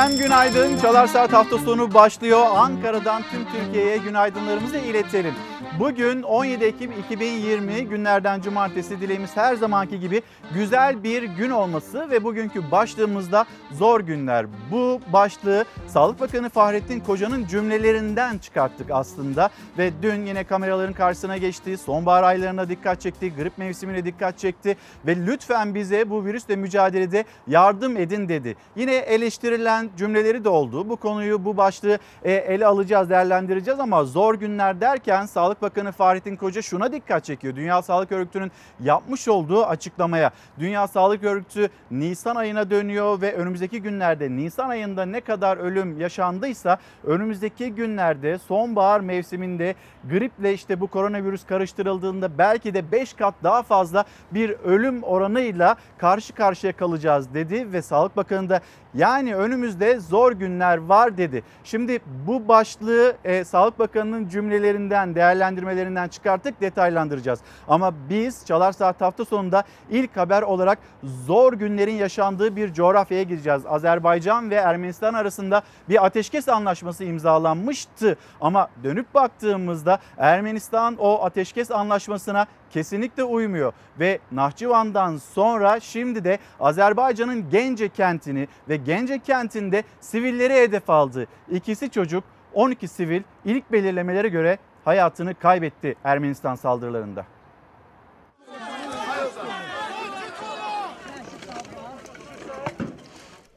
Efendim günaydın. Çalar Saat hafta sonu başlıyor. Ankara'dan tüm Türkiye'ye günaydınlarımızı iletelim. Bugün 17 Ekim 2020 günlerden cumartesi dileğimiz her zamanki gibi güzel bir gün olması ve bugünkü başlığımızda zor günler. Bu başlığı Sağlık Bakanı Fahrettin Koca'nın cümlelerinden çıkarttık aslında ve dün yine kameraların karşısına geçti. Sonbahar aylarına dikkat çekti, grip mevsimine dikkat çekti ve lütfen bize bu virüsle mücadelede yardım edin dedi. Yine eleştirilen cümleleri de oldu. Bu konuyu, bu başlığı e, ele alacağız, değerlendireceğiz ama zor günler derken Sağlık Bakanı Fahrettin Koca şuna dikkat çekiyor. Dünya Sağlık Örgütü'nün yapmış olduğu açıklamaya. Dünya Sağlık Örgütü Nisan ayına dönüyor ve önümüzdeki günlerde Nisan ayında ne kadar ölüm yaşandıysa önümüzdeki günlerde sonbahar mevsiminde griple işte bu koronavirüs karıştırıldığında belki de 5 kat daha fazla bir ölüm oranıyla karşı karşıya kalacağız dedi ve Sağlık Bakanı da yani önümüzde zor günler var dedi. Şimdi bu başlığı e, Sağlık Bakanı'nın cümlelerinden, değerlendirmelerinden çıkarttık detaylandıracağız. Ama biz Çalar Saat hafta sonunda ilk haber olarak zor günlerin yaşandığı bir coğrafyaya gideceğiz. Azerbaycan ve Ermenistan arasında bir ateşkes anlaşması imzalanmıştı. Ama dönüp baktığımızda Ermenistan o ateşkes anlaşmasına kesinlikle uymuyor ve Nahçıvan'dan sonra şimdi de Azerbaycan'ın Gence kentini ve Gence kentinde sivilleri hedef aldı. İkisi çocuk 12 sivil ilk belirlemelere göre hayatını kaybetti Ermenistan saldırılarında.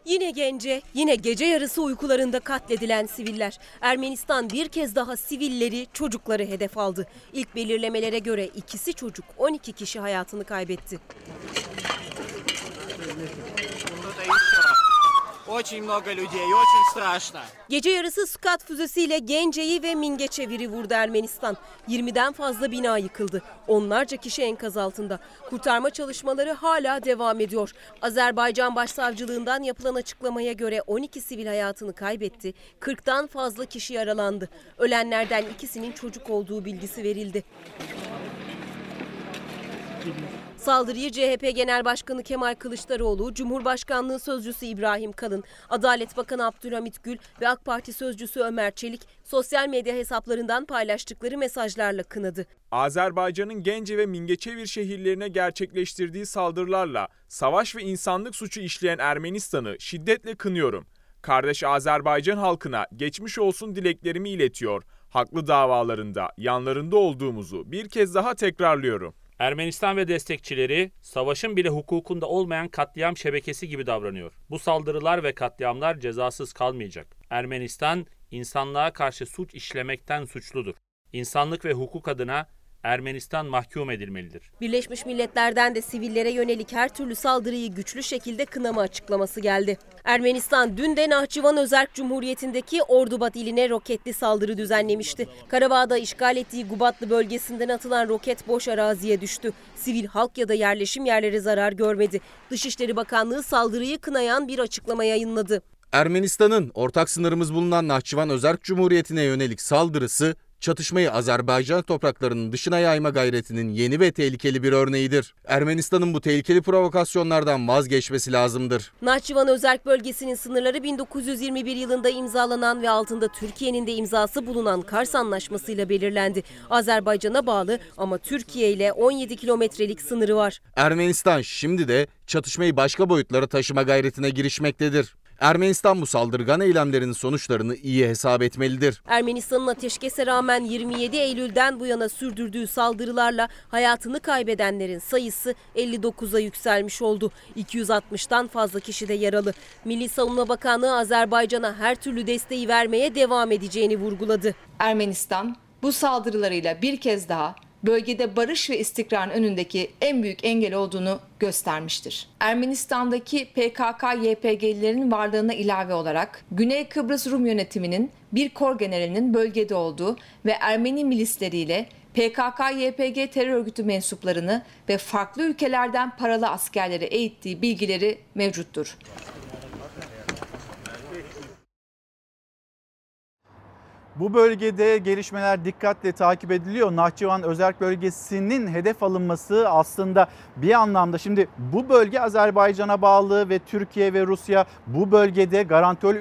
Yine gence, yine gece yarısı uykularında katledilen siviller. Ermenistan bir kez daha sivilleri, çocukları hedef aldı. İlk belirlemelere göre ikisi çocuk, 12 kişi hayatını kaybetti. Очень много людей, очень страшно. Gece yarısı Skat füzesiyle Gence'yi ve Mingeçevir'i vurdu Ermenistan. 20'den fazla bina yıkıldı. Onlarca kişi enkaz altında. Kurtarma çalışmaları hala devam ediyor. Azerbaycan Başsavcılığından yapılan açıklamaya göre 12 sivil hayatını kaybetti. 40'tan fazla kişi yaralandı. Ölenlerden ikisinin çocuk olduğu bilgisi verildi. Saldırıyı CHP Genel Başkanı Kemal Kılıçdaroğlu, Cumhurbaşkanlığı Sözcüsü İbrahim Kalın, Adalet Bakanı Abdülhamit Gül ve AK Parti Sözcüsü Ömer Çelik sosyal medya hesaplarından paylaştıkları mesajlarla kınadı. Azerbaycan'ın Gence ve Mingeçevir şehirlerine gerçekleştirdiği saldırılarla savaş ve insanlık suçu işleyen Ermenistan'ı şiddetle kınıyorum. Kardeş Azerbaycan halkına geçmiş olsun dileklerimi iletiyor. Haklı davalarında yanlarında olduğumuzu bir kez daha tekrarlıyorum. Ermenistan ve destekçileri savaşın bile hukukunda olmayan katliam şebekesi gibi davranıyor. Bu saldırılar ve katliamlar cezasız kalmayacak. Ermenistan insanlığa karşı suç işlemekten suçludur. İnsanlık ve hukuk adına Ermenistan mahkum edilmelidir. Birleşmiş Milletler'den de sivillere yönelik her türlü saldırıyı güçlü şekilde kınama açıklaması geldi. Ermenistan dün de Nahçıvan Özerk Cumhuriyeti'ndeki Ordubat iline roketli saldırı düzenlemişti. Karabağ'da işgal ettiği Gubatlı bölgesinden atılan roket boş araziye düştü. Sivil halk ya da yerleşim yerleri zarar görmedi. Dışişleri Bakanlığı saldırıyı kınayan bir açıklama yayınladı. Ermenistan'ın ortak sınırımız bulunan Nahçıvan Özerk Cumhuriyeti'ne yönelik saldırısı çatışmayı Azerbaycan topraklarının dışına yayma gayretinin yeni ve tehlikeli bir örneğidir. Ermenistan'ın bu tehlikeli provokasyonlardan vazgeçmesi lazımdır. Nahçıvan Özerk bölgesinin sınırları 1921 yılında imzalanan ve altında Türkiye'nin de imzası bulunan Kars Anlaşması ile belirlendi. Azerbaycan'a bağlı ama Türkiye ile 17 kilometrelik sınırı var. Ermenistan şimdi de çatışmayı başka boyutlara taşıma gayretine girişmektedir. Ermenistan bu saldırgan eylemlerinin sonuçlarını iyi hesap etmelidir. Ermenistan'ın ateşkese rağmen 27 Eylül'den bu yana sürdürdüğü saldırılarla hayatını kaybedenlerin sayısı 59'a yükselmiş oldu. 260'tan fazla kişi de yaralı. Milli Savunma Bakanlığı Azerbaycan'a her türlü desteği vermeye devam edeceğini vurguladı. Ermenistan bu saldırılarıyla bir kez daha bölgede barış ve istikrarın önündeki en büyük engel olduğunu göstermiştir. Ermenistan'daki PKK-YPG'lilerin varlığına ilave olarak Güney Kıbrıs Rum yönetiminin bir kor generalinin bölgede olduğu ve Ermeni milisleriyle PKK-YPG terör örgütü mensuplarını ve farklı ülkelerden paralı askerleri eğittiği bilgileri mevcuttur. Bu bölgede gelişmeler dikkatle takip ediliyor. Nahçıvan Özerk Bölgesi'nin hedef alınması aslında bir anlamda şimdi bu bölge Azerbaycan'a bağlı ve Türkiye ve Rusya bu bölgede garantör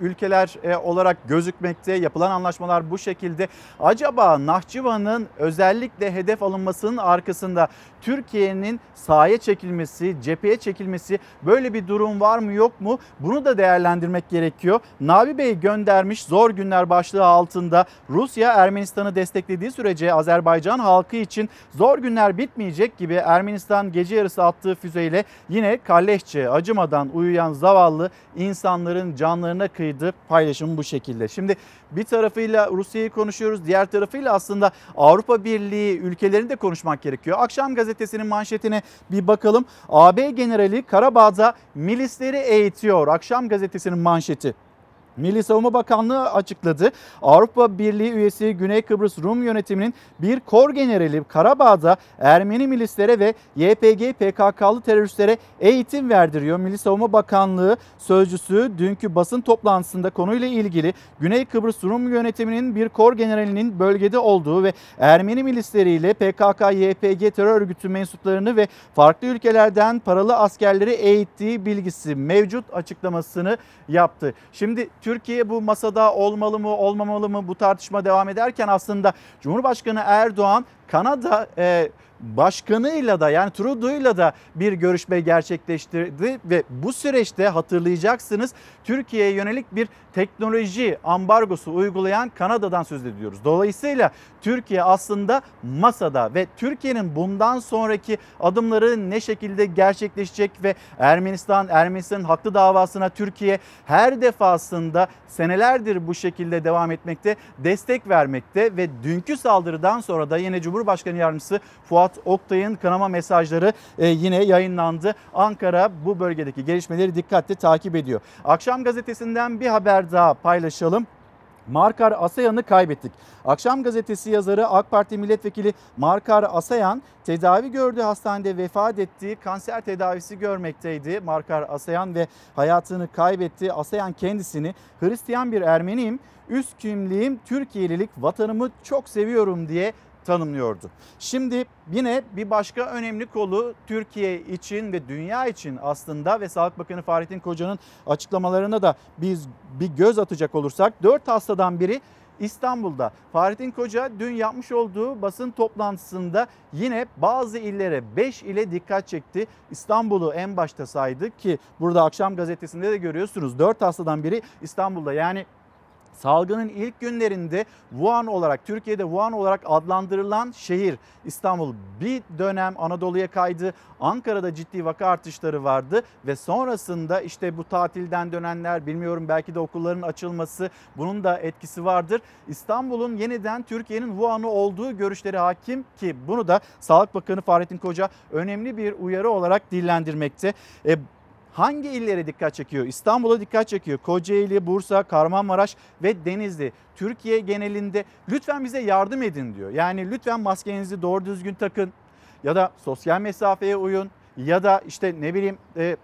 ülkeler e, olarak gözükmekte. Yapılan anlaşmalar bu şekilde. Acaba Nahçıvan'ın özellikle hedef alınmasının arkasında Türkiye'nin sahaya çekilmesi, cepheye çekilmesi böyle bir durum var mı yok mu? Bunu da değerlendirmek gerekiyor. Nabi Bey göndermiş zor günler başlığı altında Rusya Ermenistan'ı desteklediği sürece Azerbaycan halkı için zor günler bitmeyecek gibi Ermenistan gece yarısı attığı füzeyle yine kalleşçe acımadan uyuyan zavallı insanların canlarına kıydı paylaşım bu şekilde. Şimdi bir tarafıyla Rusya'yı konuşuyoruz diğer tarafıyla aslında Avrupa Birliği ülkelerini de konuşmak gerekiyor. Akşam gazetesinin manşetine bir bakalım. AB generali Karabağ'da milisleri eğitiyor. Akşam gazetesinin manşeti. Milli Savunma Bakanlığı açıkladı. Avrupa Birliği üyesi Güney Kıbrıs Rum yönetiminin bir kor generali Karabağ'da Ermeni milislere ve YPG PKK'lı teröristlere eğitim verdiriyor. Milli Savunma Bakanlığı sözcüsü dünkü basın toplantısında konuyla ilgili Güney Kıbrıs Rum yönetiminin bir kor generalinin bölgede olduğu ve Ermeni milisleriyle PKK, YPG terör örgütü mensuplarını ve farklı ülkelerden paralı askerleri eğittiği bilgisi mevcut açıklamasını yaptı. Şimdi Türkiye bu masada olmalı mı olmamalı mı bu tartışma devam ederken aslında Cumhurbaşkanı Erdoğan Kanada e, başkanıyla da yani Trudeau'yla da bir görüşme gerçekleştirdi ve bu süreçte hatırlayacaksınız Türkiye'ye yönelik bir teknoloji ambargosu uygulayan Kanada'dan söz ediyoruz. Dolayısıyla Türkiye aslında masada ve Türkiye'nin bundan sonraki adımları ne şekilde gerçekleşecek ve Ermenistan, Ermenistan'ın haklı davasına Türkiye her defasında senelerdir bu şekilde devam etmekte, destek vermekte ve dünkü saldırıdan sonra da yine Cumhurbaşkanı Yardımcısı Fuat Oktay'ın kanama mesajları e, yine yayınlandı. Ankara bu bölgedeki gelişmeleri dikkatle takip ediyor. Akşam gazetesinden bir haber daha paylaşalım. Markar Asayan'ı kaybettik. Akşam gazetesi yazarı AK Parti milletvekili Markar Asayan tedavi gördüğü hastanede vefat etti. Kanser tedavisi görmekteydi Markar Asayan ve hayatını kaybetti. Asayan kendisini Hristiyan bir Ermeniyim, üst kimliğim Türkiye'lilik vatanımı çok seviyorum diye tanımlıyordu. Şimdi yine bir başka önemli kolu Türkiye için ve dünya için aslında ve Sağlık Bakanı Fahrettin Koca'nın açıklamalarına da biz bir göz atacak olursak 4 hastadan biri İstanbul'da. Fahrettin Koca dün yapmış olduğu basın toplantısında yine bazı illere 5 ile dikkat çekti. İstanbul'u en başta saydı ki burada akşam gazetesinde de görüyorsunuz 4 hastadan biri İstanbul'da. Yani Salgının ilk günlerinde Wuhan olarak Türkiye'de Wuhan olarak adlandırılan şehir İstanbul bir dönem Anadolu'ya kaydı. Ankara'da ciddi vaka artışları vardı ve sonrasında işte bu tatilden dönenler bilmiyorum belki de okulların açılması bunun da etkisi vardır. İstanbul'un yeniden Türkiye'nin Wuhan'ı olduğu görüşleri hakim ki bunu da Sağlık Bakanı Fahrettin Koca önemli bir uyarı olarak dillendirmekte. E, hangi illere dikkat çekiyor? İstanbul'a dikkat çekiyor. Kocaeli, Bursa, Kahramanmaraş ve Denizli. Türkiye genelinde lütfen bize yardım edin diyor. Yani lütfen maskenizi doğru düzgün takın ya da sosyal mesafeye uyun ya da işte ne bileyim e,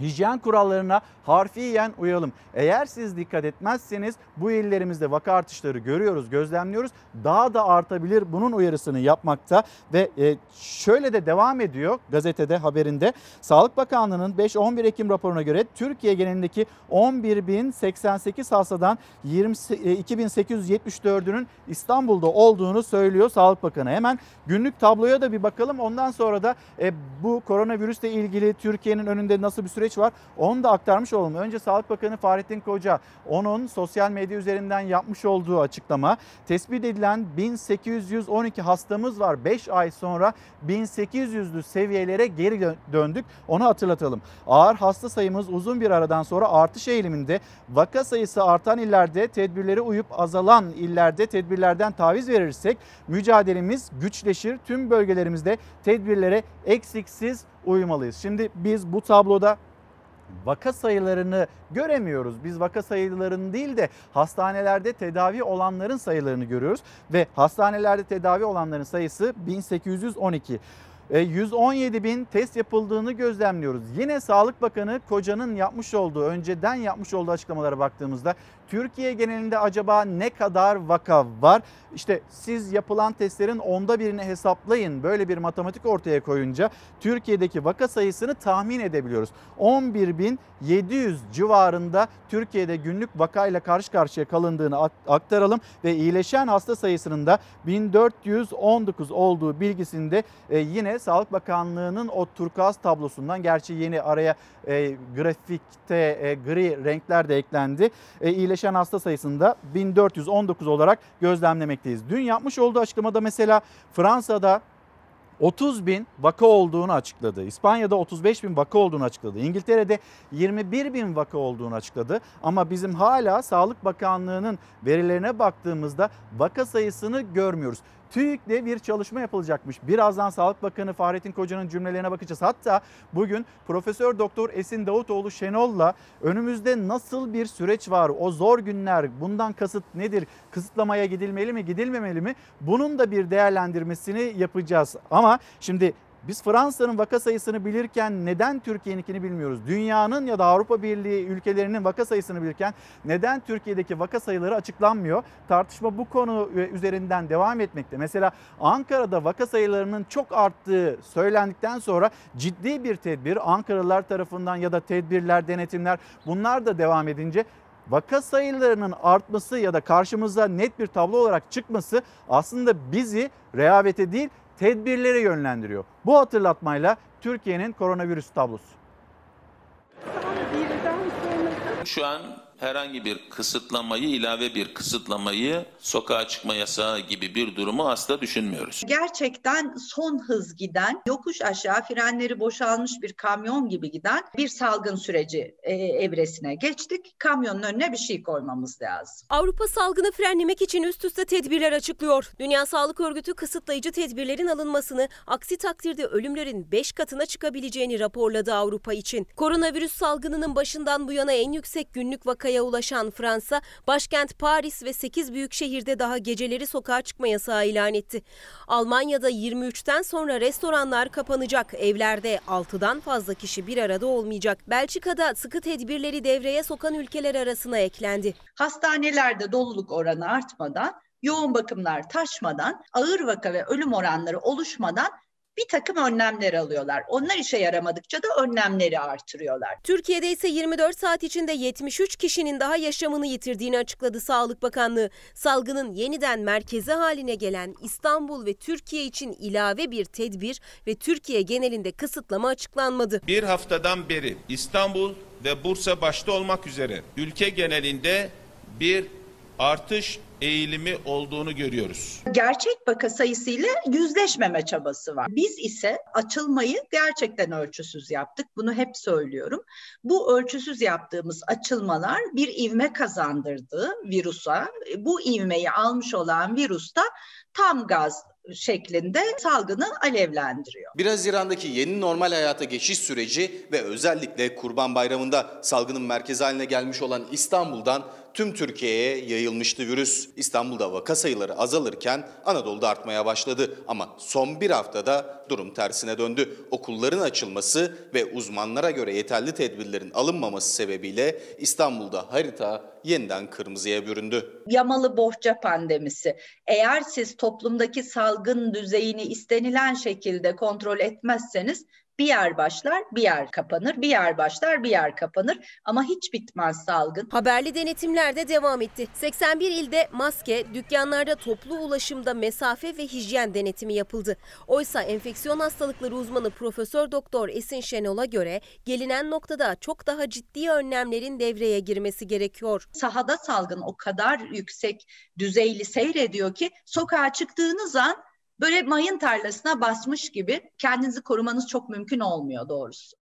hijyen kurallarına harfiyen uyalım. Eğer siz dikkat etmezseniz bu illerimizde vaka artışları görüyoruz, gözlemliyoruz. Daha da artabilir bunun uyarısını yapmakta ve e, şöyle de devam ediyor gazetede haberinde. Sağlık Bakanlığı'nın 5-11 Ekim raporuna göre Türkiye genelindeki 11.088 hastadan 22.874'ünün e, İstanbul'da olduğunu söylüyor Sağlık Bakanı. Hemen günlük tabloya da bir bakalım. Ondan sonra da e, bu koronavirüsle ilgili Türkiye'nin önünde nasıl bir süreç var onu da aktarmış olalım. Önce Sağlık Bakanı Fahrettin Koca onun sosyal medya üzerinden yapmış olduğu açıklama tespit edilen 1812 hastamız var. 5 ay sonra 1800'lü seviyelere geri döndük. Onu hatırlatalım. Ağır hasta sayımız uzun bir aradan sonra artış eğiliminde. Vaka sayısı artan illerde tedbirleri uyup azalan illerde tedbirlerden taviz verirsek mücadelemiz güçleşir. Tüm bölgelerimizde tedbirlere eksiksiz uymalıyız. Şimdi biz bu tabloda vaka sayılarını göremiyoruz. Biz vaka sayılarını değil de hastanelerde tedavi olanların sayılarını görüyoruz ve hastanelerde tedavi olanların sayısı 1812. 117 e, bin test yapıldığını gözlemliyoruz. Yine Sağlık Bakanı Koca'nın yapmış olduğu, önceden yapmış olduğu açıklamalara baktığımızda Türkiye genelinde acaba ne kadar vaka var? İşte siz yapılan testlerin onda birini hesaplayın. Böyle bir matematik ortaya koyunca Türkiye'deki vaka sayısını tahmin edebiliyoruz. 11.700 civarında Türkiye'de günlük vakayla karşı karşıya kalındığını aktaralım ve iyileşen hasta sayısının da 1419 olduğu bilgisinde e, yine Sağlık Bakanlığı'nın o turkuaz tablosundan gerçi yeni araya e, grafikte e, gri renkler de eklendi. E, iyileşen hasta sayısında 1419 olarak gözlemlemekteyiz. Dün yapmış olduğu açıklamada mesela Fransa'da 30 bin vaka olduğunu açıkladı. İspanya'da 35 bin vaka olduğunu açıkladı. İngiltere'de 21 bin vaka olduğunu açıkladı. Ama bizim hala Sağlık Bakanlığı'nın verilerine baktığımızda vaka sayısını görmüyoruz. TÜİK'le bir çalışma yapılacakmış. Birazdan Sağlık Bakanı Fahrettin Koca'nın cümlelerine bakacağız. Hatta bugün Profesör Doktor Esin Davutoğlu Şenol'la önümüzde nasıl bir süreç var? O zor günler bundan kasıt nedir? Kısıtlamaya gidilmeli mi, gidilmemeli mi? Bunun da bir değerlendirmesini yapacağız. Ama şimdi biz Fransa'nın vaka sayısını bilirken neden Türkiye'ninkini bilmiyoruz? Dünyanın ya da Avrupa Birliği ülkelerinin vaka sayısını bilirken neden Türkiye'deki vaka sayıları açıklanmıyor? Tartışma bu konu üzerinden devam etmekte. Mesela Ankara'da vaka sayılarının çok arttığı söylendikten sonra ciddi bir tedbir Ankaralılar tarafından ya da tedbirler, denetimler bunlar da devam edince vaka sayılarının artması ya da karşımıza net bir tablo olarak çıkması aslında bizi rehavete değil tedbirlere yönlendiriyor. Bu hatırlatmayla Türkiye'nin koronavirüs tablosu. Şu an herhangi bir kısıtlamayı, ilave bir kısıtlamayı, sokağa çıkma yasağı gibi bir durumu asla düşünmüyoruz. Gerçekten son hız giden, yokuş aşağı frenleri boşalmış bir kamyon gibi giden bir salgın süreci e, evresine geçtik. Kamyonun önüne bir şey koymamız lazım. Avrupa salgını frenlemek için üst üste tedbirler açıklıyor. Dünya Sağlık Örgütü kısıtlayıcı tedbirlerin alınmasını, aksi takdirde ölümlerin 5 katına çıkabileceğini raporladı Avrupa için. Koronavirüs salgınının başından bu yana en yüksek günlük vakayı vakaya ulaşan Fransa, başkent Paris ve 8 büyük şehirde daha geceleri sokağa çıkma yasağı ilan etti. Almanya'da 23'ten sonra restoranlar kapanacak. Evlerde 6'dan fazla kişi bir arada olmayacak. Belçika'da sıkı tedbirleri devreye sokan ülkeler arasına eklendi. Hastanelerde doluluk oranı artmadan yoğun bakımlar taşmadan, ağır vaka ve ölüm oranları oluşmadan bir takım önlemler alıyorlar. Onlar işe yaramadıkça da önlemleri artırıyorlar. Türkiye'de ise 24 saat içinde 73 kişinin daha yaşamını yitirdiğini açıkladı Sağlık Bakanlığı. Salgının yeniden merkezi haline gelen İstanbul ve Türkiye için ilave bir tedbir ve Türkiye genelinde kısıtlama açıklanmadı. Bir haftadan beri İstanbul ve Bursa başta olmak üzere ülke genelinde bir artış eğilimi olduğunu görüyoruz. Gerçek vaka sayısıyla yüzleşmeme çabası var. Biz ise açılmayı gerçekten ölçüsüz yaptık. Bunu hep söylüyorum. Bu ölçüsüz yaptığımız açılmalar bir ivme kazandırdı virusa. Bu ivmeyi almış olan virüs da tam gaz şeklinde salgını alevlendiriyor. 1 Haziran'daki yeni normal hayata geçiş süreci ve özellikle Kurban Bayramı'nda salgının merkezi haline gelmiş olan İstanbul'dan tüm Türkiye'ye yayılmıştı virüs. İstanbul'da vaka sayıları azalırken Anadolu'da artmaya başladı. Ama son bir haftada durum tersine döndü. Okulların açılması ve uzmanlara göre yeterli tedbirlerin alınmaması sebebiyle İstanbul'da harita yeniden kırmızıya büründü. Yamalı bohça pandemisi. Eğer siz toplumdaki salgın düzeyini istenilen şekilde kontrol etmezseniz bir yer başlar, bir yer kapanır, bir yer başlar, bir yer kapanır ama hiç bitmez salgın. Haberli denetimler de devam etti. 81 ilde maske, dükkanlarda toplu ulaşımda mesafe ve hijyen denetimi yapıldı. Oysa enfeksiyon hastalıkları uzmanı Profesör Doktor Esin Şenol'a göre gelinen noktada çok daha ciddi önlemlerin devreye girmesi gerekiyor. Sahada salgın o kadar yüksek düzeyli seyrediyor ki sokağa çıktığınız an böyle mayın tarlasına basmış gibi kendinizi korumanız çok mümkün olmuyor doğrusu.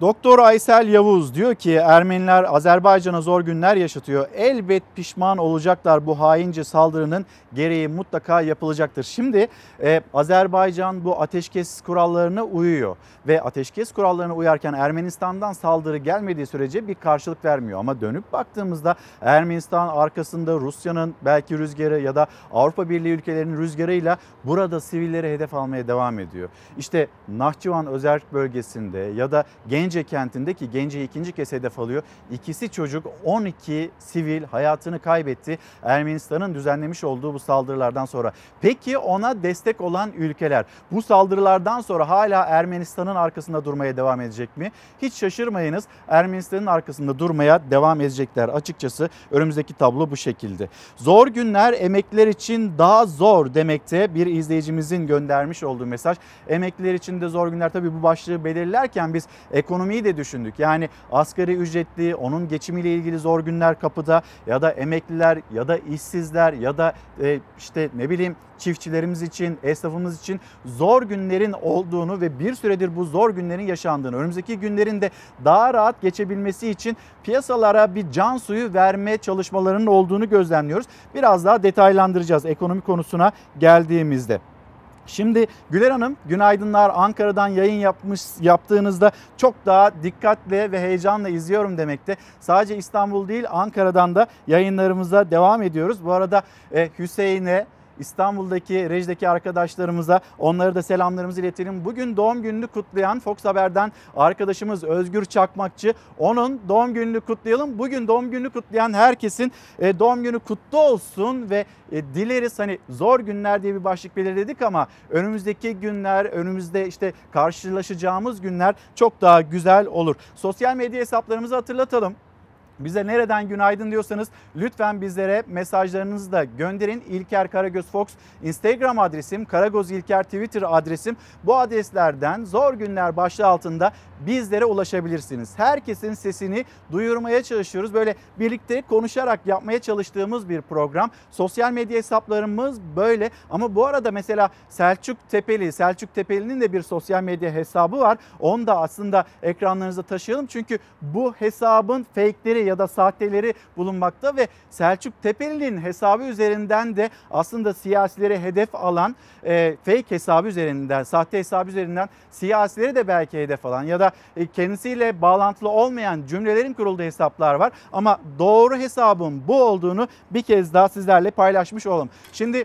Doktor Aysel Yavuz diyor ki Ermeniler Azerbaycan'a zor günler yaşatıyor. Elbet pişman olacaklar bu haince saldırının gereği mutlaka yapılacaktır. Şimdi e, Azerbaycan bu ateşkes kurallarına uyuyor ve ateşkes kurallarına uyarken Ermenistan'dan saldırı gelmediği sürece bir karşılık vermiyor. Ama dönüp baktığımızda Ermenistan arkasında Rusya'nın belki rüzgarı ya da Avrupa Birliği ülkelerinin rüzgarıyla burada sivilleri hedef almaya devam ediyor. İşte Nahçıvan özel bölgesinde ya da genç Gence kentinde ki Gence'yi ikinci kez hedef alıyor. İkisi çocuk 12 sivil hayatını kaybetti Ermenistan'ın düzenlemiş olduğu bu saldırılardan sonra. Peki ona destek olan ülkeler bu saldırılardan sonra hala Ermenistan'ın arkasında durmaya devam edecek mi? Hiç şaşırmayınız Ermenistan'ın arkasında durmaya devam edecekler. Açıkçası önümüzdeki tablo bu şekilde. Zor günler emekliler için daha zor demekte bir izleyicimizin göndermiş olduğu mesaj. Emekliler için de zor günler tabii bu başlığı belirlerken biz ekonomiyi de düşündük. Yani asgari ücretli, onun geçimiyle ilgili zor günler kapıda ya da emekliler ya da işsizler ya da e, işte ne bileyim çiftçilerimiz için, esnafımız için zor günlerin olduğunu ve bir süredir bu zor günlerin yaşandığını, önümüzdeki günlerin de daha rahat geçebilmesi için piyasalara bir can suyu verme çalışmalarının olduğunu gözlemliyoruz. Biraz daha detaylandıracağız ekonomi konusuna geldiğimizde. Şimdi Güler Hanım günaydınlar Ankara'dan yayın yapmış yaptığınızda çok daha dikkatle ve heyecanla izliyorum demekte. Sadece İstanbul değil Ankara'dan da yayınlarımıza devam ediyoruz. Bu arada e, Hüseyin'e İstanbul'daki rejideki arkadaşlarımıza onlara da selamlarımızı iletelim. Bugün doğum gününü kutlayan Fox Haber'den arkadaşımız Özgür Çakmakçı. Onun doğum gününü kutlayalım. Bugün doğum gününü kutlayan herkesin e, doğum günü kutlu olsun ve e, dileriz hani zor günler diye bir başlık belirledik ama önümüzdeki günler, önümüzde işte karşılaşacağımız günler çok daha güzel olur. Sosyal medya hesaplarımızı hatırlatalım. Bize nereden günaydın diyorsanız lütfen bizlere mesajlarınızı da gönderin. İlker Karagöz Fox Instagram adresim, Karagöz İlker Twitter adresim. Bu adreslerden zor günler başlığı altında bizlere ulaşabilirsiniz. Herkesin sesini duyurmaya çalışıyoruz. Böyle birlikte konuşarak yapmaya çalıştığımız bir program. Sosyal medya hesaplarımız böyle ama bu arada mesela Selçuk Tepeli, Selçuk Tepeli'nin de bir sosyal medya hesabı var. Onu da aslında ekranlarınıza taşıyalım. Çünkü bu hesabın fake'leri ya da sahteleri bulunmakta ve Selçuk Tepeli'nin hesabı üzerinden de aslında siyasileri hedef alan e, fake hesabı üzerinden, sahte hesabı üzerinden siyasileri de belki hedef alan ya da e, kendisiyle bağlantılı olmayan cümlelerin kurulduğu hesaplar var. Ama doğru hesabın bu olduğunu bir kez daha sizlerle paylaşmış olalım. Şimdi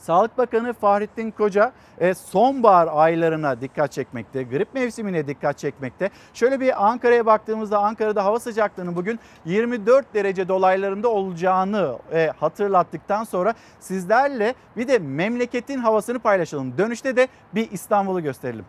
Sağlık Bakanı Fahrettin Koca e, sonbahar aylarına dikkat çekmekte, grip mevsimine dikkat çekmekte. Şöyle bir Ankara'ya baktığımızda Ankara'da hava sıcaklığının bugün 24 derece dolaylarında olacağını e, hatırlattıktan sonra sizlerle bir de memleketin havasını paylaşalım. Dönüşte de bir İstanbul'u gösterelim.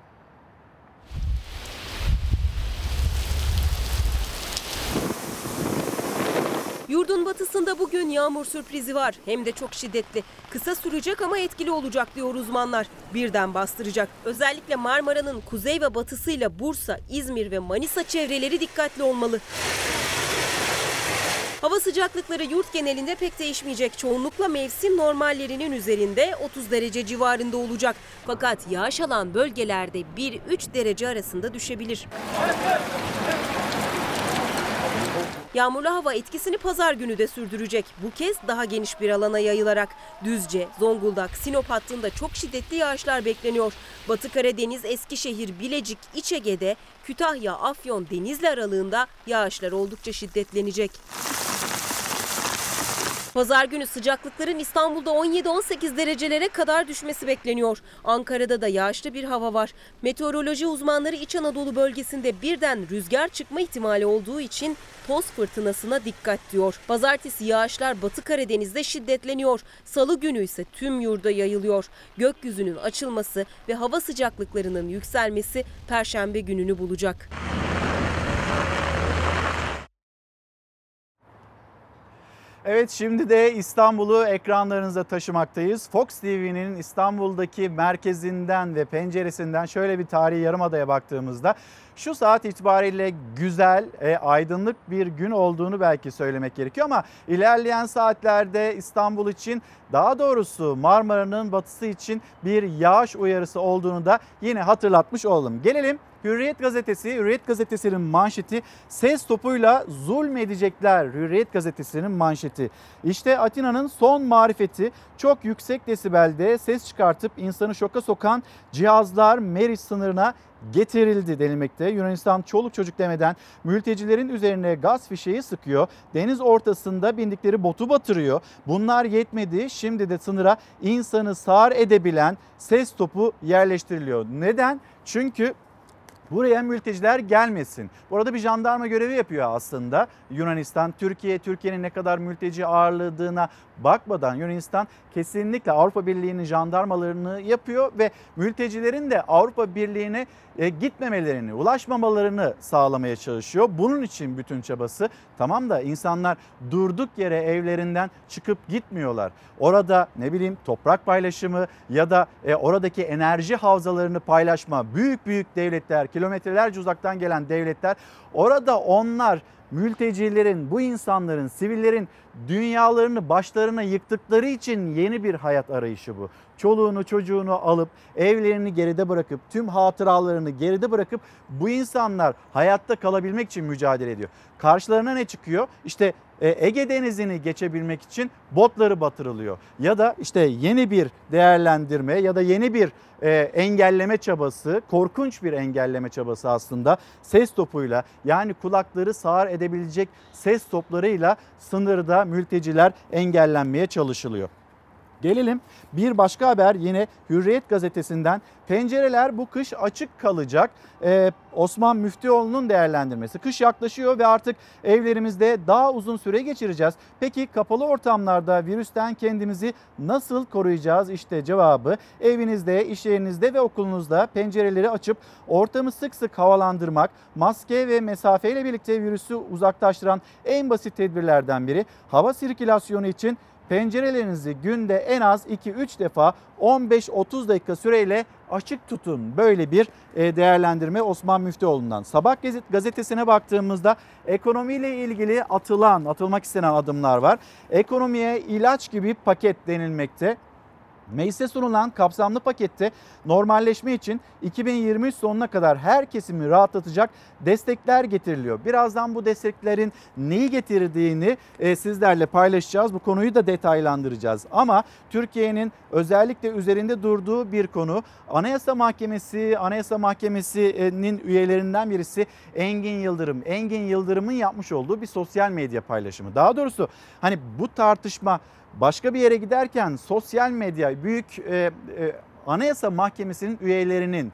Yurdun batısında bugün yağmur sürprizi var. Hem de çok şiddetli. Kısa sürecek ama etkili olacak diyor uzmanlar. Birden bastıracak. Özellikle Marmara'nın kuzey ve batısıyla Bursa, İzmir ve Manisa çevreleri dikkatli olmalı. Hava sıcaklıkları yurt genelinde pek değişmeyecek. Çoğunlukla mevsim normallerinin üzerinde 30 derece civarında olacak. Fakat yağış alan bölgelerde 1-3 derece arasında düşebilir. Yağmurlu hava etkisini pazar günü de sürdürecek. Bu kez daha geniş bir alana yayılarak Düzce, Zonguldak, Sinop hattında çok şiddetli yağışlar bekleniyor. Batı Karadeniz, Eskişehir, Bilecik, İç Ege'de, Kütahya, Afyon, Denizli aralığında yağışlar oldukça şiddetlenecek. Pazar günü sıcaklıkların İstanbul'da 17-18 derecelere kadar düşmesi bekleniyor. Ankara'da da yağışlı bir hava var. Meteoroloji uzmanları İç Anadolu bölgesinde birden rüzgar çıkma ihtimali olduğu için toz fırtınasına dikkat diyor. Pazartesi yağışlar Batı Karadeniz'de şiddetleniyor. Salı günü ise tüm yurda yayılıyor. Gökyüzünün açılması ve hava sıcaklıklarının yükselmesi Perşembe gününü bulacak. Evet şimdi de İstanbul'u ekranlarınıza taşımaktayız. Fox TV'nin İstanbul'daki merkezinden ve penceresinden şöyle bir tarihi yarımadaya baktığımızda şu saat itibariyle güzel, e, aydınlık bir gün olduğunu belki söylemek gerekiyor ama ilerleyen saatlerde İstanbul için daha doğrusu Marmara'nın batısı için bir yağış uyarısı olduğunu da yine hatırlatmış olalım. Gelelim Hürriyet gazetesi, Hürriyet gazetesinin manşeti ses topuyla zulmedecekler. Hürriyet gazetesinin manşeti. İşte Atina'nın son marifeti çok yüksek desibelde ses çıkartıp insanı şoka sokan cihazlar Meriç sınırına getirildi denilmekte. Yunanistan çoluk çocuk demeden mültecilerin üzerine gaz fişeği sıkıyor. Deniz ortasında bindikleri botu batırıyor. Bunlar yetmedi. Şimdi de sınıra insanı sağır edebilen ses topu yerleştiriliyor. Neden? Çünkü Buraya mülteciler gelmesin. Orada bir jandarma görevi yapıyor aslında Yunanistan. Türkiye, Türkiye'nin ne kadar mülteci ağırladığına bakmadan Yunanistan kesinlikle Avrupa Birliği'nin jandarmalarını yapıyor ve mültecilerin de Avrupa Birliği'ne e, gitmemelerini, ulaşmamalarını sağlamaya çalışıyor. Bunun için bütün çabası. Tamam da insanlar durduk yere evlerinden çıkıp gitmiyorlar. Orada ne bileyim toprak paylaşımı ya da e, oradaki enerji havzalarını paylaşma. Büyük büyük devletler, kilometrelerce uzaktan gelen devletler orada onlar mültecilerin, bu insanların, sivillerin dünyalarını başlarına yıktıkları için yeni bir hayat arayışı bu. Çoluğunu çocuğunu alıp evlerini geride bırakıp tüm hatıralarını geride bırakıp bu insanlar hayatta kalabilmek için mücadele ediyor. Karşılarına ne çıkıyor? İşte e, Ege Denizi'ni geçebilmek için botları batırılıyor. Ya da işte yeni bir değerlendirme ya da yeni bir e, engelleme çabası, korkunç bir engelleme çabası aslında ses topuyla yani kulakları sağır edebilecek ses toplarıyla sınırda mülteciler engellenmeye çalışılıyor. Gelelim bir başka haber yine Hürriyet gazetesinden. Pencereler bu kış açık kalacak. Ee, Osman Müftüoğlu'nun değerlendirmesi. Kış yaklaşıyor ve artık evlerimizde daha uzun süre geçireceğiz. Peki kapalı ortamlarda virüsten kendimizi nasıl koruyacağız? İşte cevabı evinizde, iş yerinizde ve okulunuzda pencereleri açıp ortamı sık sık havalandırmak, maske ve mesafeyle birlikte virüsü uzaklaştıran en basit tedbirlerden biri. Hava sirkülasyonu için pencerelerinizi günde en az 2-3 defa 15-30 dakika süreyle açık tutun. Böyle bir e, değerlendirme Osman Müftüoğlu'ndan. Sabah gazetesine baktığımızda ekonomiyle ilgili atılan, atılmak istenen adımlar var. Ekonomiye ilaç gibi paket denilmekte. Meclise sunulan kapsamlı pakette normalleşme için 2023 sonuna kadar her kesimi rahatlatacak destekler getiriliyor. Birazdan bu desteklerin neyi getirdiğini e, sizlerle paylaşacağız. Bu konuyu da detaylandıracağız. Ama Türkiye'nin özellikle üzerinde durduğu bir konu Anayasa Mahkemesi, Anayasa Mahkemesi'nin üyelerinden birisi Engin Yıldırım. Engin Yıldırım'ın yapmış olduğu bir sosyal medya paylaşımı. Daha doğrusu hani bu tartışma başka bir yere giderken sosyal medya büyük e, e, Anayasa Mahkemesi'nin üyelerinin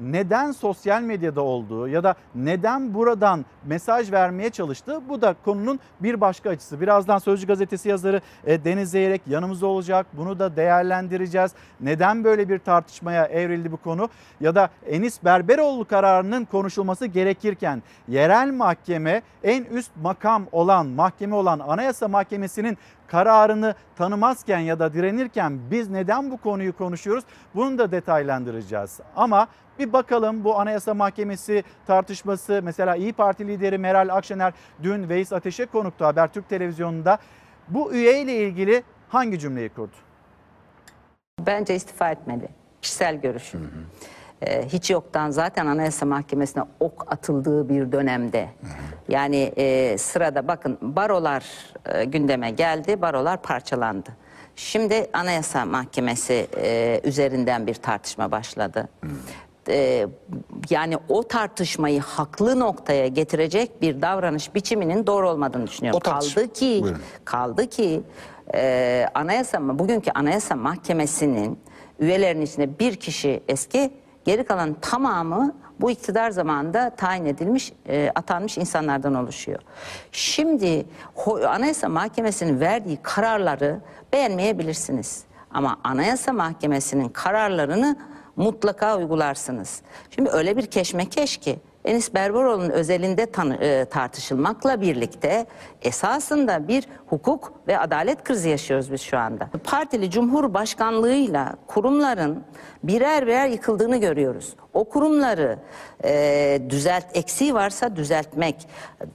neden sosyal medyada olduğu ya da neden buradan mesaj vermeye çalıştığı bu da konunun bir başka açısı. Birazdan Sözcü Gazetesi yazarı e, Deniz Zeyrek yanımızda olacak. Bunu da değerlendireceğiz. Neden böyle bir tartışmaya evrildi bu konu? Ya da Enis Berberoğlu kararının konuşulması gerekirken yerel mahkeme en üst makam olan mahkeme olan Anayasa Mahkemesi'nin kararını tanımazken ya da direnirken biz neden bu konuyu konuşuyoruz? Bunu da detaylandıracağız. Ama bir bakalım bu Anayasa Mahkemesi tartışması mesela İyi Parti lideri Meral Akşener dün Veys Ateş'e konuktu Habertürk televizyonunda. Bu üye ile ilgili hangi cümleyi kurdu? Bence istifa etmeli. Kişisel görüşüm. Hı hı. Ee, hiç yoktan zaten Anayasa Mahkemesi'ne ok atıldığı bir dönemde. Hı hı. Yani e, sırada bakın barolar e, gündeme geldi, barolar parçalandı. Şimdi Anayasa Mahkemesi e, üzerinden bir tartışma başladı. Hı e, yani o tartışmayı haklı noktaya getirecek bir davranış biçiminin doğru olmadığını düşünüyorum. Kaldı ki Buyurun. kaldı ki e, anayasa bugünkü anayasa mahkemesinin üyelerinin içinde bir kişi eski geri kalan tamamı bu iktidar zamanında tayin edilmiş, e, atanmış insanlardan oluşuyor. Şimdi Anayasa Mahkemesi'nin verdiği kararları beğenmeyebilirsiniz. Ama Anayasa Mahkemesi'nin kararlarını mutlaka uygularsınız. Şimdi öyle bir keşmekeş ki Enis Berberoğlu'nun özelinde tanı, e, tartışılmakla birlikte esasında bir hukuk ve adalet krizi yaşıyoruz biz şu anda. Partili Cumhurbaşkanlığıyla kurumların birer birer yıkıldığını görüyoruz. O kurumları e, düzelt eksiği varsa düzeltmek,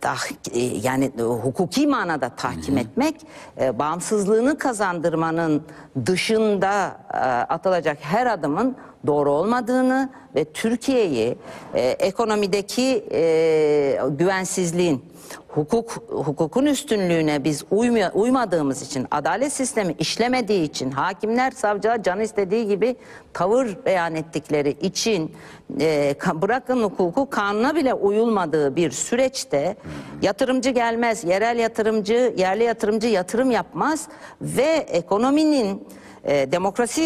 dah, e, yani e, hukuki manada tahkim etmek, e, bağımsızlığını kazandırmanın dışında e, atılacak her adımın doğru olmadığını ve Türkiye'yi e, ekonomideki e, güvensizliğin hukuk hukukun üstünlüğüne biz uyma, uymadığımız için, adalet sistemi işlemediği için, hakimler savcılar can istediği gibi tavır beyan ettikleri için e, bırakın hukuku kanuna bile uyulmadığı bir süreçte yatırımcı gelmez, yerel yatırımcı, yerli yatırımcı yatırım yapmaz ve ekonominin e, demokrasi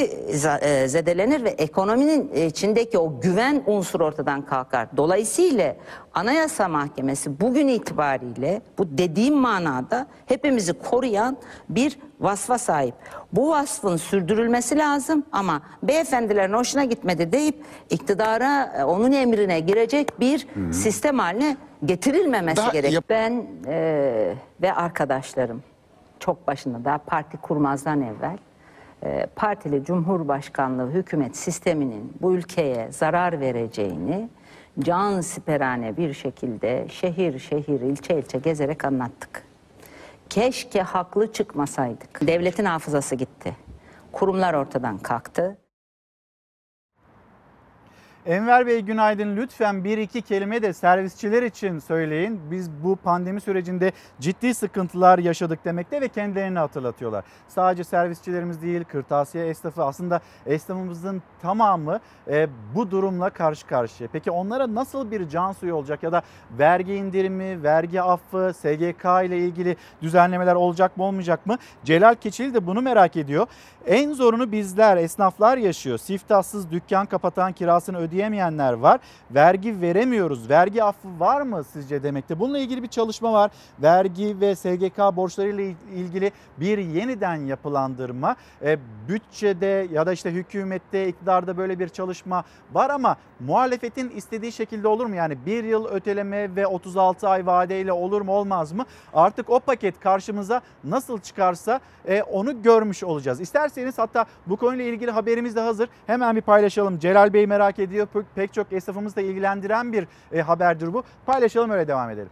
e, zedelenir ve ekonominin içindeki o güven unsuru ortadan kalkar. Dolayısıyla Anayasa Mahkemesi bugün itibariyle bu dediğim manada hepimizi koruyan bir vasfa sahip. Bu vasfın sürdürülmesi lazım ama beyefendilerin hoşuna gitmedi deyip iktidara e, onun emrine girecek bir sistem haline getirilmemesi Daha gerek. Ben e, ve arkadaşlarım çok başında daha parti kurmazdan evvel partili cumhurbaşkanlığı hükümet sisteminin bu ülkeye zarar vereceğini can siperane bir şekilde şehir şehir ilçe ilçe gezerek anlattık. Keşke haklı çıkmasaydık. Devletin hafızası gitti. Kurumlar ortadan kalktı. Enver Bey günaydın. Lütfen bir iki kelime de servisçiler için söyleyin. Biz bu pandemi sürecinde ciddi sıkıntılar yaşadık demekte ve kendilerini hatırlatıyorlar. Sadece servisçilerimiz değil, kırtasiye esnafı aslında esnafımızın tamamı e, bu durumla karşı karşıya. Peki onlara nasıl bir can suyu olacak ya da vergi indirimi, vergi affı, SGK ile ilgili düzenlemeler olacak mı olmayacak mı? Celal Keçili de bunu merak ediyor. En zorunu bizler, esnaflar yaşıyor. Siftahsız dükkan kapatan, kirasını ödeyemeyenler var. Vergi veremiyoruz. Vergi affı var mı sizce demekte? Bununla ilgili bir çalışma var. Vergi ve SGK borçlarıyla ilgili bir yeniden yapılandırma. E, bütçede ya da işte hükümette, iktidarda böyle bir çalışma var ama muhalefetin istediği şekilde olur mu? Yani bir yıl öteleme ve 36 ay vadeyle olur mu olmaz mı? Artık o paket karşımıza nasıl çıkarsa e, onu görmüş olacağız. İsterseniz hatta bu konuyla ilgili haberimiz de hazır. Hemen bir paylaşalım. Celal Bey merak ediyor. Pek- çok esnafımızı da ilgilendiren bir e, haberdir bu. Paylaşalım öyle devam edelim.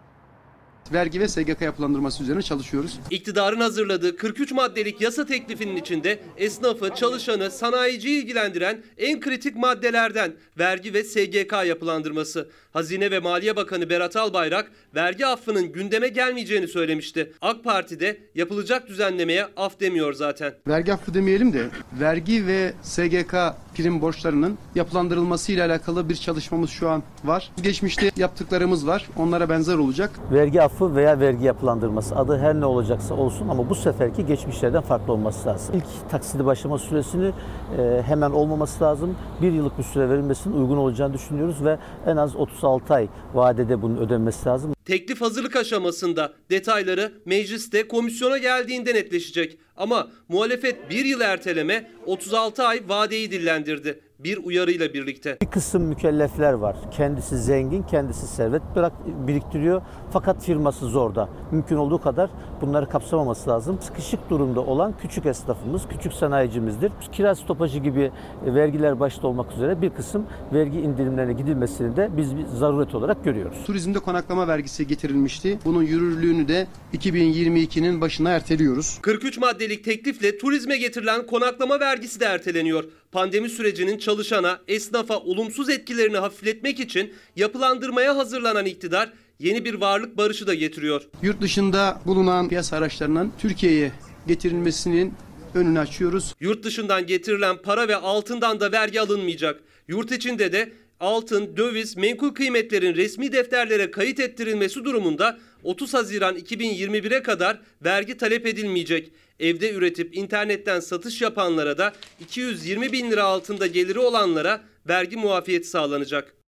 Vergi ve SGK yapılandırması üzerine çalışıyoruz. İktidarın hazırladığı 43 maddelik yasa teklifinin içinde esnafı, çalışanı, sanayiciyi ilgilendiren en kritik maddelerden vergi ve SGK yapılandırması. Hazine ve Maliye Bakanı Berat Albayrak vergi affının gündeme gelmeyeceğini söylemişti. AK Parti de yapılacak düzenlemeye af demiyor zaten. Vergi affı demeyelim de vergi ve SGK prim borçlarının yapılandırılması ile alakalı bir çalışmamız şu an var. Geçmişte yaptıklarımız var. Onlara benzer olacak. Vergi affı veya vergi yapılandırması adı her ne olacaksa olsun ama bu seferki geçmişlerden farklı olması lazım. İlk taksidi başlama süresini e, hemen olmaması lazım. Bir yıllık bir süre verilmesinin uygun olacağını düşünüyoruz ve en az 36 ay vadede bunun ödenmesi lazım. Teklif hazırlık aşamasında detayları mecliste komisyona geldiğinde netleşecek. Ama muhalefet bir yıl erteleme 36 ay vadeyi dillendirdi. Bir uyarıyla birlikte. Bir kısım mükellefler var. Kendisi zengin, kendisi servet bırak, biriktiriyor. Fakat firması zorda. Mümkün olduğu kadar bunları kapsamaması lazım. Sıkışık durumda olan küçük esnafımız, küçük sanayicimizdir. Kira stopajı gibi vergiler başta olmak üzere bir kısım vergi indirimlerine gidilmesini de biz bir zaruret olarak görüyoruz. Turizmde konaklama vergisi getirilmişti. Bunun yürürlüğünü de 2022'nin başına erteliyoruz. 43 maddelik teklifle turizme getirilen konaklama vergisi de erteleniyor. Pandemi sürecinin çalışana, esnafa olumsuz etkilerini hafifletmek için yapılandırmaya hazırlanan iktidar yeni bir varlık barışı da getiriyor. Yurt dışında bulunan piyasa araçlarının Türkiye'ye getirilmesinin önünü açıyoruz. Yurt dışından getirilen para ve altından da vergi alınmayacak. Yurt içinde de altın, döviz, menkul kıymetlerin resmi defterlere kayıt ettirilmesi durumunda 30 Haziran 2021'e kadar vergi talep edilmeyecek. Evde üretip internetten satış yapanlara da 220 bin lira altında geliri olanlara vergi muafiyeti sağlanacak.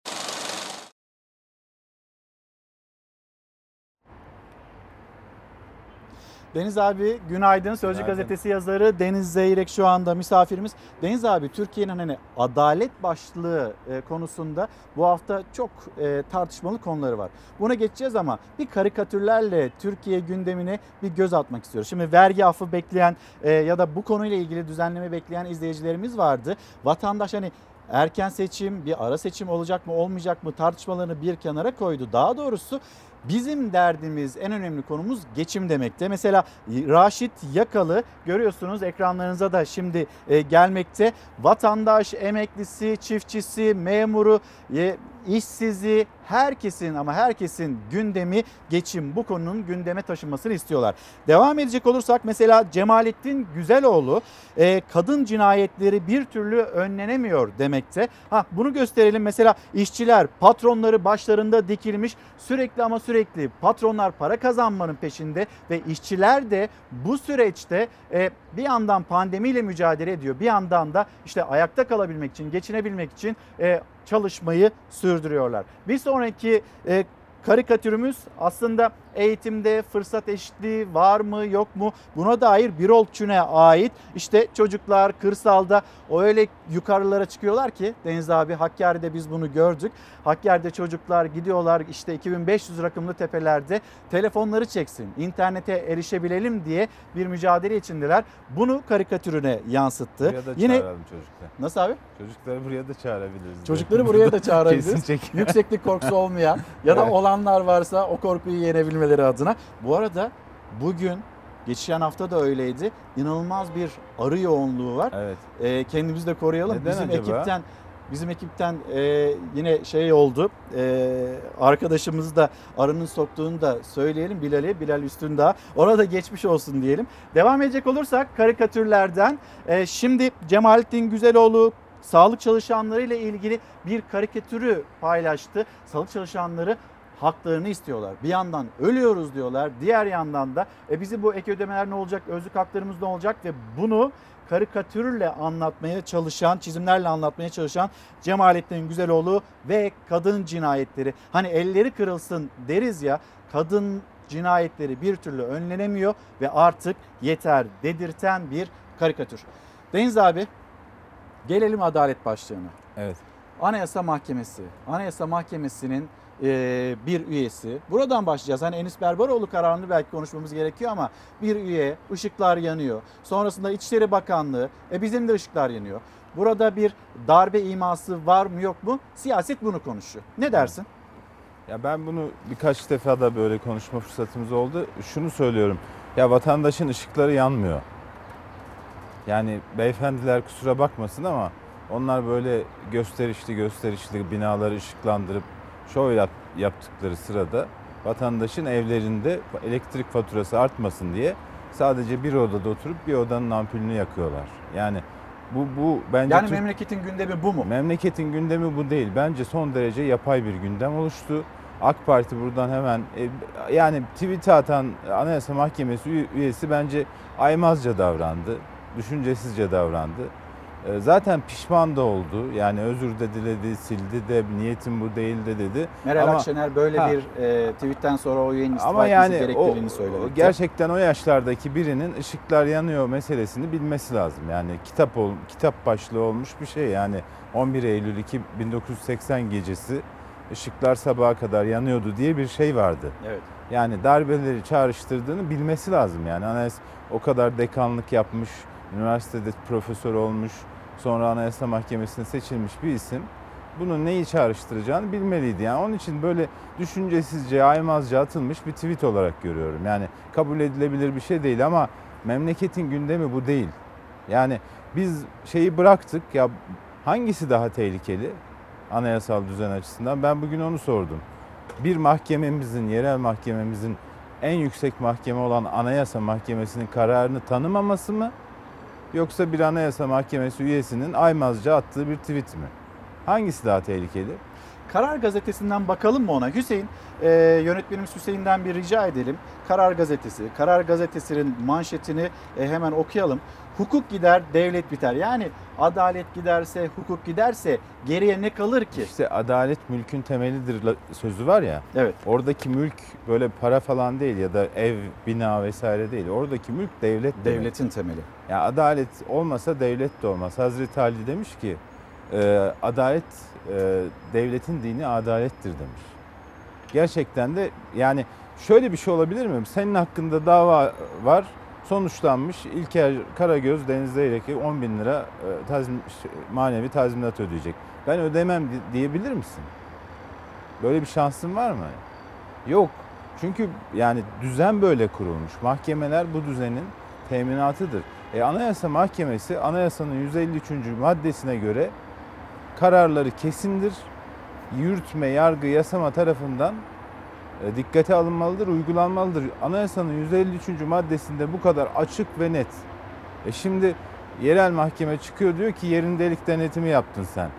Deniz abi günaydın. Sözcü Günaydın. gazetesi yazarı Deniz Zeyrek şu anda misafirimiz. Deniz abi Türkiye'nin hani adalet başlığı e, konusunda bu hafta çok e, tartışmalı konuları var. Buna geçeceğiz ama bir karikatürlerle Türkiye gündemine bir göz atmak istiyoruz. Şimdi vergi affı bekleyen e, ya da bu konuyla ilgili düzenleme bekleyen izleyicilerimiz vardı. Vatandaş hani erken seçim, bir ara seçim olacak mı olmayacak mı tartışmalarını bir kenara koydu. Daha doğrusu Bizim derdimiz en önemli konumuz geçim demekte. Mesela Raşit Yakalı görüyorsunuz ekranlarınıza da şimdi e, gelmekte. Vatandaş, emeklisi, çiftçisi, memuru, işsizi herkesin ama herkesin gündemi geçim. Bu konunun gündeme taşınmasını istiyorlar. Devam edecek olursak mesela Cemalettin Güzeloğlu e, kadın cinayetleri bir türlü önlenemiyor demekte. Ha bunu gösterelim mesela işçiler patronları başlarında dikilmiş sürekli ama sürekli patronlar para kazanmanın peşinde ve işçiler de bu süreçte e, bir yandan pandemiyle mücadele ediyor. Bir yandan da işte ayakta kalabilmek için, geçinebilmek için e, çalışmayı sürdürüyorlar. Bir sonraki e, karikatürümüz aslında eğitimde fırsat eşitliği var mı yok mu buna dair Birol Çün'e ait işte çocuklar kırsalda öyle yukarılara çıkıyorlar ki Deniz abi Hakkari'de biz bunu gördük. Hakkari'de çocuklar gidiyorlar işte 2500 rakımlı tepelerde telefonları çeksin internete erişebilelim diye bir mücadele içindeler. Bunu karikatürüne yansıttı. Buraya da Yine çağıralım çocuklar. Nasıl abi? Çocukları buraya da çağırabiliriz. Çocukları buraya da çağırabiliriz. Yükseklik korkusu olmayan ya da olanlar varsa o korkuyu yenebilmeleri adına. Bu arada bugün geçen hafta da öyleydi. İnanılmaz bir arı yoğunluğu var. Evet. Ee, kendimizi de koruyalım. Neden bizim acaba? ekipten bizim ekipten e, yine şey oldu. E, arkadaşımız da arının soktuğunu da söyleyelim Bilal'i. Bilal Üstündağ. Ona da geçmiş olsun diyelim. Devam edecek olursak karikatürlerden e, şimdi Cemalettin Güzeloğlu sağlık çalışanları ile ilgili bir karikatürü paylaştı. Sağlık çalışanları haklarını istiyorlar. Bir yandan ölüyoruz diyorlar. Diğer yandan da e bizi bu ek ödemeler ne olacak, özlük haklarımız ne olacak ve bunu karikatürle anlatmaya çalışan, çizimlerle anlatmaya çalışan Cemalettin Güzeloğlu ve kadın cinayetleri. Hani elleri kırılsın deriz ya kadın cinayetleri bir türlü önlenemiyor ve artık yeter dedirten bir karikatür. Deniz abi gelelim adalet başlığına. Evet. Anayasa Mahkemesi. Anayasa Mahkemesi'nin e, bir üyesi. Buradan başlayacağız. Hani Enis Berberoğlu kararını belki konuşmamız gerekiyor ama bir üye, ışıklar yanıyor. Sonrasında İçişleri Bakanlığı, e bizim de ışıklar yanıyor. Burada bir darbe iması var mı yok mu? Siyaset bunu konuşuyor. Ne dersin? Ya ben bunu birkaç defa da böyle konuşma fırsatımız oldu. Şunu söylüyorum. Ya vatandaşın ışıkları yanmıyor. Yani beyefendiler kusura bakmasın ama onlar böyle gösterişli gösterişli binaları ışıklandırıp şov yap- yaptıkları sırada vatandaşın evlerinde elektrik faturası artmasın diye sadece bir odada oturup bir odanın ampulünü yakıyorlar. Yani bu bu bence Yani Türk- memleketin gündemi bu mu? Memleketin gündemi bu değil. Bence son derece yapay bir gündem oluştu. AK Parti buradan hemen e, yani tweet'e atan Anayasa Mahkemesi üy- üyesi bence aymazca davrandı. Düşüncesizce davrandı. E, Zaten pişman da oldu. Yani özür de diledi, sildi de niyetim bu değil de dedi. Meral Ama- Akşener böyle Ha. bir e, tweetten sonra o istifa ama yani gerektiğini söyledi. gerçekten o yaşlardaki birinin ışıklar yanıyor meselesini bilmesi lazım. Yani kitap ol, kitap başlığı olmuş bir şey. Yani 11 Eylül 2 1980 gecesi ışıklar sabaha kadar yanıyordu diye bir şey vardı. Evet. Yani darbeleri çağrıştırdığını bilmesi lazım. Yani anayasa o kadar dekanlık yapmış, üniversitede profesör olmuş, sonra Anayasa Mahkemesi'ne seçilmiş bir isim bunun neyi çağrıştıracağını bilmeliydi. Yani onun için böyle düşüncesizce, aymazca atılmış bir tweet olarak görüyorum. Yani kabul edilebilir bir şey değil ama memleketin gündemi bu değil. Yani biz şeyi bıraktık ya hangisi daha tehlikeli anayasal düzen açısından ben bugün onu sordum. Bir mahkememizin, yerel mahkememizin en yüksek mahkeme olan Anayasa Mahkemesi'nin kararını tanımaması mı? Yoksa bir Anayasa Mahkemesi üyesinin aymazca attığı bir tweet mi? Hangisi daha tehlikeli? Karar Gazetesi'nden bakalım mı ona? Hüseyin, e, yönetmenimiz Hüseyin'den bir rica edelim. Karar Gazetesi, Karar Gazetesi'nin manşetini e, hemen okuyalım. Hukuk gider, devlet biter. Yani adalet giderse, hukuk giderse geriye ne kalır ki? İşte adalet mülkün temelidir sözü var ya. Evet. Oradaki mülk böyle para falan değil ya da ev, bina vesaire değil. Oradaki mülk devlet demek. Devletin temeli. Ya adalet olmasa devlet de olmaz. Hazreti Ali demiş ki e, adalet e, devletin dini adalettir demiş. Gerçekten de yani şöyle bir şey olabilir mi? Senin hakkında dava var sonuçlanmış. İlker Karagöz Deniz Zeyrek'e 10 bin lira e, tazmin, manevi tazminat ödeyecek. Ben ödemem di- diyebilir misin? Böyle bir şansın var mı? Yok. Çünkü yani düzen böyle kurulmuş. Mahkemeler bu düzenin teminatıdır. E, Anayasa Mahkemesi anayasanın 153. maddesine göre kararları kesindir. Yürütme, yargı, yasama tarafından dikkate alınmalıdır, uygulanmalıdır. Anayasanın 153. maddesinde bu kadar açık ve net. E şimdi yerel mahkeme çıkıyor diyor ki yerin delik denetimi yaptın sen.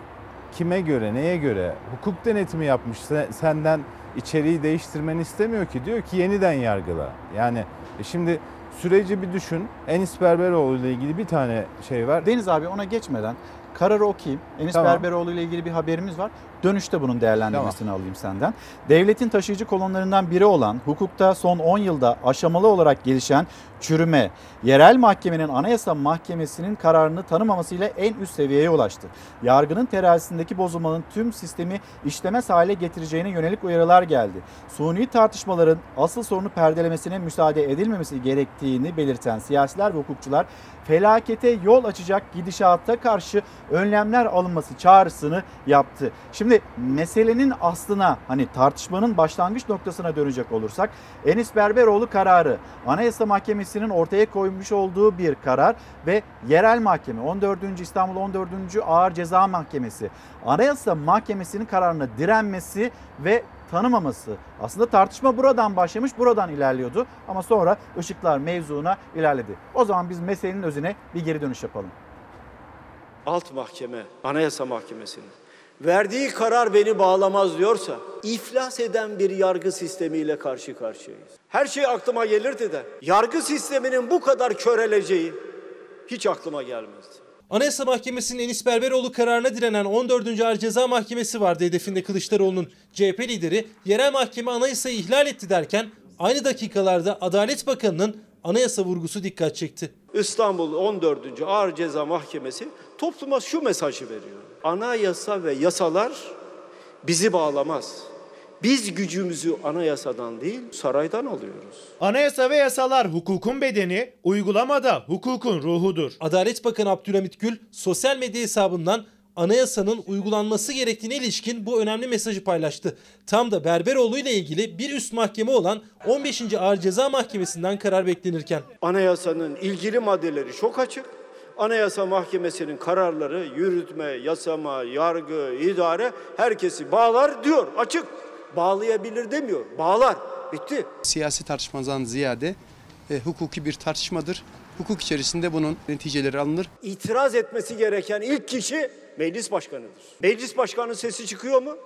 kime göre, neye göre hukuk denetimi yapmış se- senden içeriği değiştirmeni istemiyor ki diyor ki yeniden yargıla. Yani e şimdi süreci bir düşün. Enis Berberoğlu ile ilgili bir tane şey var. Deniz abi ona geçmeden kararı okuyayım. Enis Tamam. Berberoğlu ile ilgili bir haberimiz var. Dönüşte bunun değerlendirmesini alayım senden. Devletin taşıyıcı kolonlarından biri olan hukukta son 10 yılda aşamalı olarak gelişen çürüme, yerel mahkemenin anayasa mahkemesinin kararını tanımamasıyla en üst seviyeye ulaştı. Yargının terazisindeki bozulmanın tüm sistemi işlemez hale getireceğine yönelik uyarılar geldi. Suni tartışmaların asıl sorunu perdelemesine müsaade edilmemesi gerektiğini belirten siyasiler ve hukukçular felakete yol açacak gidişata karşı önlemler alınması çağrısını yaptı. Şimdi meselenin aslına hani tartışmanın başlangıç noktasına dönecek olursak Enis Berberoğlu kararı Anayasa Mahkemesi'nin ortaya koymuş olduğu bir karar ve yerel mahkeme 14. İstanbul 14. Ağır Ceza Mahkemesi Anayasa Mahkemesi'nin kararına direnmesi ve tanımaması. Aslında tartışma buradan başlamış, buradan ilerliyordu ama sonra ışıklar mevzuna ilerledi. O zaman biz meselenin özüne bir geri dönüş yapalım. alt mahkeme, anayasa mahkemesinin verdiği karar beni bağlamaz diyorsa iflas eden bir yargı sistemiyle karşı karşıyayız. Her şey aklıma gelirdi de yargı sisteminin bu kadar köreleceği hiç aklıma gelmezdi. Anayasa Mahkemesi'nin Enis Berberoğlu kararına direnen 14. Ağır Ceza Mahkemesi vardı hedefinde Kılıçdaroğlu'nun. CHP lideri yerel mahkeme anayasayı ihlal etti derken aynı dakikalarda Adalet Bakanı'nın anayasa vurgusu dikkat çekti. İstanbul 14. Ağır Ceza Mahkemesi topluma şu mesajı veriyor. Anayasa ve yasalar bizi bağlamaz. Biz gücümüzü anayasadan değil saraydan alıyoruz. Anayasa ve yasalar hukukun bedeni, uygulamada hukukun ruhudur. Adalet Bakanı Abdülhamit Gül sosyal medya hesabından anayasanın uygulanması gerektiğine ilişkin bu önemli mesajı paylaştı. Tam da Berberoğlu ile ilgili bir üst mahkeme olan 15. Ağır Ceza Mahkemesi'nden karar beklenirken. Anayasanın ilgili maddeleri çok açık. Anayasa Mahkemesi'nin kararları yürütme, yasama, yargı, idare herkesi bağlar diyor. Açık. Bağlayabilir demiyor. Bağlar. Bitti. Siyasi tartışmadan ziyade e, hukuki bir tartışmadır. Hukuk içerisinde bunun neticeleri alınır. İtiraz etmesi gereken ilk kişi meclis başkanıdır. Meclis başkanının sesi çıkıyor mu?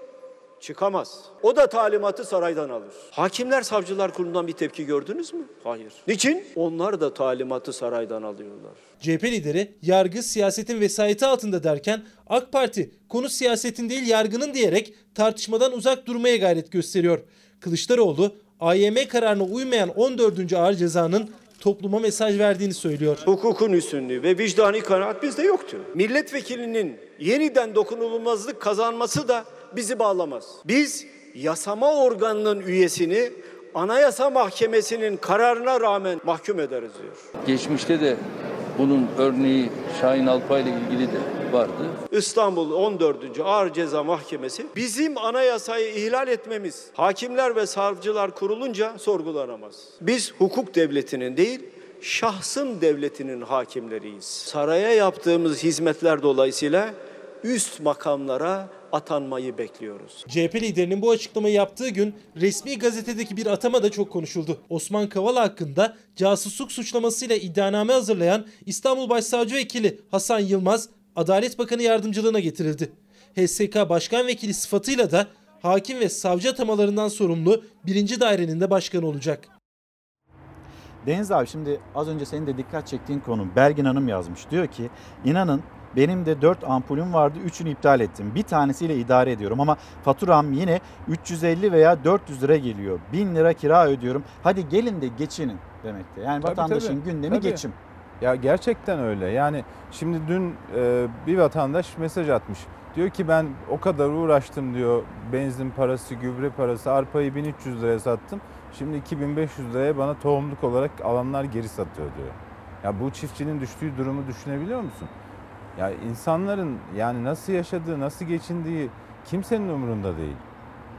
Çıkamaz. O da talimatı saraydan alır. Hakimler Savcılar Kurulu'ndan bir tepki gördünüz mü? Hayır. Niçin? Onlar da talimatı saraydan alıyorlar. CHP lideri yargı siyasetin vesayeti altında derken AK Parti konu siyasetin değil yargının diyerek tartışmadan uzak durmaya gayret gösteriyor. Kılıçdaroğlu AYM kararına uymayan 14. ağır cezanın topluma mesaj verdiğini söylüyor. Hukukun üstünlüğü ve vicdani kanaat bizde yoktur. Milletvekilinin yeniden dokunulmazlık kazanması da bizi bağlamaz. Biz yasama organının üyesini Anayasa Mahkemesi'nin kararına rağmen mahkum ederiz diyor. Geçmişte de bunun örneği Şahin Alpay ile ilgili de vardı. İstanbul 14. Ağır Ceza Mahkemesi bizim anayasayı ihlal etmemiz hakimler ve savcılar kurulunca sorgulanamaz. Biz hukuk devletinin değil şahsın devletinin hakimleriyiz. Saraya yaptığımız hizmetler dolayısıyla üst makamlara atanmayı bekliyoruz. CHP liderinin bu açıklamayı yaptığı gün resmi gazetedeki bir atama da çok konuşuldu. Osman Kavala hakkında casusluk suçlamasıyla iddianame hazırlayan İstanbul Başsavcı Vekili Hasan Yılmaz Adalet Bakanı yardımcılığına getirildi. HSK Başkan Vekili sıfatıyla da hakim ve savcı atamalarından sorumlu birinci dairenin de başkanı olacak. Deniz abi şimdi az önce senin de dikkat çektiğin konu Belgin Hanım yazmış. Diyor ki inanın benim de 4 ampulüm vardı 3'ünü iptal ettim. Bir tanesiyle idare ediyorum ama faturam yine 350 veya 400 lira geliyor. 1000 lira kira ödüyorum. Hadi gelin de geçinin demekte. Yani Tabii, vatandaşın tabii. gündemi Tabii. geçim. Ya gerçekten öyle. Yani şimdi dün e, bir vatandaş mesaj atmış. Diyor ki ben o kadar uğraştım diyor. Benzin parası, gübre parası, arpayı 1300 liraya sattım. Şimdi 2500 liraya bana tohumluk olarak alanlar geri satıyor diyor. Ya bu çiftçinin düştüğü durumu düşünebiliyor musun? Ya insanların yani nasıl yaşadığı, nasıl geçindiği kimsenin umurunda değil.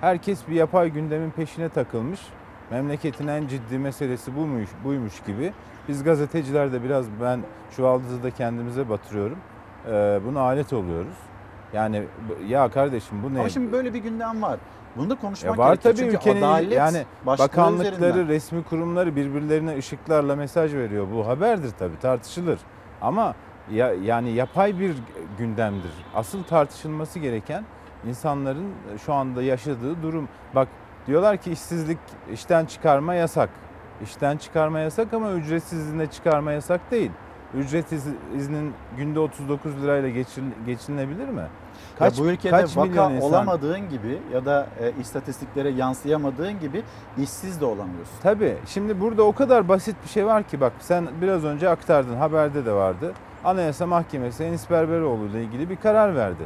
Herkes bir yapay gündemin peşine takılmış. Memleketin en ciddi meselesi buymuş, buymuş gibi. Biz gazeteciler de biraz ben çuvaldızı da kendimize batırıyorum. Ee, buna alet oluyoruz. Yani ya kardeşim bu ne? Ama şimdi böyle bir gündem var. Bunu da konuşmak Ya var gerekiyor. tabii Çünkü ülkenin adalet yani bakanlıkları, üzerinden. resmi kurumları birbirlerine ışıklarla mesaj veriyor. Bu haberdir tabii tartışılır. Ama ya, yani yapay bir gündemdir. Asıl tartışılması gereken insanların şu anda yaşadığı durum. Bak diyorlar ki işsizlik işten çıkarma yasak. İşten çıkarma yasak ama ücretsiz izne çıkarma yasak değil. Ücret iznin günde 39 lirayla geçin, geçinilebilir mi? Kaç, ya bu ülkede kaç vaka insan... olamadığın gibi ya da e, istatistiklere yansıyamadığın gibi işsiz de olamıyorsun. Tabii. Şimdi burada o kadar basit bir şey var ki bak sen biraz önce aktardın haberde de vardı. Anayasa Mahkemesi Enis Berberoğlu ile ilgili bir karar verdi.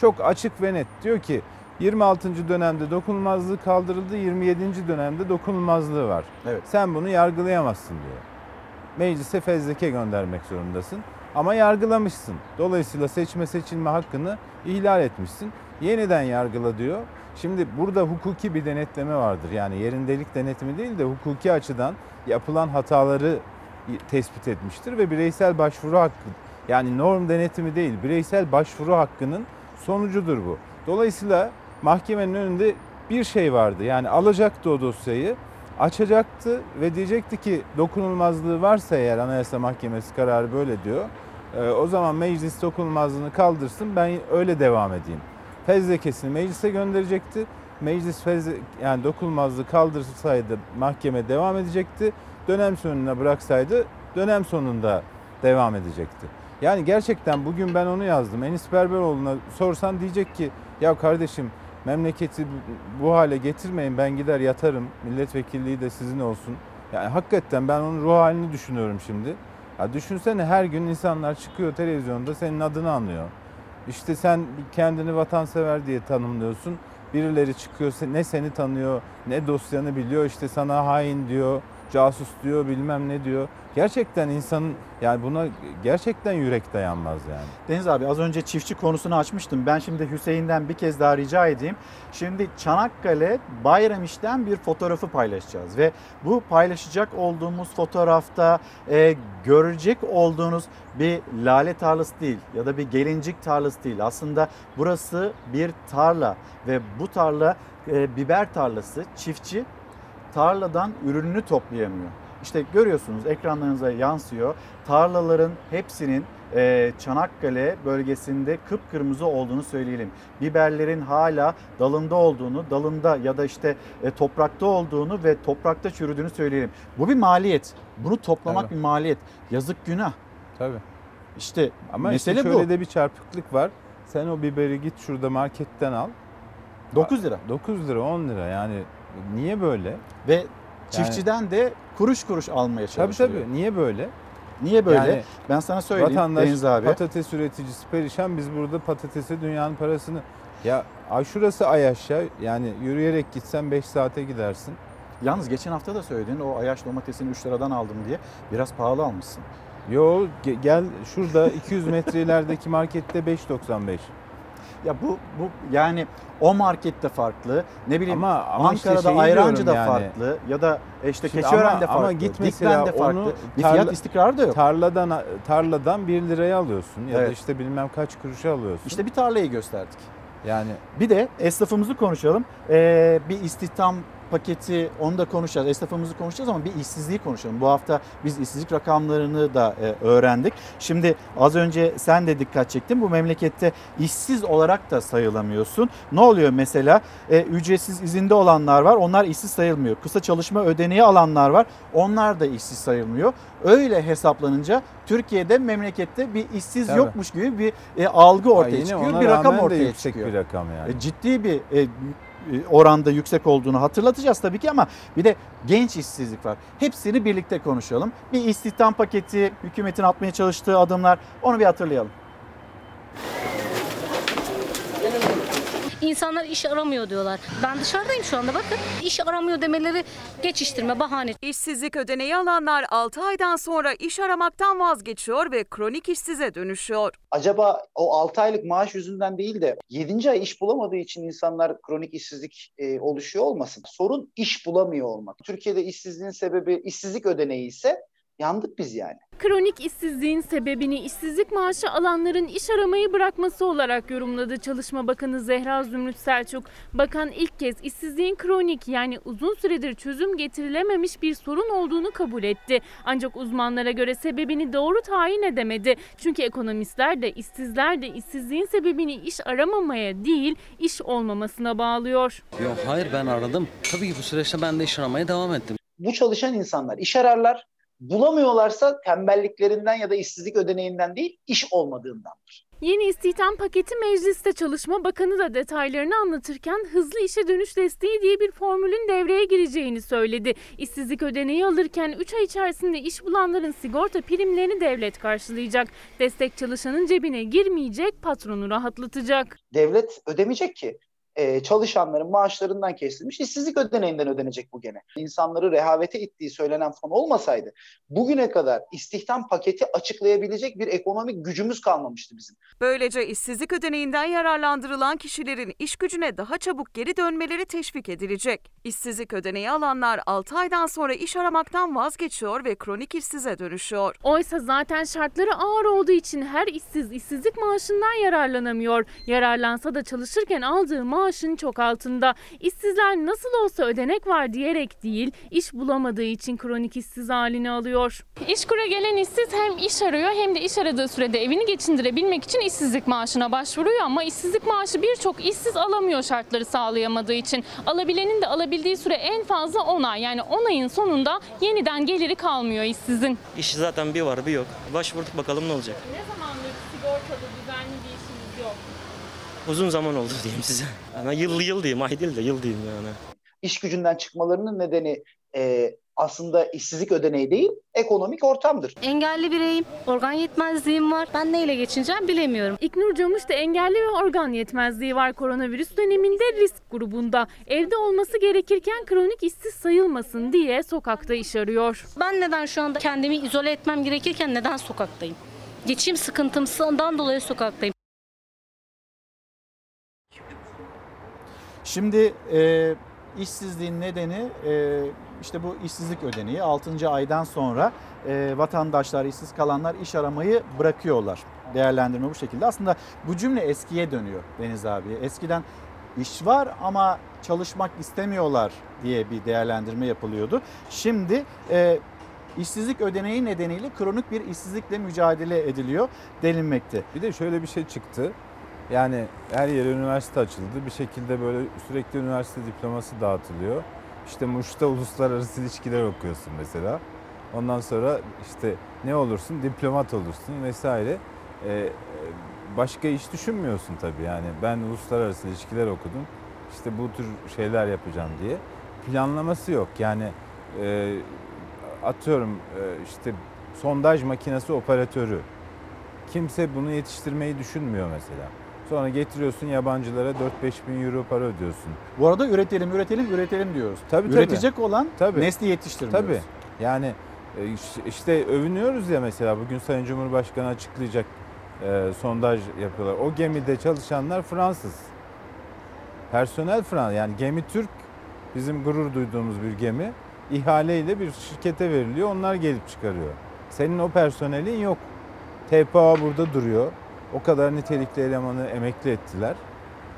Çok açık ve net. Diyor ki 26. dönemde dokunulmazlığı kaldırıldı, 27. dönemde dokunulmazlığı var. Evet. Sen bunu yargılayamazsın diyor. Meclise fezleke göndermek zorundasın. Ama yargılamışsın. Dolayısıyla seçme seçilme hakkını ihlal etmişsin. Yeniden yargıla diyor. Şimdi burada hukuki bir denetleme vardır. Yani yerindelik denetimi değil de hukuki açıdan yapılan hataları tespit etmiştir ve bireysel başvuru hakkı yani norm denetimi değil bireysel başvuru hakkının sonucudur bu. Dolayısıyla mahkemenin önünde bir şey vardı. Yani alacaktı o dosyayı, açacaktı ve diyecekti ki dokunulmazlığı varsa eğer Anayasa Mahkemesi kararı böyle diyor. E, o zaman meclis dokunulmazlığını kaldırsın ben öyle devam edeyim. Fezlekesini meclise gönderecekti. Meclis fezle, yani dokunulmazlığı kaldırsaydı mahkeme devam edecekti. Dönem sonuna bıraksaydı dönem sonunda devam edecekti. Yani gerçekten bugün ben onu yazdım. Enis Berberoğlu'na sorsan diyecek ki ya kardeşim memleketi bu hale getirmeyin ben gider yatarım. Milletvekilliği de sizin olsun. Yani hakikaten ben onun ruh halini düşünüyorum şimdi. Ya düşünsene her gün insanlar çıkıyor televizyonda senin adını anlıyor. İşte sen kendini vatansever diye tanımlıyorsun. Birileri çıkıyor ne seni tanıyor ne dosyanı biliyor işte sana hain diyor casus diyor bilmem ne diyor. Gerçekten insanın yani buna gerçekten yürek dayanmaz yani. Deniz abi az önce çiftçi konusunu açmıştım. Ben şimdi Hüseyin'den bir kez daha rica edeyim. Şimdi Çanakkale Bayramiş'ten bir fotoğrafı paylaşacağız ve bu paylaşacak olduğumuz fotoğrafta e, görecek olduğunuz bir lale tarlası değil ya da bir gelincik tarlası değil. Aslında burası bir tarla ve bu tarla e, biber tarlası. Çiftçi tarladan ürününü toplayamıyor. İşte görüyorsunuz ekranlarınıza yansıyor. Tarlaların hepsinin e, Çanakkale bölgesinde kıpkırmızı olduğunu söyleyelim. Biberlerin hala dalında olduğunu, dalında ya da işte e, toprakta olduğunu ve toprakta çürüdüğünü söyleyelim. Bu bir maliyet. Bunu toplamak Tabii. bir maliyet. Yazık günah. Tabii. İşte Ama mesele işte şöyle bu. de bir çarpıklık var. Sen o biberi git şurada marketten al. 9 lira. 9 lira 10 lira yani Niye böyle? Ve çiftçiden yani, de kuruş kuruş almaya çalışıyor. Tabii tabii. Niye böyle? Niye böyle? Yani, ben sana söyleyeyim vatandaş, Deniz abi. patates üreticisi perişan. Biz burada patatese dünyanın parasını... Ya ay şurası Ayaş'a yani yürüyerek gitsen 5 saate gidersin. Yalnız geçen hafta da söyledin o Ayaş domatesini 3 liradan aldım diye biraz pahalı almışsın. Yo gel şurada 200 metre ilerideki markette 5.95. Ya bu bu yani o markette farklı. Ne bileyim ama, ama Ankara'da işte Ayrancı'da yani. farklı ya da işte Şimdi Keçiören'de farklı. Ama git mesela farklı. Onu bir tarla, fiyat istikrarı da yok. Tarladan tarladan 1 liraya alıyorsun ya evet. da işte bilmem kaç kuruşa alıyorsun. İşte bir tarlayı gösterdik. Yani bir de esnafımızı konuşalım. Ee, bir istihdam paketi onu da konuşacağız. Esnafımızı konuşacağız ama bir işsizliği konuşalım. Bu hafta biz işsizlik rakamlarını da e, öğrendik. Şimdi az önce sen de dikkat çektin. Bu memlekette işsiz olarak da sayılamıyorsun. Ne oluyor mesela? E, ücretsiz izinde olanlar var. Onlar işsiz sayılmıyor. Kısa çalışma ödeneği alanlar var. Onlar da işsiz sayılmıyor. Öyle hesaplanınca Türkiye'de memlekette bir işsiz Tabii. yokmuş gibi bir e, algı ortaya çıkıyor. Bir rakam ortaya çıkıyor. bir rakam yani. E, ciddi bir e, oranda yüksek olduğunu hatırlatacağız tabii ki ama bir de genç işsizlik var. Hepsini birlikte konuşalım. Bir istihdam paketi, hükümetin atmaya çalıştığı adımlar onu bir hatırlayalım. İnsanlar iş aramıyor diyorlar. Ben dışarıdayım şu anda bakın. İş aramıyor demeleri geçiştirme, bahane. İşsizlik ödeneği alanlar 6 aydan sonra iş aramaktan vazgeçiyor ve kronik işsize dönüşüyor. Acaba o 6 aylık maaş yüzünden değil de 7. ay iş bulamadığı için insanlar kronik işsizlik e, oluşuyor olmasın? Sorun iş bulamıyor olmak. Türkiye'de işsizliğin sebebi işsizlik ödeneği ise yandık biz yani. Kronik işsizliğin sebebini işsizlik maaşı alanların iş aramayı bırakması olarak yorumladı Çalışma Bakanı Zehra Zümrüt Selçuk. Bakan ilk kez işsizliğin kronik yani uzun süredir çözüm getirilememiş bir sorun olduğunu kabul etti. Ancak uzmanlara göre sebebini doğru tayin edemedi. Çünkü ekonomistler de işsizler de işsizliğin sebebini iş aramamaya değil iş olmamasına bağlıyor. Yok hayır ben aradım. Tabii ki bu süreçte ben de iş aramaya devam ettim. Bu çalışan insanlar iş ararlar, bulamıyorlarsa tembelliklerinden ya da işsizlik ödeneğinden değil, iş olmadığındandır. Yeni istihdam paketi mecliste Çalışma Bakanı da detaylarını anlatırken hızlı işe dönüş desteği diye bir formülün devreye gireceğini söyledi. İşsizlik ödeneği alırken 3 ay içerisinde iş bulanların sigorta primlerini devlet karşılayacak. Destek çalışanın cebine girmeyecek, patronu rahatlatacak. Devlet ödemeyecek ki. Ee, çalışanların maaşlarından kesilmiş, işsizlik ödeneğinden ödenecek bu gene. İnsanları rehavete ittiği söylenen fon olmasaydı bugüne kadar istihdam paketi açıklayabilecek bir ekonomik gücümüz kalmamıştı bizim. Böylece işsizlik ödeneğinden yararlandırılan kişilerin iş gücüne daha çabuk geri dönmeleri teşvik edilecek. İşsizlik ödeneği alanlar 6 aydan sonra iş aramaktan vazgeçiyor ve kronik işsize dönüşüyor. Oysa zaten şartları ağır olduğu için her işsiz işsizlik maaşından yararlanamıyor. Yararlansa da çalışırken aldığı maaşın çok altında. İşsizler nasıl olsa ödenek var diyerek değil, iş bulamadığı için kronik işsiz halini alıyor. İşkur'a gelen işsiz hem iş arıyor hem de iş aradığı sürede evini geçindirebilmek için işsizlik maaşına başvuruyor ama işsizlik maaşı birçok işsiz alamıyor şartları sağlayamadığı için. Alabilenin de alabildiği süre en fazla 10 ay. Yani 10 ayın sonunda yeniden geliri kalmıyor işsizin. İş zaten bir var bir yok. Başvurduk bakalım ne olacak. Ne zamandır sigortalı düzenli bir işiniz yok? Uzun zaman oldu diyeyim size. Yani yıl yıl diyeyim, ay değil de yıl diyeyim yani. İş gücünden çıkmalarının nedeni e, aslında işsizlik ödeneği değil, ekonomik ortamdır. Engelli bireyim, organ yetmezliğim var. Ben neyle geçineceğim bilemiyorum. İknur Camış da engelli ve organ yetmezliği var koronavirüs döneminde risk grubunda. Evde olması gerekirken kronik işsiz sayılmasın diye sokakta iş arıyor. Ben neden şu anda kendimi izole etmem gerekirken neden sokaktayım? Geçim sıkıntımsından dolayı sokaktayım. Şimdi e, işsizliğin nedeni e, işte bu işsizlik ödeneği 6. aydan sonra e, vatandaşlar işsiz kalanlar iş aramayı bırakıyorlar. Değerlendirme bu şekilde. Aslında bu cümle eskiye dönüyor Deniz abi. Eskiden iş var ama çalışmak istemiyorlar diye bir değerlendirme yapılıyordu. Şimdi e, işsizlik ödeneği nedeniyle kronik bir işsizlikle mücadele ediliyor denilmekte. Bir de şöyle bir şey çıktı. Yani her yere üniversite açıldı. Bir şekilde böyle sürekli üniversite diploması dağıtılıyor. İşte Muş'ta uluslararası ilişkiler okuyorsun mesela. Ondan sonra işte ne olursun? Diplomat olursun vesaire. Ee, başka iş düşünmüyorsun tabii yani. Ben uluslararası ilişkiler okudum. İşte bu tür şeyler yapacağım diye. Planlaması yok. Yani e, atıyorum e, işte sondaj makinesi operatörü. Kimse bunu yetiştirmeyi düşünmüyor mesela. Sonra getiriyorsun yabancılara 4-5 bin euro para ödüyorsun. Bu arada üretelim, üretelim, üretelim diyoruz. Tabii, Üretecek tabii. olan Tabii. nesli yetiştirmiyoruz. Tabii. Yani e, işte övünüyoruz ya mesela bugün Sayın Cumhurbaşkanı açıklayacak e, sondaj yapıyorlar. O gemide çalışanlar Fransız. Personel Fransız. Yani gemi Türk. Bizim gurur duyduğumuz bir gemi. ihaleyle bir şirkete veriliyor. Onlar gelip çıkarıyor. Senin o personelin yok. TPA burada duruyor. O kadar nitelikli elemanı emekli ettiler.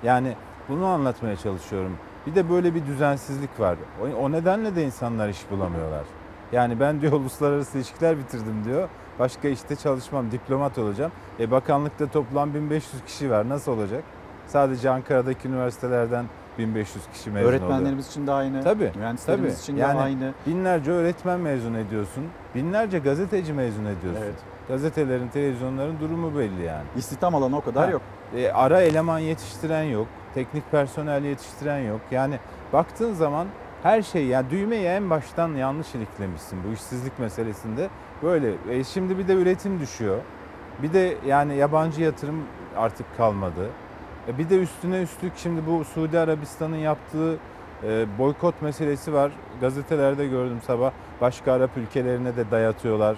Yani bunu anlatmaya çalışıyorum. Bir de böyle bir düzensizlik var. O, nedenle de insanlar iş bulamıyorlar. Yani ben diyor uluslararası ilişkiler bitirdim diyor. Başka işte çalışmam, diplomat olacağım. E bakanlıkta toplam 1500 kişi var. Nasıl olacak? Sadece Ankara'daki üniversitelerden 1500 kişi mezun oluyor. Öğretmenlerimiz için de aynı. Tabii. Mühendislerimiz tabii. için de yani aynı. Binlerce öğretmen mezun ediyorsun. Binlerce gazeteci mezun ediyorsun. Evet. Gazetelerin, televizyonların durumu belli yani. İstihdam alanı o kadar Ha. yok. E, ara eleman yetiştiren yok. Teknik personel yetiştiren yok. Yani baktığın zaman her şey yani düğmeyi en baştan yanlış iliklemişsin bu işsizlik meselesinde. Böyle. E, şimdi bir de üretim düşüyor. Bir de yani yabancı yatırım artık kalmadı. E, bir de üstüne üstlük şimdi bu Suudi Arabistan'ın yaptığı e, boykot meselesi var. Gazetelerde gördüm sabah. Başka Arap ülkelerine de dayatıyorlar.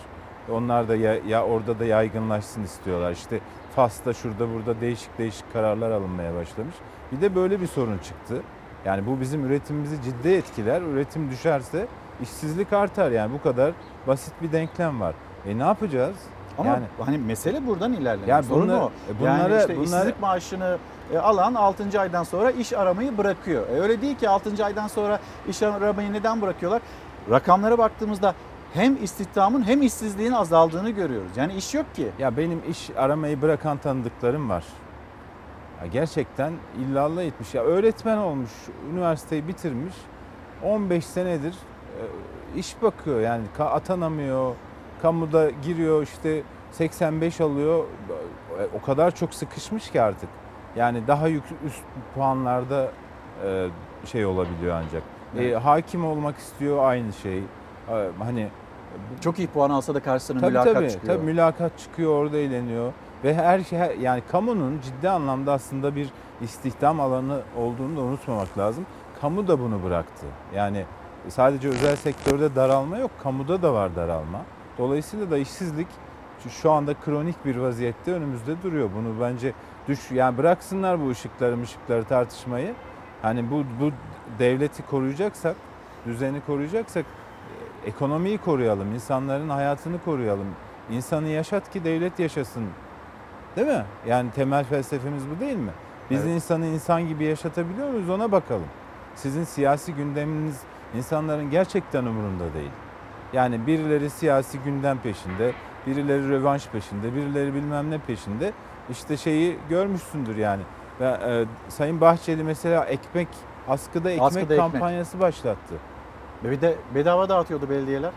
Onlar da ya, ya orada da yaygınlaşsın istiyorlar. İşte Fas'ta şurada burada değişik değişik kararlar alınmaya başlamış. Bir de böyle bir sorun çıktı. Yani bu bizim üretimimizi ciddi etkiler. Üretim düşerse işsizlik artar yani bu kadar basit bir denklem var. E ne yapacağız? Ama yani hani mesele buradan ilerlemek. Ya Sorun bunlar- o. e yani işte bunları- işsizlik maaşını alan 6. aydan sonra iş aramayı bırakıyor. E, öyle değil ki 6. aydan sonra iş aramayı neden bırakıyorlar? Rakamlara baktığımızda hem istihdamın hem işsizliğin azaldığını görüyoruz. Yani iş yok ki. Ya benim iş aramayı bırakan tanıdıklarım var. Ya gerçekten illallah etmiş. Ya öğretmen olmuş, üniversiteyi bitirmiş. 15 senedir e, iş bakıyor. Yani atanamıyor. Kamuda giriyor işte 85 alıyor. E, O kadar çok sıkışmış ki artık. Yani daha yük, üst puanlarda e, şey olabiliyor ancak. E, hakim olmak istiyor aynı şey. E, Hani Çok iyi puan alsa da karşısına tabii, mülakat tabii, çıkıyor. Tabii mülakat çıkıyor orada eğleniyor. Ve her şey her- yani kamunun ciddi anlamda aslında bir istihdam alanı olduğunu da unutmamak lazım. Kamu da bunu bıraktı. Yani sadece özel sektörde daralma yok, kamuda da var daralma. Dolayısıyla da işsizlik şu anda kronik bir vaziyette önümüzde duruyor. Bunu bence düş yani bıraksınlar bu ışıkları ışıkları tartışmayı. Hani bu bu devleti koruyacaksak, düzeni koruyacaksak e, ekonomiyi koruyalım, insanların hayatını koruyalım. İnsanı yaşat ki devlet yaşasın. Değil mi? Yani temel felsefemiz bu değil mi? Biz Evet. insanı insan gibi yaşatabiliyor muyuz ona bakalım. Sizin siyasi gündeminiz insanların gerçekten umurunda değil. Yani birileri siyasi gündem peşinde, birileri rövanş peşinde, birileri bilmem ne peşinde. İşte şeyi görmüşsündür yani. Ve, e, Sayın Bahçeli mesela ekmek, askıda ekmek Askıda ekmek. kampanyası başlattı. Ve bir de bedava dağıtıyordu belediyeler.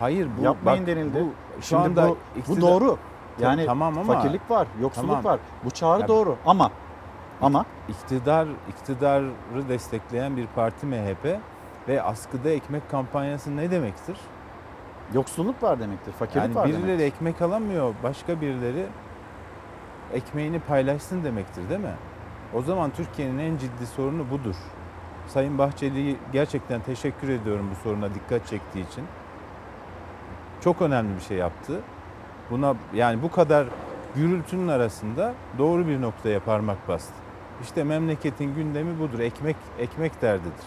Hayır bu Yapmayın bak, denildi. Bu, şu Şimdi anda bu, bu iktidar- doğru. Ta- Yani tamam ama fakirlik var, yoksulluk Tamam. var. Bu çağrı Ya- doğru ama ama iktidar iktidarı destekleyen bir parti MHP ve askıda ekmek kampanyası ne demektir? yoksulluk var demektir, fakirlik Yani var birileri demektir. ekmek alamıyor, başka birileri ekmeğini paylaşsın demektir değil mi? O zaman Türkiye'nin en ciddi sorunu budur. Sayın Bahçeli'yi gerçekten teşekkür ediyorum bu soruna dikkat çektiği için. Çok önemli bir şey yaptı. Buna yani bu kadar gürültünün arasında doğru bir noktaya parmak bastı. İşte memleketin gündemi budur. Ekmek ekmek derdidir.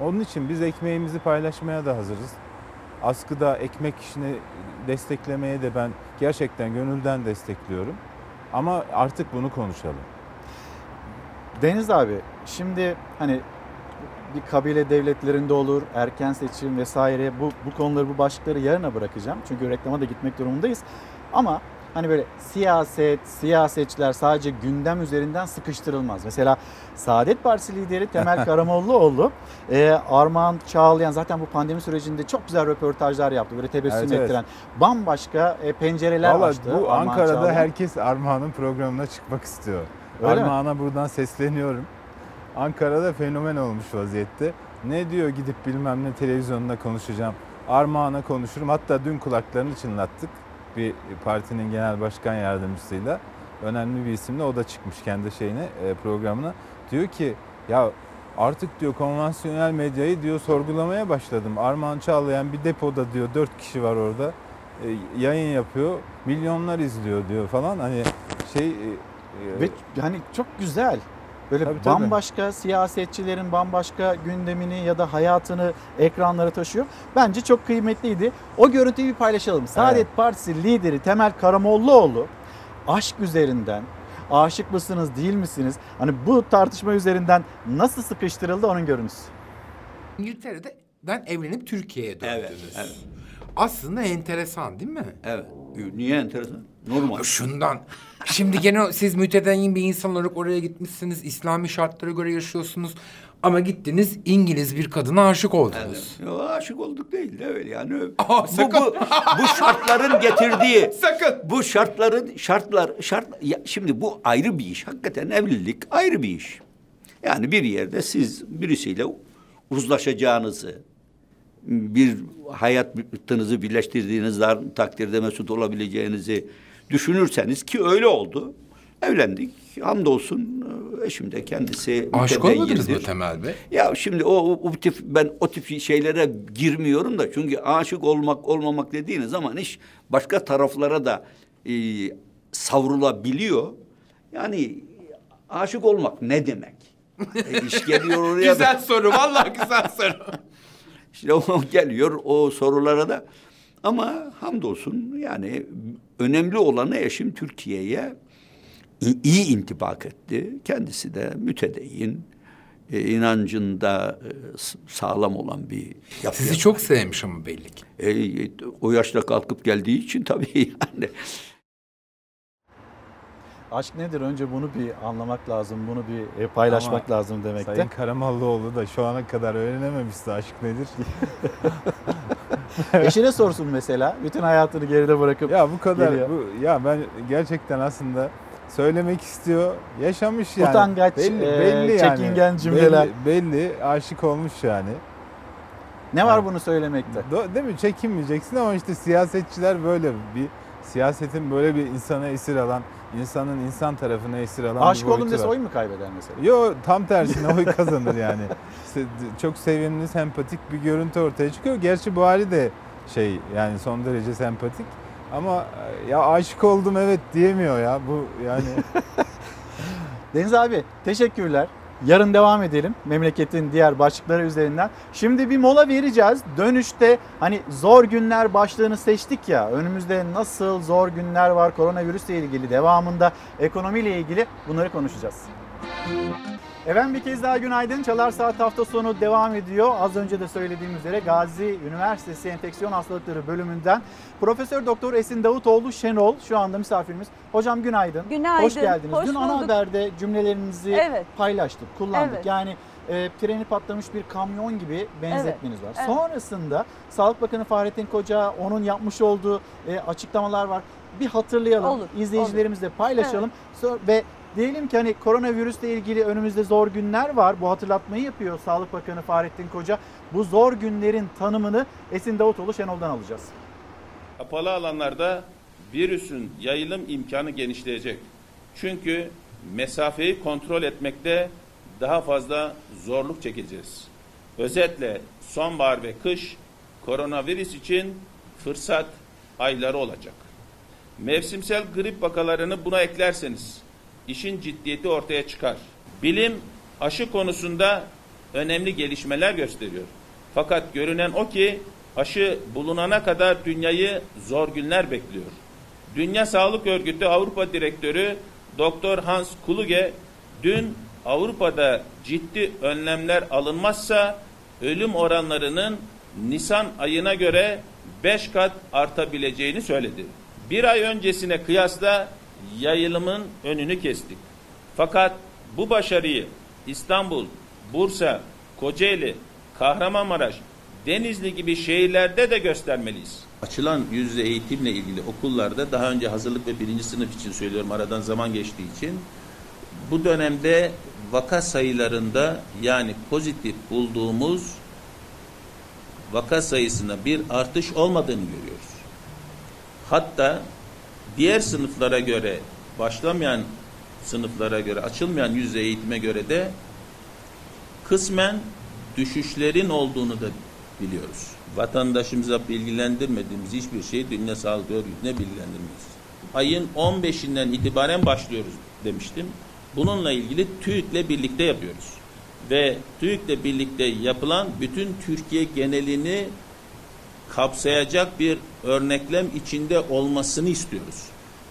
Onun için biz ekmeğimizi paylaşmaya da hazırız. Askıda ekmek işini desteklemeye de ben gerçekten gönülden destekliyorum. Ama artık bunu konuşalım. Deniz abi şimdi hani bir kabile devletlerinde olur, erken seçim vesaire bu, bu konuları bu başlıkları yarına bırakacağım. Çünkü reklama da gitmek durumundayız. Ama hani böyle siyaset, siyasetçiler sadece gündem üzerinden sıkıştırılmaz. Mesela Saadet Partisi lideri Temel Karamollaoğlu, e, Armağan Çağlayan zaten bu pandemi sürecinde çok güzel röportajlar yaptı. Böyle tebessüm Evet, evet. ettiren bambaşka e, pencereler Vallahi açtı. bu Armağan Ankara'da Çağlayan. herkes Armağan'ın programına çıkmak istiyor. Öyle mi? Armağan'a buradan sesleniyorum. Ankara'da fenomen olmuş vaziyette. Ne diyor gidip bilmem ne televizyonda konuşacağım. Armağan'a konuşurum. Hatta dün kulaklarını çınlattık. Bir partinin genel başkan yardımcısıyla. Önemli bir isimle o da çıkmış kendi şeyine e, programına. Diyor ki ya artık diyor konvansiyonel medyayı diyor sorgulamaya başladım. Armağan Çağlayan bir depoda diyor dört kişi var orada. E, yayın yapıyor. Milyonlar izliyor diyor falan. Hani şey e, Ve hani çok güzel. Böyle Tabii, tabii. bambaşka siyasetçilerin bambaşka gündemini ya da hayatını ekranlara taşıyor. Bence çok kıymetliydi. O görüntüyü bir paylaşalım. Saadet Partisi lideri Temel Karamollaoğlu aşk üzerinden aşık mısınız değil misiniz? Hani bu tartışma üzerinden nasıl sıkıştırıldı onun görüntüsü. İngiltere'den evlenip Türkiye'ye döndünüz. Aslında enteresan değil mi? Evet. Niye enteresan? Normal. Şundan. Şimdi gene siz mütedeyyin bir insan olarak oraya gitmişsiniz. İslami şartlara göre yaşıyorsunuz. Ama gittiniz İngiliz bir kadına aşık oldunuz. Yo, aşık olduk değil de öyle yani. Aa, bu, bu, bu şartların getirdiği. sakın. Bu şartların şartlar şart ya şimdi bu ayrı bir iş. Hakikaten evlilik ayrı bir iş. Yani bir yerde siz birisiyle uzlaşacağınızı, bir hayatınızı birleştirdiğiniz takdirde mesut olabileceğinizi düşünürseniz ki öyle oldu. Evlendik. Hamdolsun eşim de kendisi Aşık olmadınız mı. Temel Bey? Ya şimdi o, o, o tip ben o tip şeylere girmiyorum da çünkü aşık olmak olmamak dediğiniz zaman iş başka taraflara da e, savrulabiliyor. Yani aşık olmak ne demek? E, iş geliyor oraya. da- Güzel soru. Vallahi güzel soru. İşte o geliyor o sorulara da. Ama hamdolsun yani önemli olanı eşim Türkiye'ye iyi intibak etti. Kendisi de mütedeyyin, e, inancında e, sağlam olan bir yapı. Sizi çok sevmiş ama belli ki. E, o yaşta kalkıp geldiği için tabii yani. Aşk nedir? Önce bunu bir anlamak lazım, bunu bir e, paylaşmak Ama lazım demekte. Sayın Karamallıoğlu da şu ana kadar öğrenememişti aşk nedir. Eşine sorsun mesela. Bütün hayatını geride bırakıp Ya bu kadar geliyor. bu ya ben gerçekten aslında söylemek istiyor. Yaşamış yani. Utangaç, e, çekingen cümleler. Belli, belli aşık olmuş yani. Ne var bunu söylemekte? Do- değil mi? Çekinmeyeceksin ama işte siyasetçiler böyle bir siyasetin böyle bir insana esir alan, insanın insan tarafına esir alan Aşık bir oldum dese var. oy mu kaybeder mesela? Yo tam tersine oy kazanır yani. İşte çok sevimli, sempatik bir görüntü ortaya çıkıyor. Gerçi bu hali de şey yani son derece sempatik. Ama e, ya aşık oldum evet diyemiyor ya bu yani. Deniz abi teşekkürler. Yarın devam edelim memleketin diğer başlıkları üzerinden. Şimdi bir mola vereceğiz. Dönüşte hani zor günler başlığını seçtik ya. Önümüzde nasıl zor günler var koronavirüsle ilgili devamında ekonomiyle ilgili bunları konuşacağız. Efendim bir kez daha günaydın. Çalar Saat hafta sonu devam ediyor. Az önce de söylediğim üzere Gazi Üniversitesi Enfeksiyon Hastalıkları bölümünden Profesör Doktor Esin Davutoğlu Şenol şu anda misafirimiz. Hocam günaydın. Günaydın, Hoş geldiniz. hoş Dün ana bulduk. haberde cümlelerinizi Evet. paylaştık, kullandık. Evet. Yani e, treni patlamış bir kamyon gibi benzetmeniz var. evet. Sonrasında Sağlık Bakanı Fahrettin Koca onun yapmış olduğu e, açıklamalar var. Bir hatırlayalım. Olur, izleyicilerimizle paylaşalım. So- ve diyelim ki hani koronavirüsle ilgili önümüzde zor günler var. Bu hatırlatmayı yapıyor Sağlık Bakanı Fahrettin Koca. Bu zor günlerin tanımını Esin Davutoğlu Şenol'dan alacağız. Kapalı alanlarda virüsün yayılım imkanı genişleyecek. Çünkü mesafeyi kontrol etmekte daha fazla zorluk çekeceğiz. Özetle sonbahar ve kış koronavirüs için fırsat ayları olacak. Mevsimsel grip vakalarını buna eklerseniz işin ciddiyeti ortaya çıkar. Bilim aşı konusunda önemli gelişmeler gösteriyor. Fakat görünen o ki aşı bulunana kadar dünyayı zor günler bekliyor. Dünya Sağlık Örgütü Avrupa Direktörü Doktor Hans Kluge dün Avrupa'da ciddi önlemler alınmazsa ölüm oranlarının Nisan ayına göre 5 kat artabileceğini söyledi. Bir ay öncesine kıyasla yayılımın önünü kestik. Fakat bu başarıyı İstanbul, Bursa, Kocaeli, Kahramanmaraş, Denizli gibi şehirlerde de göstermeliyiz. Açılan yüz yüze eğitimle ilgili okullarda daha önce hazırlık ve birinci sınıf için söylüyorum aradan zaman geçtiği için bu dönemde vaka sayılarında yani pozitif bulduğumuz vaka sayısında bir artış olmadığını görüyoruz. Hatta diğer sınıflara göre başlamayan sınıflara göre açılmayan yüz yüze eğitime göre de kısmen düşüşlerin olduğunu da biliyoruz. Vatandaşımıza bilgilendirmediğimiz hiçbir şeyi Dünya Sağlık Örgütü'ne bilgilendirmeyiz. Ayın 15'inden itibaren başlıyoruz demiştim. Bununla ilgili TÜİK'le birlikte yapıyoruz. Ve TÜİK'le birlikte yapılan bütün Türkiye genelini kapsayacak bir örneklem içinde olmasını istiyoruz.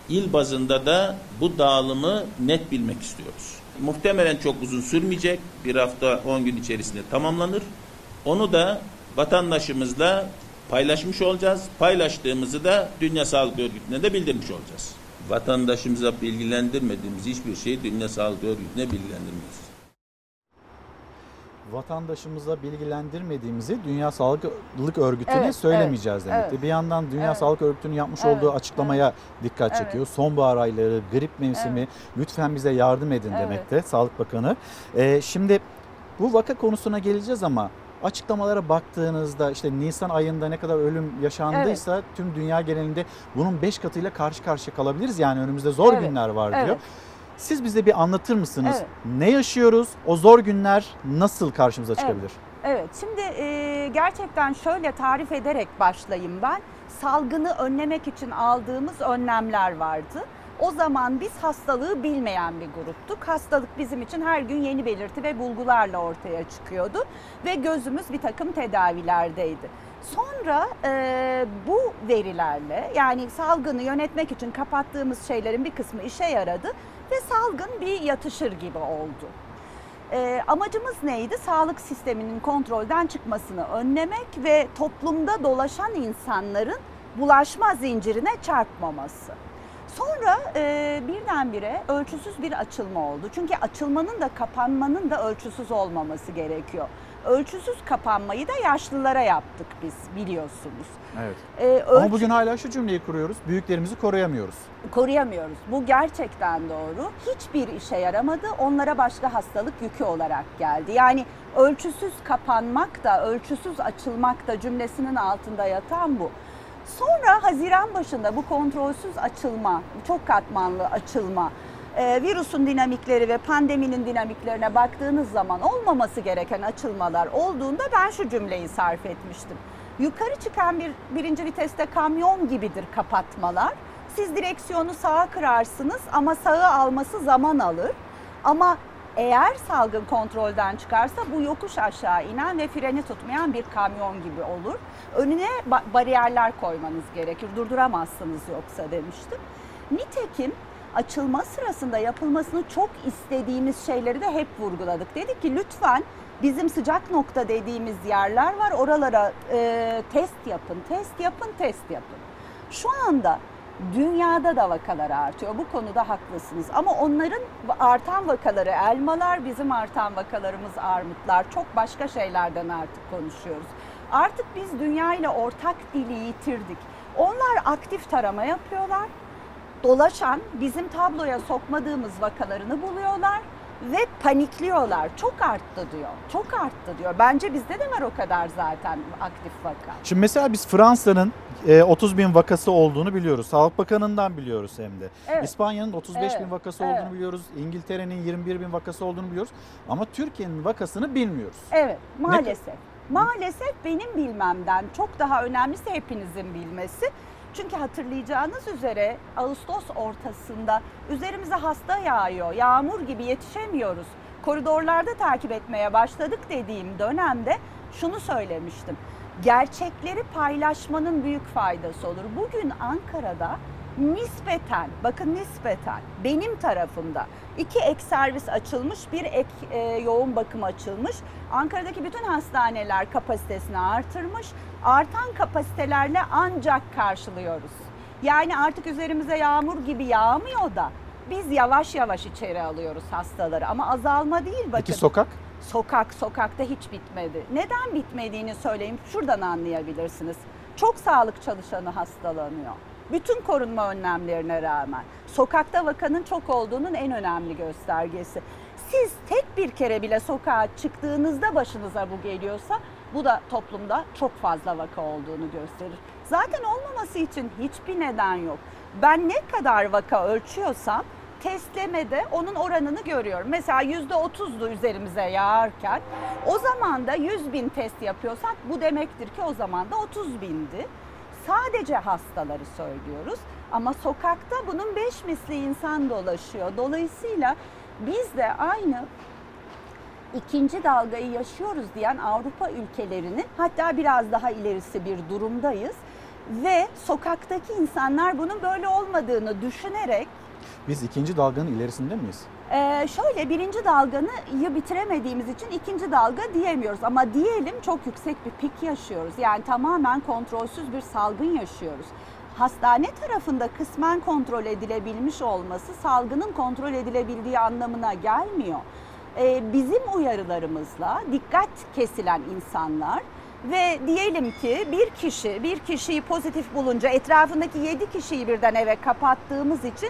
İl bazında da bu dağılımı net bilmek istiyoruz. Muhtemelen çok uzun sürmeyecek. Bir hafta 10 gün içerisinde tamamlanır. Onu da vatandaşımızla paylaşmış olacağız. Paylaştığımızı da Dünya Sağlık Örgütü'ne de bildirmiş olacağız. Vatandaşımıza bilgilendirmediğimiz hiçbir şeyi Dünya Sağlık Örgütü'ne bilgilendirmeyiz. Vatandaşımıza bilgilendirmediğimizi Dünya Sağlık Örgütü'ne Evet, söylemeyeceğiz evet, demekti. evet. Bir yandan Dünya Evet. Sağlık Örgütü'nün yapmış Evet, olduğu açıklamaya dikkat Evet. çekiyor. Sonbahar ayları, grip mevsimi lütfen bize yardım edin Evet. demekte Sağlık Bakanı. Ee, şimdi bu vaka konusuna geleceğiz ama açıklamalara baktığınızda işte Nisan ayında ne kadar ölüm yaşandıysa tüm dünya genelinde bunun 5 katıyla karşı karşıya kalabiliriz. Yani önümüzde zor Evet, günler var diyor. evet. Siz bize bir anlatır mısınız? Evet. Ne yaşıyoruz? O zor günler nasıl karşımıza Evet. çıkabilir? Evet, şimdi e, gerçekten şöyle tarif ederek başlayayım ben. Salgını önlemek için aldığımız önlemler vardı. O zaman biz hastalığı bilmeyen bir gruptuk. Hastalık bizim için her gün yeni belirti ve bulgularla ortaya çıkıyordu ve gözümüz bir takım tedavilerdeydi. Sonra e, bu verilerle yani salgını yönetmek için kapattığımız şeylerin bir kısmı işe yaradı ve salgın bir yatışır gibi oldu. E, amacımız neydi? Sağlık sisteminin kontrolden çıkmasını önlemek ve toplumda dolaşan insanların bulaşma zincirine çarpmaması. Sonra e, birdenbire ölçüsüz bir açılma oldu. Çünkü açılmanın da kapanmanın da ölçüsüz olmaması gerekiyor. Ölçüsüz kapanmayı da yaşlılara yaptık biz biliyorsunuz. Evet. Ee, Ama ölçü- bugün hala şu cümleyi kuruyoruz. Büyüklerimizi koruyamıyoruz. koruyamıyoruz. Bu gerçekten doğru. Hiçbir işe yaramadı. Onlara başka hastalık yükü olarak geldi. Yani ölçüsüz kapanmak da, ölçüsüz açılmak da cümlesinin altında yatan bu. Sonra Haziran başında bu kontrolsüz açılma, çok katmanlı açılma, e, virüsün dinamikleri ve pandeminin dinamiklerine baktığınız zaman olmaması gereken açılmalar olduğunda ben şu cümleyi sarf etmiştim. Yukarı çıkan bir birinci viteste kamyon gibidir kapatmalar. Siz direksiyonu sağa kırarsınız ama sağı alması zaman alır. Ama eğer salgın kontrolden çıkarsa bu yokuş aşağı inen ve freni tutmayan bir kamyon gibi olur. Önüne ba- bariyerler koymanız gerekir. Durduramazsınız yoksa demiştim. Nitekim açılma sırasında yapılmasını çok istediğimiz şeyleri de hep vurguladık. Dedik ki lütfen bizim sıcak nokta dediğimiz yerler var. Oralara e, test yapın, test yapın, test yapın. Şu anda dünyada da vakalar artıyor. Bu konuda haklısınız. Ama onların artan vakaları elmalar, bizim artan vakalarımız armutlar. Çok başka şeylerden artık konuşuyoruz. Artık biz dünya ile ortak dili yitirdik. Onlar aktif tarama yapıyorlar. Dolaşan bizim tabloya sokmadığımız vakalarını buluyorlar ve panikliyorlar. Çok arttı diyor. Çok arttı diyor. Bence bizde de var o kadar zaten aktif vaka. Şimdi mesela biz Fransa'nın e, 30 bin vakası olduğunu biliyoruz. Sağlık Bakanı'ndan biliyoruz hem de. Evet. İspanya'nın 35 bin Evet, vakası evet. olduğunu biliyoruz. İngiltere'nin 21 bin vakası olduğunu biliyoruz. Ama Türkiye'nin vakasını bilmiyoruz. Evet maalesef. Maalesef benim bilmemden çok daha önemlisi hepinizin bilmesi. Çünkü hatırlayacağınız üzere Ağustos ortasında üzerimize hasta yağıyor. Yağmur gibi yetişemiyoruz. Koridorlarda takip etmeye başladık dediğim dönemde şunu söylemiştim. Gerçekleri paylaşmanın büyük faydası olur. Bugün Ankara'da nispeten, bakın nispeten benim tarafımda iki ek servis açılmış, bir ek e, yoğun bakım açılmış. Ankara'daki bütün hastaneler kapasitesini artırmış. Artan kapasitelerle ancak karşılıyoruz. Yani artık üzerimize yağmur gibi yağmıyor da biz yavaş yavaş içeri alıyoruz hastaları ama azalma değil bakın. Peki sokak? Sokak, sokakta hiç bitmedi. Neden bitmediğini söyleyeyim. Şuradan anlayabilirsiniz. Çok sağlık çalışanı hastalanıyor. Bütün korunma önlemlerine rağmen. Sokakta vakanın çok olduğunun en önemli göstergesi. Siz tek bir kere bile sokağa çıktığınızda başınıza bu geliyorsa bu da toplumda çok fazla vaka olduğunu gösterir. Zaten olmaması için hiçbir neden yok. Ben ne kadar vaka ölçüyorsam testlemede onun oranını görüyorum. Mesela yüzde otuzdu üzerimize yağarken o zaman da 100 bin test yapıyorsak bu demektir ki o zaman da 30 bindi. Sadece hastaları söylüyoruz ama sokakta bunun 5 misli insan dolaşıyor. Dolayısıyla biz de aynı ikinci dalgayı yaşıyoruz diyen Avrupa ülkelerinin hatta biraz daha ilerisi bir durumdayız. Ve sokaktaki insanlar bunun böyle olmadığını düşünerek Biz ikinci dalganın ilerisinde miyiz? ee, şöyle birinci dalganı bitiremediğimiz için ikinci dalga diyemiyoruz. Ama diyelim çok yüksek bir pik yaşıyoruz. Yani tamamen kontrolsüz bir salgın yaşıyoruz. Hastane tarafında kısmen kontrol edilebilmiş olması salgının kontrol edilebildiği anlamına gelmiyor. Ee, bizim uyarılarımızla dikkat kesilen insanlar ve diyelim ki bir kişi bir kişiyi pozitif bulunca etrafındaki 7 kişiyi birden eve kapattığımız için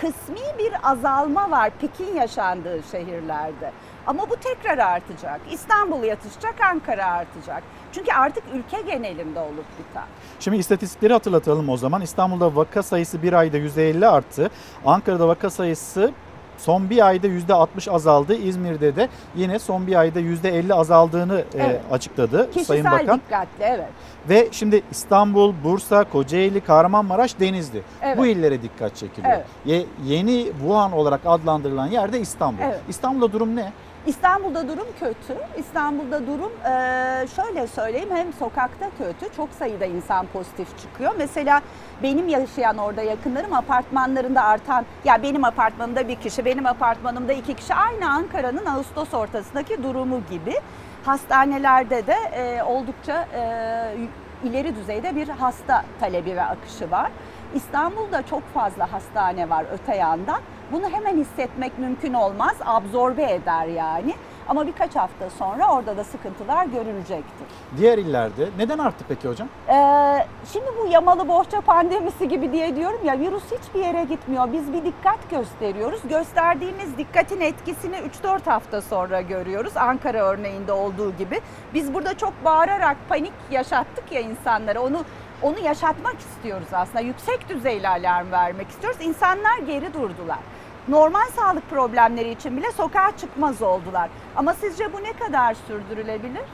kısmi bir azalma var pikin yaşandığı şehirlerde. Ama bu tekrar artacak. İstanbul yatışacak, Ankara artacak. Çünkü artık ülke genelinde olup biter. Şimdi istatistikleri hatırlatalım o zaman. İstanbul'da vaka sayısı bir ayda %50 arttı. Ankara'da vaka sayısı son bir ayda %60 azaldı. İzmir'de de yine son bir ayda %50 azaldığını e, Evet. açıkladı Kişisel Sayın Bakan. dikkatli evet. Ve şimdi İstanbul, Bursa, Kocaeli, Kahramanmaraş, Denizli. Evet. Bu illere dikkat çekiliyor. Evet. Ye- yeni Wuhan olarak adlandırılan yerde İstanbul. Evet. İstanbul'da durum ne? İstanbul'da durum kötü. İstanbul'da durum eee, şöyle söyleyeyim hem sokakta kötü. Çok sayıda insan pozitif çıkıyor. Mesela benim yaşayan orada yakınlarım apartmanlarında artan ya benim apartmanımda bir kişi, benim apartmanımda iki kişi aynı Ankara'nın Ağustos ortasındaki durumu gibi. Hastanelerde de eee, oldukça eee, ileri düzeyde bir hasta talebi ve akışı var. İstanbul'da çok fazla hastane var öte yandan. Bunu hemen hissetmek mümkün olmaz. Absorbe eder yani. Ama birkaç hafta sonra orada da sıkıntılar görülecektir. Diğer illerde neden arttı peki hocam? Ee, şimdi bu yamalı bohça pandemisi gibi diye diyorum ya virüs hiçbir yere gitmiyor. Biz bir dikkat gösteriyoruz. Gösterdiğimiz dikkatin etkisini 3-4 hafta sonra görüyoruz. Ankara örneğinde olduğu gibi. Biz burada çok bağırarak panik yaşattık ya insanlara. Onu onu yaşatmak istiyoruz aslında. Yüksek düzeyli alarm vermek istiyoruz. İnsanlar geri durdular. Normal sağlık problemleri için bile sokağa çıkmaz oldular. Ama sizce bu ne kadar sürdürülebilir?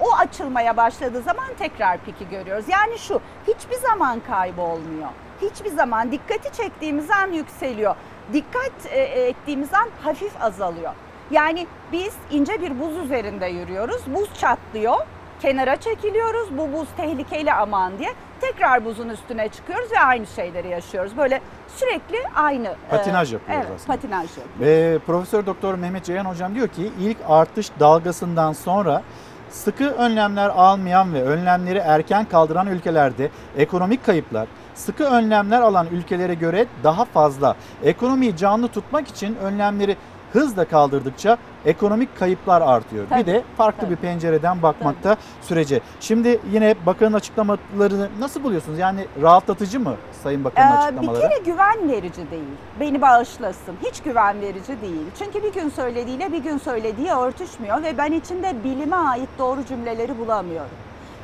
O açılmaya başladığı zaman tekrar piki görüyoruz. Yani şu hiçbir zaman kaybolmuyor. Hiçbir zaman dikkati çektiğimiz an yükseliyor. Dikkat e, ettiğimiz an hafif azalıyor. Yani biz ince bir buz üzerinde yürüyoruz. Buz çatlıyor. Kenara çekiliyoruz. Bu buz tehlikeli aman diye. Tekrar buzun üstüne çıkıyoruz ve aynı şeyleri yaşıyoruz. Böyle sürekli aynı. e, Patinaj yapıyoruz evet, aslında. patinaj yapıyoruz. Ve Profesör Doktor Mehmet Ceyhan hocam diyor ki ilk artış dalgasından sonra sıkı önlemler almayan ve önlemleri erken kaldıran ülkelerde ekonomik kayıplar sıkı önlemler alan ülkelere göre daha fazla. Ekonomiyi canlı tutmak için önlemleri hızla kaldırdıkça ekonomik kayıplar artıyor. Tabii, bir de farklı tabii. bir pencereden bakmakta sürece. Şimdi yine bakanın açıklamalarını nasıl buluyorsunuz? Yani rahatlatıcı mı Sayın Bakan'ın Ee, bir açıklamaları? kere güven verici değil. Beni bağışlasın. Hiç güven verici değil. Çünkü bir gün söylediğiyle bir gün söylediği örtüşmüyor ve ben içinde bilime ait doğru cümleleri bulamıyorum.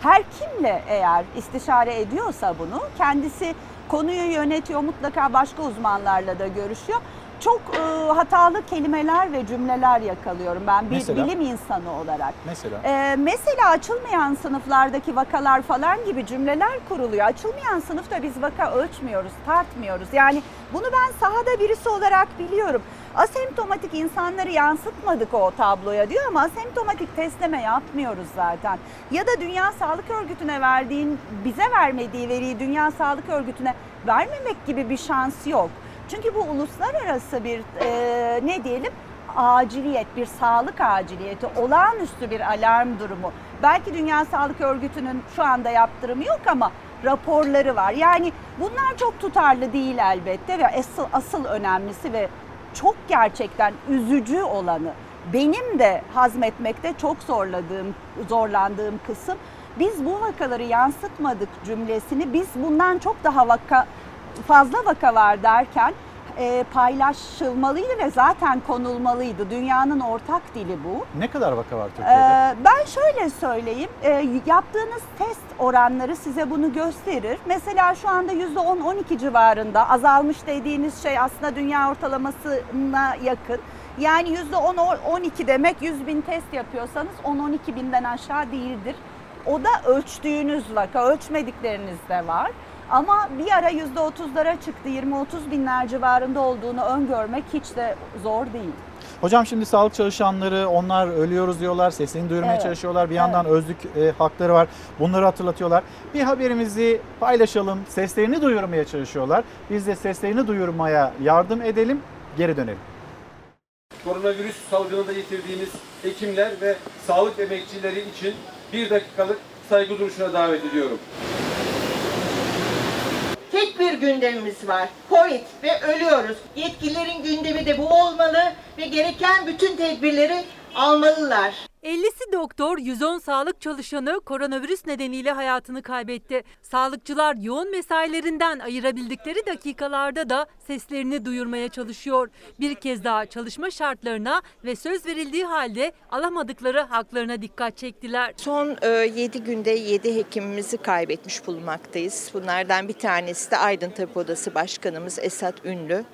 Her kimle eğer istişare ediyorsa bunu kendisi konuyu yönetiyor mutlaka başka uzmanlarla da görüşüyor. Çok e, hatalı kelimeler ve cümleler yakalıyorum ben bir Mesela? bilim insanı olarak. Mesela? Ee, mesela açılmayan sınıflardaki vakalar falan gibi cümleler kuruluyor. Açılmayan sınıfta biz vaka ölçmüyoruz, tartmıyoruz. Yani bunu ben sahada birisi olarak biliyorum. Asemptomatik insanları yansıtmadık o tabloya diyor ama asemptomatik testleme yapmıyoruz zaten. Ya da Dünya Sağlık Örgütü'ne verdiğin, bize vermediği veriyi Dünya Sağlık Örgütü'ne vermemek gibi bir şans yok. Çünkü bu uluslararası bir e, ne diyelim aciliyet, bir sağlık aciliyeti, olağanüstü bir alarm durumu. Belki Dünya Sağlık Örgütü'nün şu anda yaptırımı yok ama raporları var. Yani bunlar çok tutarlı değil elbette ve asıl, asıl önemlisi ve çok gerçekten üzücü olanı benim de hazmetmekte çok zorladığım, zorlandığım kısım biz bu vakaları yansıtmadık cümlesini biz bundan çok daha vaka fazla vaka var derken e, paylaşılmalıydı ve zaten konulmalıydı. Dünyanın ortak dili bu. Ne kadar vaka var Ee, Türkiye'de? ben şöyle söyleyeyim, Ee, yaptığınız test oranları size bunu gösterir. Mesela şu anda %10-12 civarında azalmış dediğiniz şey aslında dünya ortalamasına yakın. Yani %10-12 demek 100 bin test yapıyorsanız 10-12 binden aşağı değildir. O da ölçtüğünüz vaka, ölçmedikleriniz de var. Ama bir ara %30'lara çıktı, 20-30 binler civarında olduğunu öngörmek hiç de zor değil. Hocam şimdi sağlık çalışanları onlar ölüyoruz diyorlar, sesini duyurmaya Evet. çalışıyorlar. Bir yandan özlük e, hakları var. Bunları hatırlatıyorlar. Bir haberimizi paylaşalım. Seslerini duyurmaya çalışıyorlar. Biz de seslerini duyurmaya yardım edelim. Geri dönelim. koronavirüs salgınında yitirdiğimiz hekimler ve sağlık emekçileri için bir dakikalık saygı duruşuna davet ediyorum. Tek bir gündemimiz var. Covid ve ölüyoruz. Yetkililerin gündemi de bu olmalı ve gereken bütün tedbirleri almalılar. 50'si doktor, 110 sağlık çalışanı koronavirüs nedeniyle hayatını kaybetti. Sağlıkçılar yoğun mesailerinden ayırabildikleri dakikalarda da seslerini duyurmaya çalışıyor. Bir kez daha çalışma şartlarına ve söz verildiği halde alamadıkları haklarına dikkat çektiler. Son 7 günde 7 hekimimizi kaybetmiş bulunmaktayız. Bunlardan bir tanesi de Aydın Tabip Odası Başkanımız Esat Ünlü.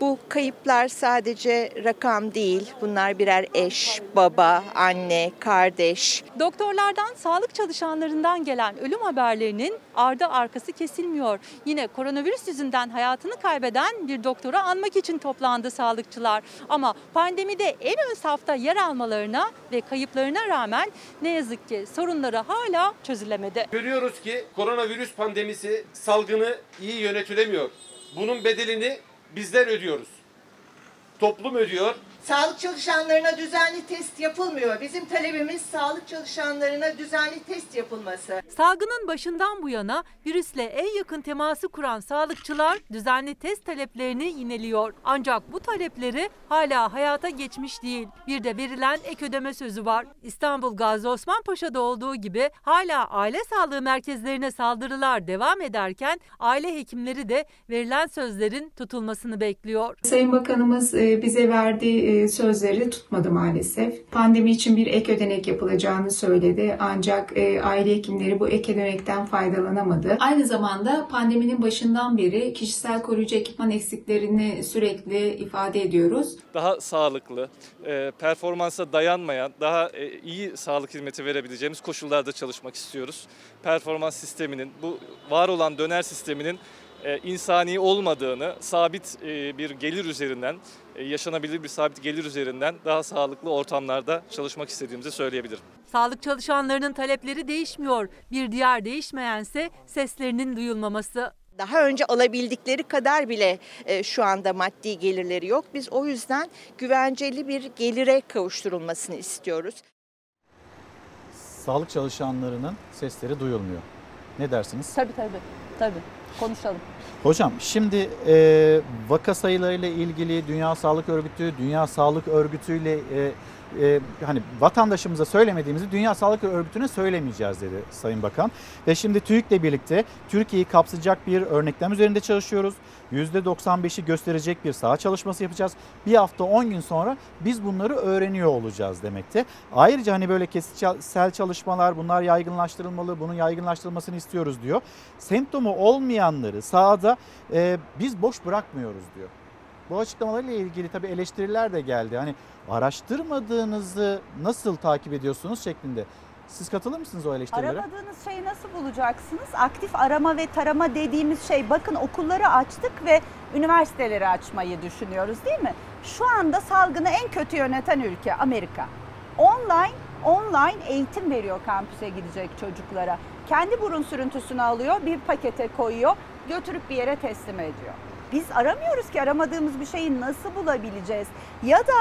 Bu kayıplar sadece rakam değil. Bunlar birer eş, baba, anne, kardeş. Doktorlardan, sağlık çalışanlarından gelen ölüm haberlerinin ardı arkası kesilmiyor. Yine koronavirüs yüzünden hayatını kaybeden bir doktoru anmak için toplandı sağlıkçılar. Ama pandemide en ön safta yer almalarına ve kayıplarına rağmen ne yazık ki sorunları hala çözülemedi. Görüyoruz ki koronavirüs pandemisi salgını iyi yönetilemiyor. Bunun bedelini bizler ödüyoruz. Toplum ödüyor. Sağlık çalışanlarına düzenli test yapılmıyor. Bizim talebimiz sağlık çalışanlarına düzenli test yapılması. Salgının başından bu yana virüsle en yakın teması kuran sağlıkçılar düzenli test taleplerini yineliyor. Ancak bu talepleri hala hayata geçmiş değil. Bir de verilen ek ödeme sözü var. İstanbul Gazi Osman Paşa'da olduğu gibi hala aile sağlığı merkezlerine saldırılar devam ederken aile hekimleri de verilen sözlerin tutulmasını bekliyor. Sayın Bakanımız e, bize verdiği e, sözleri tutmadı maalesef. Pandemi için bir ek ödenek yapılacağını söyledi ancak e, aile hekimleri bu ek ödenekten faydalanamadı. Aynı zamanda pandeminin başından beri kişisel koruyucu ekipman eksiklerini sürekli ifade ediyoruz. daha sağlıklı, e, performansa dayanmayan, daha e, iyi sağlık hizmeti verebileceğimiz koşullarda çalışmak istiyoruz. Performans sisteminin, bu var olan döner sisteminin insani olmadığını, sabit bir gelir üzerinden, yaşanabilir bir sabit gelir üzerinden daha sağlıklı ortamlarda çalışmak istediğimizi söyleyebilirim. Sağlık çalışanlarının talepleri değişmiyor. Bir diğer değişmeyense seslerinin duyulmaması. Daha önce alabildikleri kadar bile e, şu anda maddi gelirleri yok. Biz o yüzden güvenceli bir gelire kavuşturulmasını istiyoruz. Sağlık çalışanlarının sesleri duyulmuyor. Ne dersiniz? Tabii tabii. Tabii. Konuşalım. Hocam şimdi e, vaka sayılarıyla ilgili Dünya Sağlık Örgütü, Dünya Sağlık Örgütü ile e, e, hani vatandaşımıza söylemediğimizi Dünya Sağlık Örgütü'ne söylemeyeceğiz dedi Sayın Bakan. Ve şimdi TÜİK'le birlikte Türkiye'yi kapsayacak bir örneklem üzerinde çalışıyoruz. %95'i gösterecek bir saha çalışması yapacağız. Bir hafta 10 gün sonra biz bunları öğreniyor olacağız demekte. Ayrıca hani böyle kesitsel çalışmalar bunlar yaygınlaştırılmalı. Bunun yaygınlaştırılmasını istiyoruz diyor. Semptomu olmayanları sahada e, biz boş bırakmıyoruz diyor. Bu açıklamalarıyla ilgili tabii eleştiriler de geldi. Hani araştırmadığınızı nasıl takip ediyorsunuz şeklinde. Siz katılır mısınız o eleştirilere? Aramadığınız şeyi nasıl bulacaksınız? Aktif arama ve tarama dediğimiz şey bakın okulları açtık ve üniversiteleri açmayı düşünüyoruz değil mi? Şu anda salgını en kötü yöneten ülke Amerika. Online online eğitim veriyor kampüse gidecek çocuklara. Kendi burun sürüntüsünü alıyor, bir pakete koyuyor, götürüp bir yere teslim ediyor. Biz aramıyoruz ki aramadığımız bir şeyi nasıl bulabileceğiz? Ya da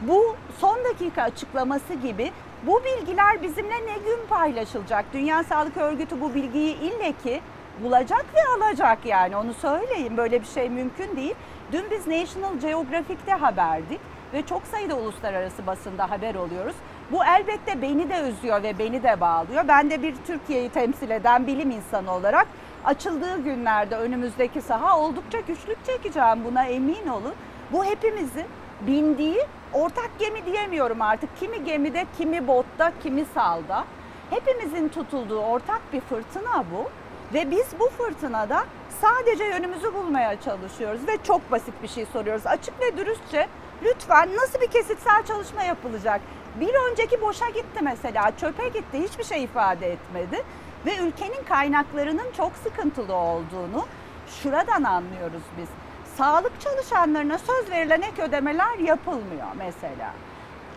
bu son dakika açıklaması gibi bu bilgiler bizimle ne gün paylaşılacak? Dünya Sağlık Örgütü bu bilgiyi ille ki bulacak ve alacak yani onu söyleyeyim. Böyle bir şey mümkün değil. Dün biz National Geographic'te haberdik ve çok sayıda uluslararası basında haber oluyoruz. Bu elbette beni de üzüyor ve beni de bağlıyor. Ben de bir Türkiye'yi temsil eden bilim insanı olarak açıldığı günlerde önümüzdeki saha oldukça güçlük çekeceğim buna emin olun. Bu hepimizin bindiği ortak gemi diyemiyorum artık. Kimi gemide, kimi botta, kimi salda. Hepimizin tutulduğu ortak bir fırtına bu. Ve biz bu fırtınada sadece yönümüzü bulmaya çalışıyoruz ve çok basit bir şey soruyoruz. Açık ve dürüstçe lütfen nasıl bir kesitsel çalışma yapılacak? Bir önceki boşa gitti mesela, çöpe gitti, hiçbir şey ifade etmedi. Ve ülkenin kaynaklarının çok sıkıntılı olduğunu şuradan anlıyoruz biz. Sağlık çalışanlarına söz verilen ek ödemeler yapılmıyor mesela.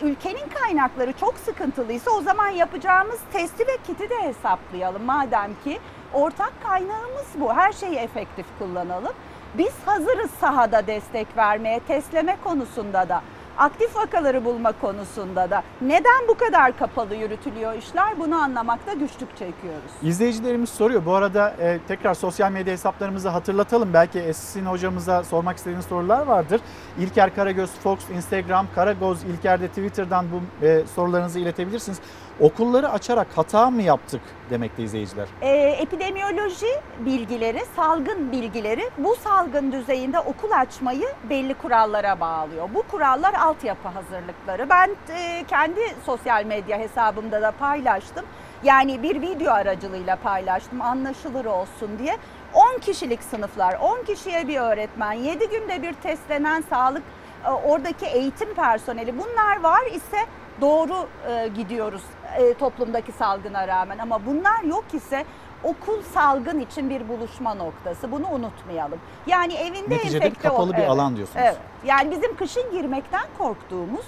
Ülkenin kaynakları çok sıkıntılıysa o zaman yapacağımız testi ve kiti de hesaplayalım. Madem ki ortak kaynağımız bu. Her şeyi efektif kullanalım. Biz hazırız sahada destek vermeye, testleme konusunda da aktif vakaları bulma konusunda da neden bu kadar kapalı yürütülüyor işler bunu anlamakta güçlük çekiyoruz. İzleyicilerimiz soruyor. Bu arada e, tekrar sosyal medya hesaplarımızı hatırlatalım. Belki Esin hocamıza sormak istediğiniz sorular vardır. İlker Karagöz Fox Instagram, Karagoz İlker'de Twitter'dan bu e, sorularınızı iletebilirsiniz. Okulları açarak hata mı yaptık demekte izleyiciler? Ee, epidemiyoloji bilgileri, salgın bilgileri bu salgın düzeyinde okul açmayı belli kurallara bağlıyor. Bu kurallar altyapı hazırlıkları. Ben e, kendi sosyal medya hesabımda da paylaştım. Yani bir video aracılığıyla paylaştım anlaşılır olsun diye. 10 10 kişilik sınıflar, 10 kişiye bir öğretmen, 7 günde bir testlenen sağlık e, oradaki eğitim personeli bunlar var ise doğru e, gidiyoruz e, toplumdaki salgına rağmen ama bunlar yok ise okul salgın için bir buluşma noktası. Bunu unutmayalım. Yani evinde Neticede enfekte kapalı ol- bir alan diyorsunuz. Evet. Yani bizim kışın girmekten korktuğumuz,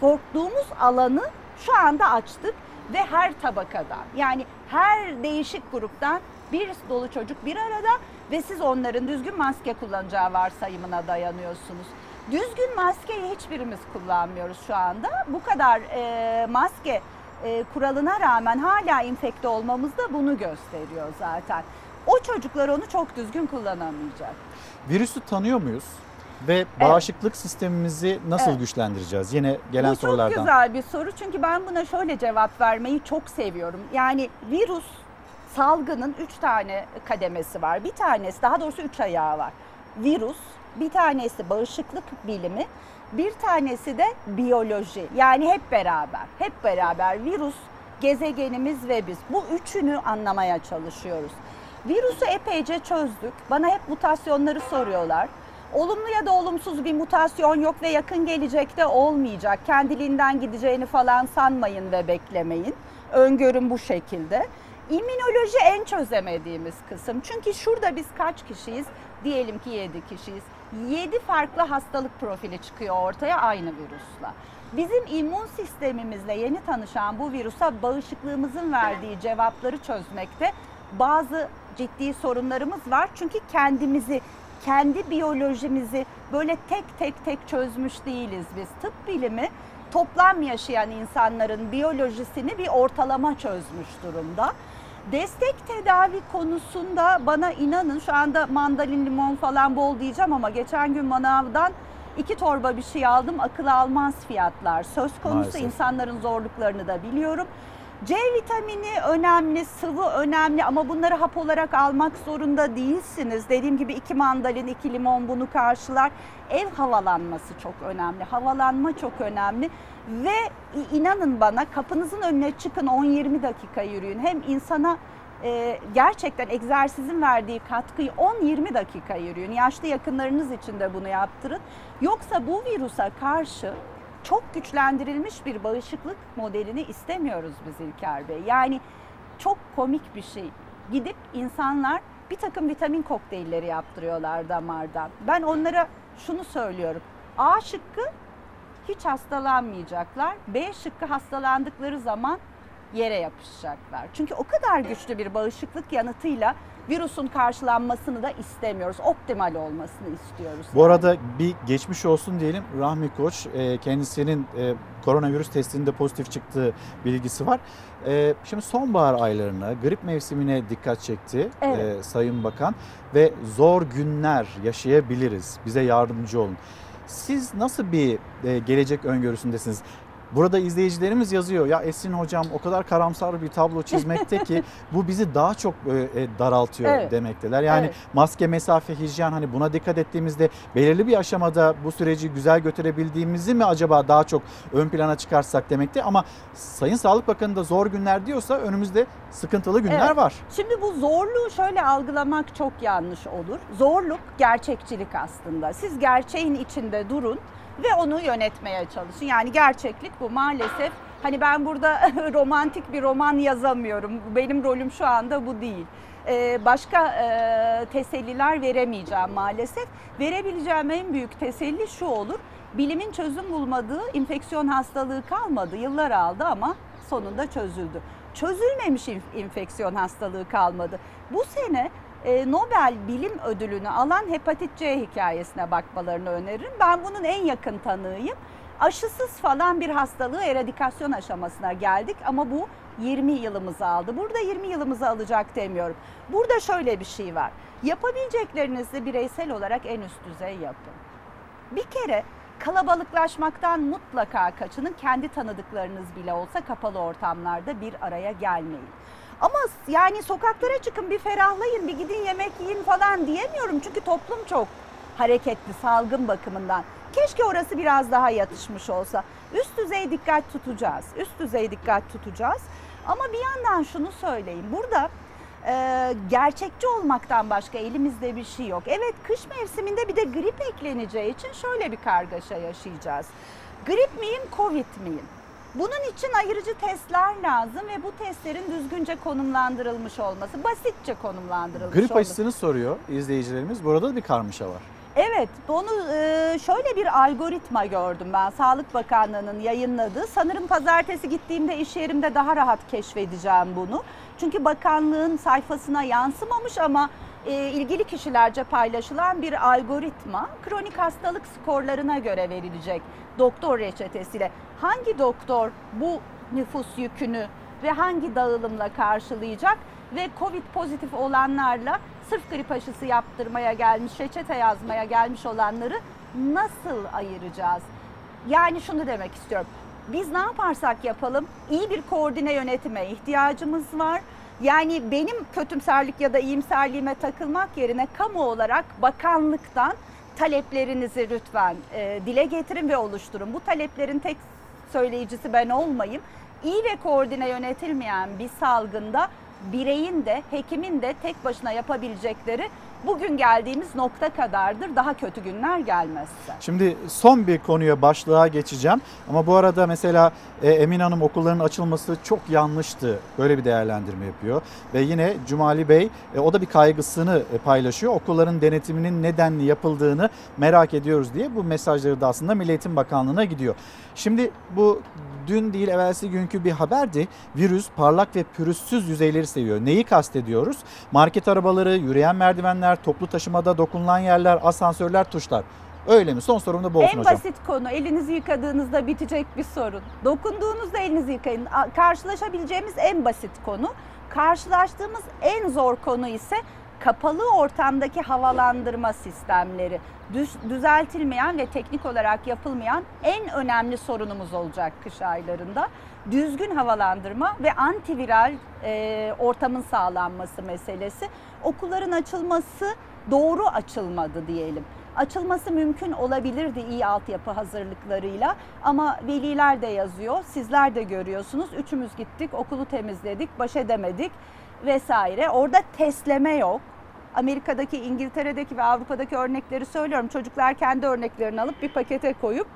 korktuğumuz alanı şu anda açtık ve her tabakadan yani her değişik gruptan bir dolu çocuk bir arada ve siz onların düzgün maske kullanacağı varsayımına dayanıyorsunuz. Düzgün maskeyi hiçbirimiz kullanmıyoruz şu anda. Bu kadar e, maske e, kuralına rağmen hala infekte olmamız da bunu gösteriyor zaten. O çocuklar onu çok düzgün kullanamayacak. Virüsü tanıyor muyuz? Ve bağışıklık sistemimizi nasıl Evet. güçlendireceğiz? Yine gelen Bu çok sorulardan. güzel bir soru çünkü ben buna şöyle cevap vermeyi çok seviyorum. Yani virüs salgının üç tane kademesi var. Bir tanesi daha doğrusu üç ayağı var. Virüs, bir tanesi bağışıklık bilimi, bir tanesi de biyoloji. Yani hep beraber, hep beraber virüs, gezegenimiz ve biz. Bu üçünü anlamaya çalışıyoruz. Virüsü epeyce çözdük. Bana hep mutasyonları soruyorlar. Olumlu ya da olumsuz bir mutasyon yok ve yakın gelecekte olmayacak. Kendiliğinden gideceğini falan sanmayın ve beklemeyin. Öngörüm bu şekilde. İmmünoloji en çözemediğimiz kısım. Çünkü şurada biz kaç kişiyiz? Diyelim ki 7 kişiyiz. 7 farklı hastalık profili çıkıyor ortaya aynı virüsle. Bizim immün sistemimizle yeni tanışan bu virüse bağışıklığımızın verdiği cevapları çözmekte bazı ciddi sorunlarımız var. Çünkü kendimizi, kendi biyolojimizi böyle tek tek tek çözmüş değiliz biz. Tıp bilimi toplam yaşayan insanların biyolojisini bir ortalama çözmüş durumda. Destek tedavi konusunda bana inanın şu anda mandalin limon falan bol diyeceğim ama geçen gün manavdan iki torba bir şey aldım akıl almaz fiyatlar. Söz konusu Maalesef. insanların zorluklarını da biliyorum. C vitamini önemli, sıvı önemli ama bunları hap olarak almak zorunda değilsiniz. Dediğim gibi iki mandalin, iki limon bunu karşılar. Ev havalanması çok önemli. Havalanma çok önemli. Ve inanın bana kapınızın önüne çıkın 10-20 dakika yürüyün. Hem insana e, gerçekten egzersizin verdiği katkıyı 10-20 dakika yürüyün. Yaşlı yakınlarınız için de bunu yaptırın. Yoksa bu virüse karşı çok güçlendirilmiş bir bağışıklık modelini istemiyoruz biz İlker Bey. Yani çok komik bir şey. Gidip insanlar bir takım vitamin kokteylleri yaptırıyorlar damardan. Ben onlara şunu söylüyorum. A şıkkı hiç hastalanmayacaklar. B şıkkı hastalandıkları zaman yere yapışacaklar. Çünkü o kadar güçlü bir bağışıklık yanıtıyla virüsün karşılanmasını da istemiyoruz. Optimal olmasını istiyoruz. Bu arada bir geçmiş olsun diyelim. Rahmi Koç e, kendisinin e, koronavirüs testinde pozitif çıktığı bilgisi var. E, Şimdi sonbahar aylarına, grip mevsimine dikkat çekti Evet. Sayın Bakan ve zor günler yaşayabiliriz. Bize yardımcı olun. Siz nasıl bir e, gelecek öngörüsündesiniz? Burada izleyicilerimiz yazıyor ya Esin hocam o kadar karamsar bir tablo çizmekte ki bu bizi daha çok e, e, daraltıyor Evet. demekteler. Yani Evet. maske, mesafe, hijyen hani buna dikkat ettiğimizde belirli bir aşamada bu süreci güzel götürebildiğimizi mi acaba daha çok ön plana çıkarsak demekte ama Sayın Sağlık Bakanı da zor günler diyorsa önümüzde sıkıntılı günler Evet. var. Şimdi bu zorluğu şöyle algılamak çok yanlış olur. Zorluk gerçekçilik aslında. Siz gerçeğin içinde durun ve onu yönetmeye çalışın. Yani gerçeklik bu maalesef. Hani ben burada romantik bir roman yazamıyorum. Benim rolüm şu anda bu değil. Ee, başka e, teselliler veremeyeceğim maalesef. Verebileceğim en büyük teselli şu olur. Bilimin çözüm bulmadığı infeksiyon hastalığı kalmadı. Yıllar aldı ama sonunda çözüldü. Çözülmemiş inf- infeksiyon hastalığı kalmadı. Bu sene e, Nobel Bilim Ödülünü alan hepatit C hikayesine bakmalarını öneririm. Ben bunun en yakın tanığıyım. Aşısız falan bir hastalığı eradikasyon aşamasına geldik ama bu 20 yılımızı aldı. Burada 20 yılımızı alacak demiyorum. Burada şöyle bir şey var. Yapabileceklerinizi bireysel olarak en üst düzey yapın. Bir kere kalabalıklaşmaktan mutlaka kaçının. Kendi tanıdıklarınız bile olsa kapalı ortamlarda bir araya gelmeyin. Ama yani sokaklara çıkın bir ferahlayın, bir gidin yemek yiyin falan diyemiyorum. Çünkü toplum çok hareketli salgın bakımından. Keşke orası biraz daha yatışmış olsa. Üst düzey dikkat tutacağız. Üst düzey dikkat tutacağız. Ama bir yandan şunu söyleyeyim. Burada e, gerçekçi olmaktan başka elimizde bir şey yok. Evet kış mevsiminde bir de grip ekleneceği için şöyle bir kargaşa yaşayacağız. Grip miyim, covid miyim? Bunun için ayırıcı testler lazım ve bu testlerin düzgünce konumlandırılmış olması, basitçe konumlandırılmış Grip olması. aşısını soruyor izleyicilerimiz. Burada da bir karmaşa var. Evet, onu e, şöyle bir algoritma gördüm ben. Sağlık Bakanlığı'nın yayınladığı. Sanırım pazartesi gittiğimde iş yerimde daha rahat keşfedeceğim bunu. Çünkü bakanlığın sayfasına yansımamış ama ilgili kişilerce paylaşılan bir algoritma kronik hastalık skorlarına göre verilecek doktor reçetesiyle. Hangi doktor bu nüfus yükünü ve hangi dağılımla karşılayacak ve Covid pozitif olanlarla sırf grip aşısı yaptırmaya gelmiş, reçete yazmaya gelmiş olanları nasıl ayıracağız? Yani şunu demek istiyorum. Biz ne yaparsak yapalım iyi bir koordine yönetime ihtiyacımız var. Yani benim kötümserlik ya da iyimserliğime takılmak yerine kamu olarak bakanlıktan taleplerinizi lütfen e, dile getirin ve oluşturun. Bu taleplerin tek söyleyicisi ben olmayayım. İyi ve koordine yönetilmeyen bir salgında bireyin de hekimin de tek başına yapabilecekleri bugün geldiğimiz nokta kadardır. Daha kötü günler gelmezse. Şimdi son bir konuya başlığa geçeceğim. Ama bu arada mesela e, Emin Hanım okulların açılması çok yanlıştı. Böyle bir değerlendirme yapıyor. Ve yine Cumali Bey e, o da bir kaygısını e, paylaşıyor. Okulların denetiminin nedenli yapıldığını merak ediyoruz diye bu mesajları da aslında Milli Eğitim Bakanlığı'na gidiyor. Şimdi bu dün değil evvelsi günkü bir haberdi. Virüs parlak ve pürüzsüz yüzeyleri seviyor. Neyi kastediyoruz? Market arabaları, yürüyen merdivenler, toplu taşımada dokunulan yerler, asansörler, tuşlar. Öyle mi? Son sorum da bu olsun en hocam. basit konu elinizi yıkadığınızda bitecek bir sorun. Dokunduğunuzda elinizi yıkayın. Karşılaşabileceğimiz en basit konu. Karşılaştığımız en zor konu ise kapalı ortamdaki havalandırma sistemleri. Düz- düzeltilmeyen ve teknik olarak yapılmayan en önemli sorunumuz olacak kış aylarında. Düzgün havalandırma ve antiviral e, ortamın sağlanması meselesi. Okulların açılması doğru açılmadı diyelim açılması mümkün olabilirdi iyi altyapı hazırlıklarıyla ama veliler de yazıyor, sizler de görüyorsunuz. Üçümüz gittik, okulu temizledik, baş edemedik vesaire. Orada testleme yok. Amerika'daki, İngiltere'deki ve Avrupa'daki örnekleri söylüyorum. Çocuklar kendi örneklerini alıp bir pakete koyup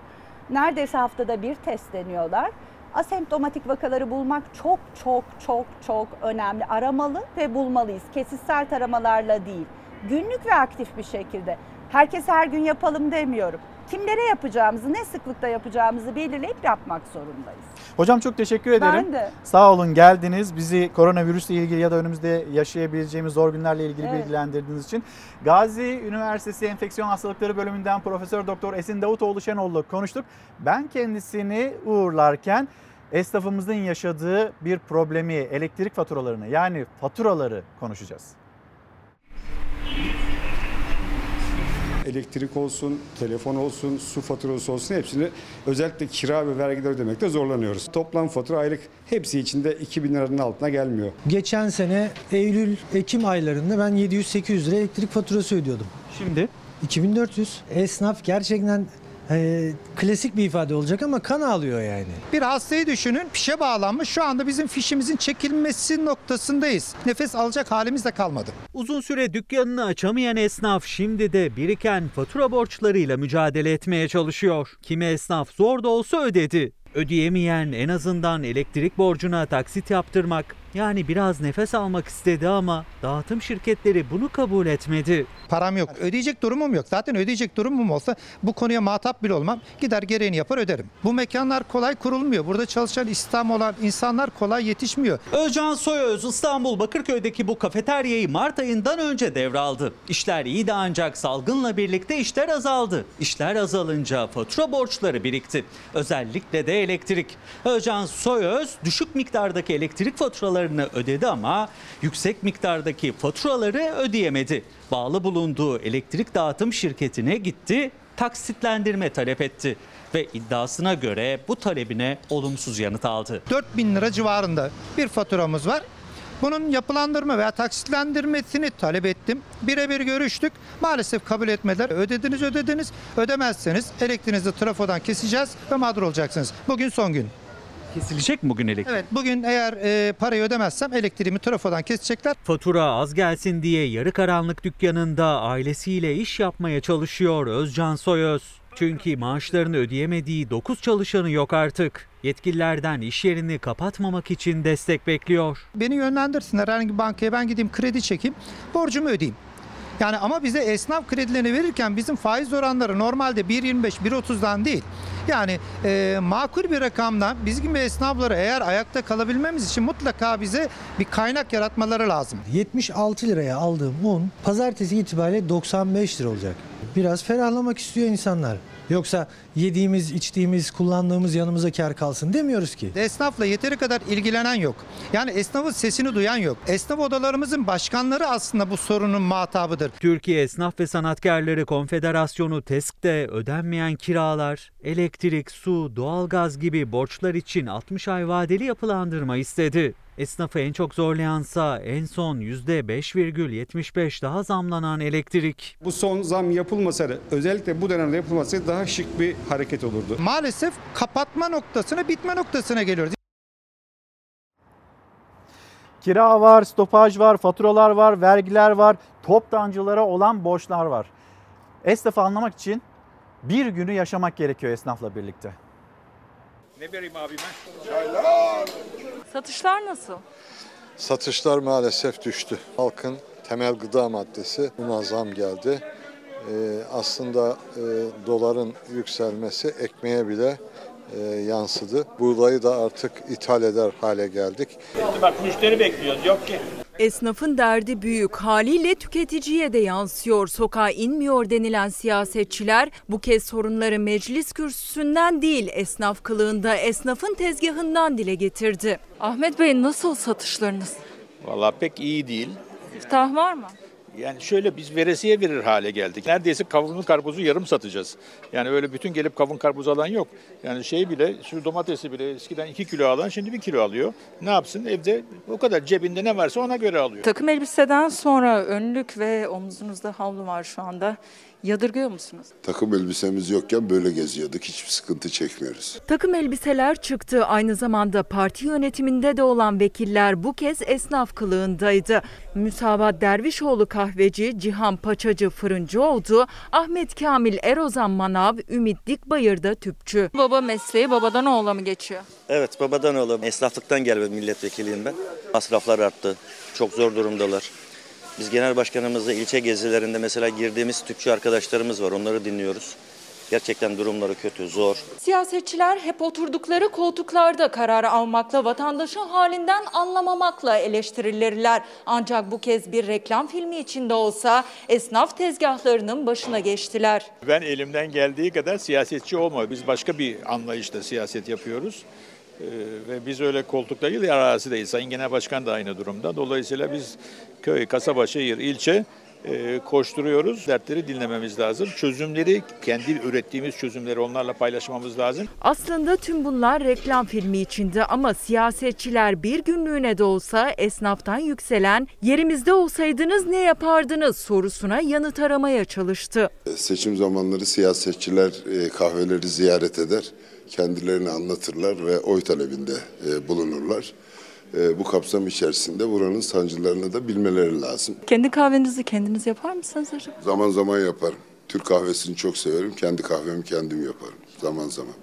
neredeyse haftada bir testleniyorlar. Asemptomatik vakaları bulmak çok çok çok çok önemli. Aramalı ve bulmalıyız. Kesitsel taramalarla değil. Günlük ve aktif bir şekilde. Herkes her gün yapalım demiyorum. Kimlere yapacağımızı, ne sıklıkta yapacağımızı belirleyip yapmak zorundayız. Hocam çok teşekkür ederim. Ben de. Sağ olun geldiniz. Bizi koronavirüsle ilgili ya da önümüzde yaşayabileceğimiz zor günlerle ilgili Evet. bilgilendirdiğiniz için. Gazi Üniversitesi Enfeksiyon Hastalıkları Bölümünden Profesör Doktor Esin Davutoğlu Şenol'la konuştuk. Ben kendisini uğurlarken esnafımızın yaşadığı bir problemi, elektrik faturalarını yani faturaları konuşacağız. Elektrik olsun, telefon olsun, su faturası olsun hepsini özellikle kira ve vergiler ödemekte zorlanıyoruz. Toplam fatura aylık hepsi içinde 2000 liranın altına gelmiyor. Geçen sene Eylül, Ekim aylarında ben 700-800 lira elektrik faturası ödüyordum. Şimdi? 2400. Esnaf gerçekten e, klasik bir ifade olacak ama kan ağlıyor yani. Bir hastayı düşünün fişe bağlanmış şu anda bizim fişimizin çekilmesi noktasındayız. Nefes alacak halimiz de kalmadı. Uzun süre dükkanını açamayan esnaf şimdi de biriken fatura borçlarıyla mücadele etmeye çalışıyor. Kimi esnaf zor da olsa ödedi. Ödeyemeyen en azından elektrik borcuna taksit yaptırmak yani biraz nefes almak istedi ama dağıtım şirketleri bunu kabul etmedi. Param yok. Ödeyecek durumum yok. Zaten ödeyecek durumum olsa bu konuya muhatap bile olmam. Gider gereğini yapar öderim. Bu mekanlar kolay kurulmuyor. Burada çalışan istihdam olan insanlar kolay yetişmiyor. Özcan Soyöz İstanbul Bakırköy'deki bu kafeteryayı Mart ayından önce devraldı. İşler iyiydi ancak salgınla birlikte işler azaldı. İşler azalınca fatura borçları birikti. Özellikle de elektrik. Özcan Soyöz düşük miktardaki elektrik faturalarını ödedi ama yüksek miktardaki faturaları ödeyemedi. Bağlı bulunduğu elektrik dağıtım şirketine gitti, taksitlendirme talep etti ve iddiasına göre bu talebine olumsuz yanıt aldı. 4000 lira civarında bir faturamız var. Bunun yapılandırma veya taksitlendirmesini talep ettim. Birebir görüştük. Maalesef kabul etmediler. Ödediniz ödediniz. Ödemezseniz elektriğinizi trafodan keseceğiz ve mağdur olacaksınız. Bugün son gün. Kesilecek mi bugün elektrik? Evet bugün eğer e, parayı ödemezsem elektriğimi trafodan kesecekler. Fatura az gelsin diye yarı karanlık dükkanında ailesiyle iş yapmaya çalışıyor Özcan Soyöz. Çünkü maaşlarını ödeyemediği 9 çalışanı yok artık. Yetkililerden iş yerini kapatmamak için destek bekliyor. Beni yönlendirsinler herhangi bir bankaya ben gideyim kredi çekeyim borcumu ödeyeyim. Yani ama bize esnaf kredilerini verirken bizim faiz oranları normalde 1.25 1.30'dan değil. Yani e, makul bir rakamdan biz gibi esnafları eğer ayakta kalabilmemiz için mutlaka bize bir kaynak yaratmaları lazım. 76 liraya aldığım un pazartesi itibariyle 95 lira olacak. Biraz ferahlamak istiyor insanlar. Yoksa yediğimiz, içtiğimiz, kullandığımız yanımıza kar kalsın demiyoruz ki. Esnafla yeteri kadar ilgilenen yok. Yani esnafın sesini duyan yok. Esnaf odalarımızın başkanları aslında bu sorunun muhatabıdır. Türkiye Esnaf ve Sanatkarları Konfederasyonu TESK'te ödenmeyen kiralar, elektrik, su, doğalgaz gibi borçlar için 60 ay vadeli yapılandırma istedi. Esnafı en çok zorlayansa en son %5,75 daha zamlanan elektrik. Bu son zam yapılmasaydı özellikle bu dönemde yapılmasaydı daha şık bir hareket olurdu. Maalesef kapatma noktasına, bitme noktasına geliyoruz. Kira var, stopaj var, faturalar var, vergiler var, toptancılara olan borçlar var. Esnafı anlamak için bir günü yaşamak gerekiyor esnafla birlikte. Ne vereyim abime? Satışlar nasıl? Satışlar maalesef düştü. Halkın temel gıda maddesi buna zam geldi. Ee, aslında e, doların yükselmesi ekmeğe bile e, yansıdı. Buğdayı da artık ithal eder hale geldik. Bak müşteri bekliyoruz yok ki. Esnafın derdi büyük. Haliyle tüketiciye de yansıyor. Sokağa inmiyor denilen siyasetçiler bu kez sorunları meclis kürsüsünden değil esnaf kılığında esnafın tezgahından dile getirdi. Ahmet Bey nasıl satışlarınız? Vallahi pek iyi değil. İftah var mı? Yani şöyle biz veresiye verir hale geldik. Neredeyse kavunlu karpuzu yarım satacağız. Yani öyle bütün gelip kavun karpuz alan yok. Yani şey bile şu domatesi bile eskiden 2 kilo alan şimdi 1 kilo alıyor. Ne yapsın evde o kadar cebinde ne varsa ona göre alıyor. Takım elbiseden sonra önlük ve omzunuzda havlu var şu anda. Yadırgıyor musunuz? Takım elbisemiz yokken böyle geziyorduk. Hiçbir sıkıntı çekmiyoruz. Takım elbiseler çıktı. Aynı zamanda parti yönetiminde de olan vekiller bu kez esnaf kılığındaydı. Müsavat Dervişoğlu kahveci, Cihan Paçacı fırıncıoğlu, Ahmet Kamil Erozan manav, Ümit Dikbayır da tüpçü. Baba mesleği babadan oğula mı geçiyor? Evet babadan oğlum. Esnaflıktan gelme milletvekiliyim ben. Masraflar arttı. Çok zor durumdalar. Biz genel başkanımızla ilçe gezilerinde mesela girdiğimiz tüpçü arkadaşlarımız var. Onları dinliyoruz. Gerçekten durumları kötü, zor. Siyasetçiler hep oturdukları koltuklarda karar almakla, vatandaşın halinden anlamamakla eleştirilirler. Ancak bu kez bir reklam filmi içinde olsa esnaf tezgahlarının başına geçtiler. Ben elimden geldiği kadar siyasetçi olma. Biz başka bir anlayışla siyaset yapıyoruz. Ee, ve biz öyle koltukta değil, arasideyiz. Sayın Genel Başkan da aynı durumda. Dolayısıyla biz köy, kasaba, şehir, ilçe e, koşturuyoruz. Dertleri dinlememiz lazım. Çözümleri, kendi ürettiğimiz çözümleri onlarla paylaşmamız lazım. Aslında tüm bunlar reklam filmi içinde ama siyasetçiler bir günlüğüne de olsa esnaftan yükselen yerimizde olsaydınız ne yapardınız sorusuna yanıt aramaya çalıştı. Seçim zamanları siyasetçiler e, kahveleri ziyaret eder, kendilerini anlatırlar ve oy talebinde e, bulunurlar. E, bu kapsam içerisinde buranın sancılarını da bilmeleri lazım. Kendi kahvenizi kendiniz yapar mısınız acaba? Zaman zaman yaparım. Türk kahvesini çok severim. Kendi kahvemi kendim yaparım. Zaman zaman.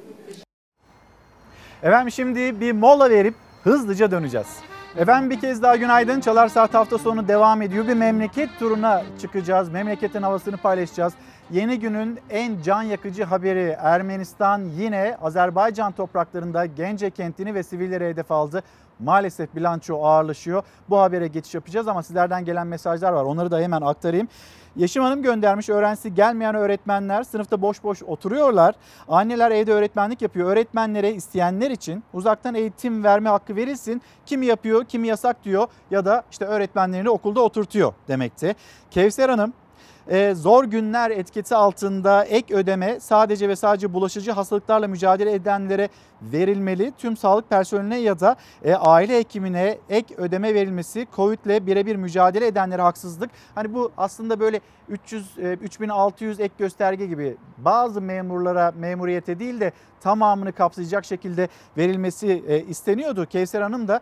Efendim şimdi bir mola verip hızlıca döneceğiz. Efendim bir kez daha günaydın. Çalar Saat hafta sonu devam ediyor. Bir memleket turuna çıkacağız. Memleketin havasını paylaşacağız. Yeni günün en can yakıcı haberi Ermenistan yine Azerbaycan topraklarında Gence kentini ve sivilleri hedef aldı. Maalesef bilanço ağırlaşıyor. Bu habere geçiş yapacağız ama sizlerden gelen mesajlar var. Onları da hemen aktarayım. Yeşim Hanım göndermiş öğrencisi gelmeyen öğretmenler sınıfta boş boş oturuyorlar. Anneler evde öğretmenlik yapıyor. Öğretmenlere isteyenler için uzaktan eğitim verme hakkı verilsin. Kimi yapıyor, kimi yasak diyor ya da işte öğretmenlerini okulda oturtuyor demekti. Kevser Hanım zor günler etiketi altında ek ödeme sadece ve sadece bulaşıcı hastalıklarla mücadele edenlere verilmeli. Tüm sağlık personeline ya da e, aile hekimine ek ödeme verilmesi Covid ile birebir mücadele edenlere haksızlık. Hani bu aslında böyle 300 e, 3600 ek gösterge gibi bazı memurlara memuriyete değil de tamamını kapsayacak şekilde verilmesi e, isteniyordu. Kevser Hanım da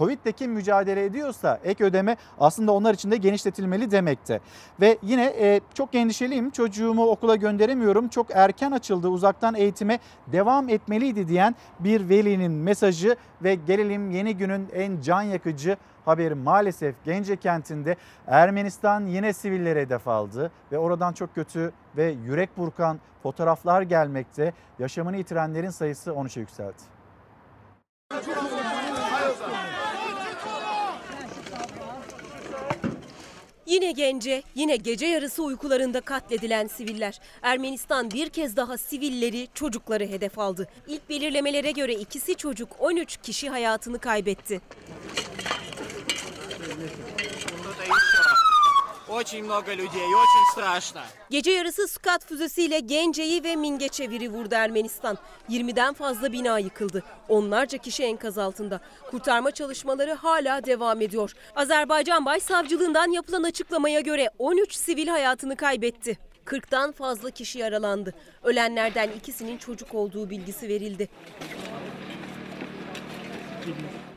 Covid'le mücadele ediyorsa ek ödeme aslında onlar için de genişletilmeli demekte. Ve yine e, çok endişeliyim çocuğumu okula gönderemiyorum çok erken açıldı uzaktan eğitime devam etmeliydi diyen bir velinin mesajı ve gelelim yeni günün en can yakıcı haberi maalesef Gence kentinde Ermenistan yine sivillere hedef aldı ve oradan çok kötü ve yürek burkan fotoğraflar gelmekte. Yaşamını yitirenlerin sayısı 13'e yükseldi. Yine gence, yine gece yarısı uykularında katledilen siviller. Ermenistan bir kez daha sivilleri, çocukları hedef aldı. İlk belirlemelere göre ikisi çocuk 13 kişi hayatını kaybetti. Очень много людей, очень страшно. Gece yarısı Skat füzesiyle Gence'yi ve Mingeçevir'i vurdu Ermenistan. 20'den fazla bina yıkıldı. Onlarca kişi enkaz altında. Kurtarma çalışmaları hala devam ediyor. Azerbaycan Başsavcılığından yapılan açıklamaya göre 13 sivil hayatını kaybetti. 40'tan fazla kişi yaralandı. Ölenlerden ikisinin çocuk olduğu bilgisi verildi.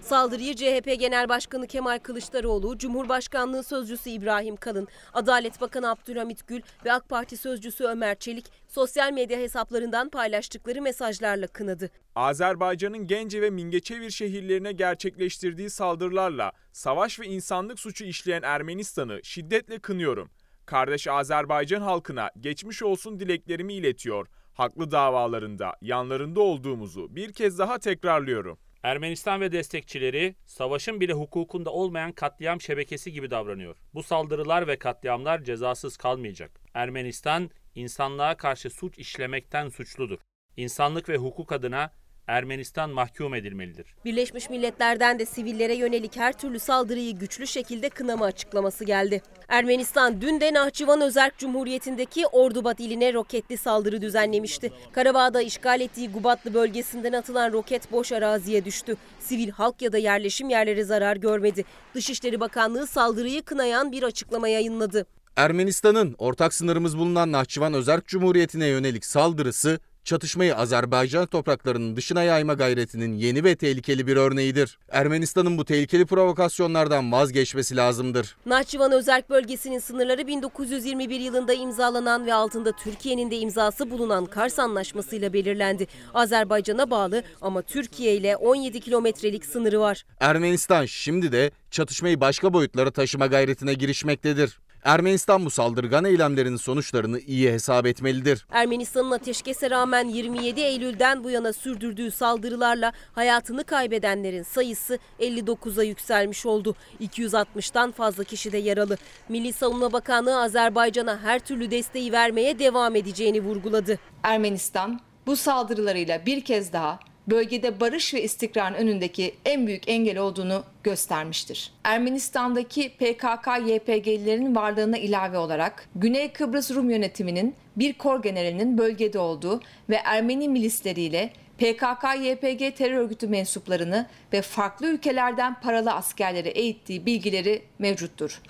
Saldırıyı CHP Genel Başkanı Kemal Kılıçdaroğlu, Cumhurbaşkanlığı Sözcüsü İbrahim Kalın, Adalet Bakanı Abdülhamit Gül ve AK Parti Sözcüsü Ömer Çelik sosyal medya hesaplarından paylaştıkları mesajlarla kınadı. Azerbaycan'ın Gence ve Mingeçevir şehirlerine gerçekleştirdiği saldırılarla savaş ve insanlık suçu işleyen Ermenistan'ı şiddetle kınıyorum. Kardeş Azerbaycan halkına geçmiş olsun dileklerimi iletiyor. Haklı davalarında yanlarında olduğumuzu bir kez daha tekrarlıyorum. Ermenistan ve destekçileri savaşın bile hukukunda olmayan katliam şebekesi gibi davranıyor. Bu saldırılar ve katliamlar cezasız kalmayacak. Ermenistan insanlığa karşı suç işlemekten suçludur. İnsanlık ve hukuk adına Ermenistan mahkum edilmelidir. Birleşmiş Milletler'den de sivillere yönelik her türlü saldırıyı güçlü şekilde kınama açıklaması geldi. Ermenistan dün de Nahçıvan Özerk Cumhuriyeti'ndeki Ordubat iline roketli saldırı düzenlemişti. Karabağ'da işgal ettiği Gubatlı bölgesinden atılan roket boş araziye düştü. Sivil halk ya da yerleşim yerleri zarar görmedi. Dışişleri Bakanlığı saldırıyı kınayan bir açıklama yayınladı. Ermenistan'ın ortak sınırımız bulunan Nahçıvan Özerk Cumhuriyeti'ne yönelik saldırısı çatışmayı Azerbaycan topraklarının dışına yayma gayretinin yeni ve tehlikeli bir örneğidir. Ermenistan'ın bu tehlikeli provokasyonlardan vazgeçmesi lazımdır. Nahçıvan Özerk bölgesinin sınırları 1921 yılında imzalanan ve altında Türkiye'nin de imzası bulunan Kars Anlaşması'yla belirlendi. Azerbaycan'a bağlı ama Türkiye ile 17 kilometrelik sınırı var. Ermenistan şimdi de çatışmayı başka boyutlara taşıma gayretine girişmektedir. Ermenistan bu saldırgan eylemlerin sonuçlarını iyi hesap etmelidir. Ermenistan'ın ateşkese rağmen 27 Eylül'den bu yana sürdürdüğü saldırılarla hayatını kaybedenlerin sayısı 59'a yükselmiş oldu. 260'tan fazla kişi de yaralı. Milli Savunma Bakanlığı Azerbaycan'a her türlü desteği vermeye devam edeceğini vurguladı. Ermenistan bu saldırılarıyla bir kez daha bölgede barış ve istikrarın önündeki en büyük engel olduğunu göstermiştir. Ermenistan'daki PKK-YPG'lilerin varlığına ilave olarak Güney Kıbrıs Rum yönetiminin bir kor generalinin bölgede olduğu ve Ermeni milisleriyle PKK-YPG terör örgütü mensuplarını ve farklı ülkelerden paralı askerleri eğittiği bilgileri mevcuttur.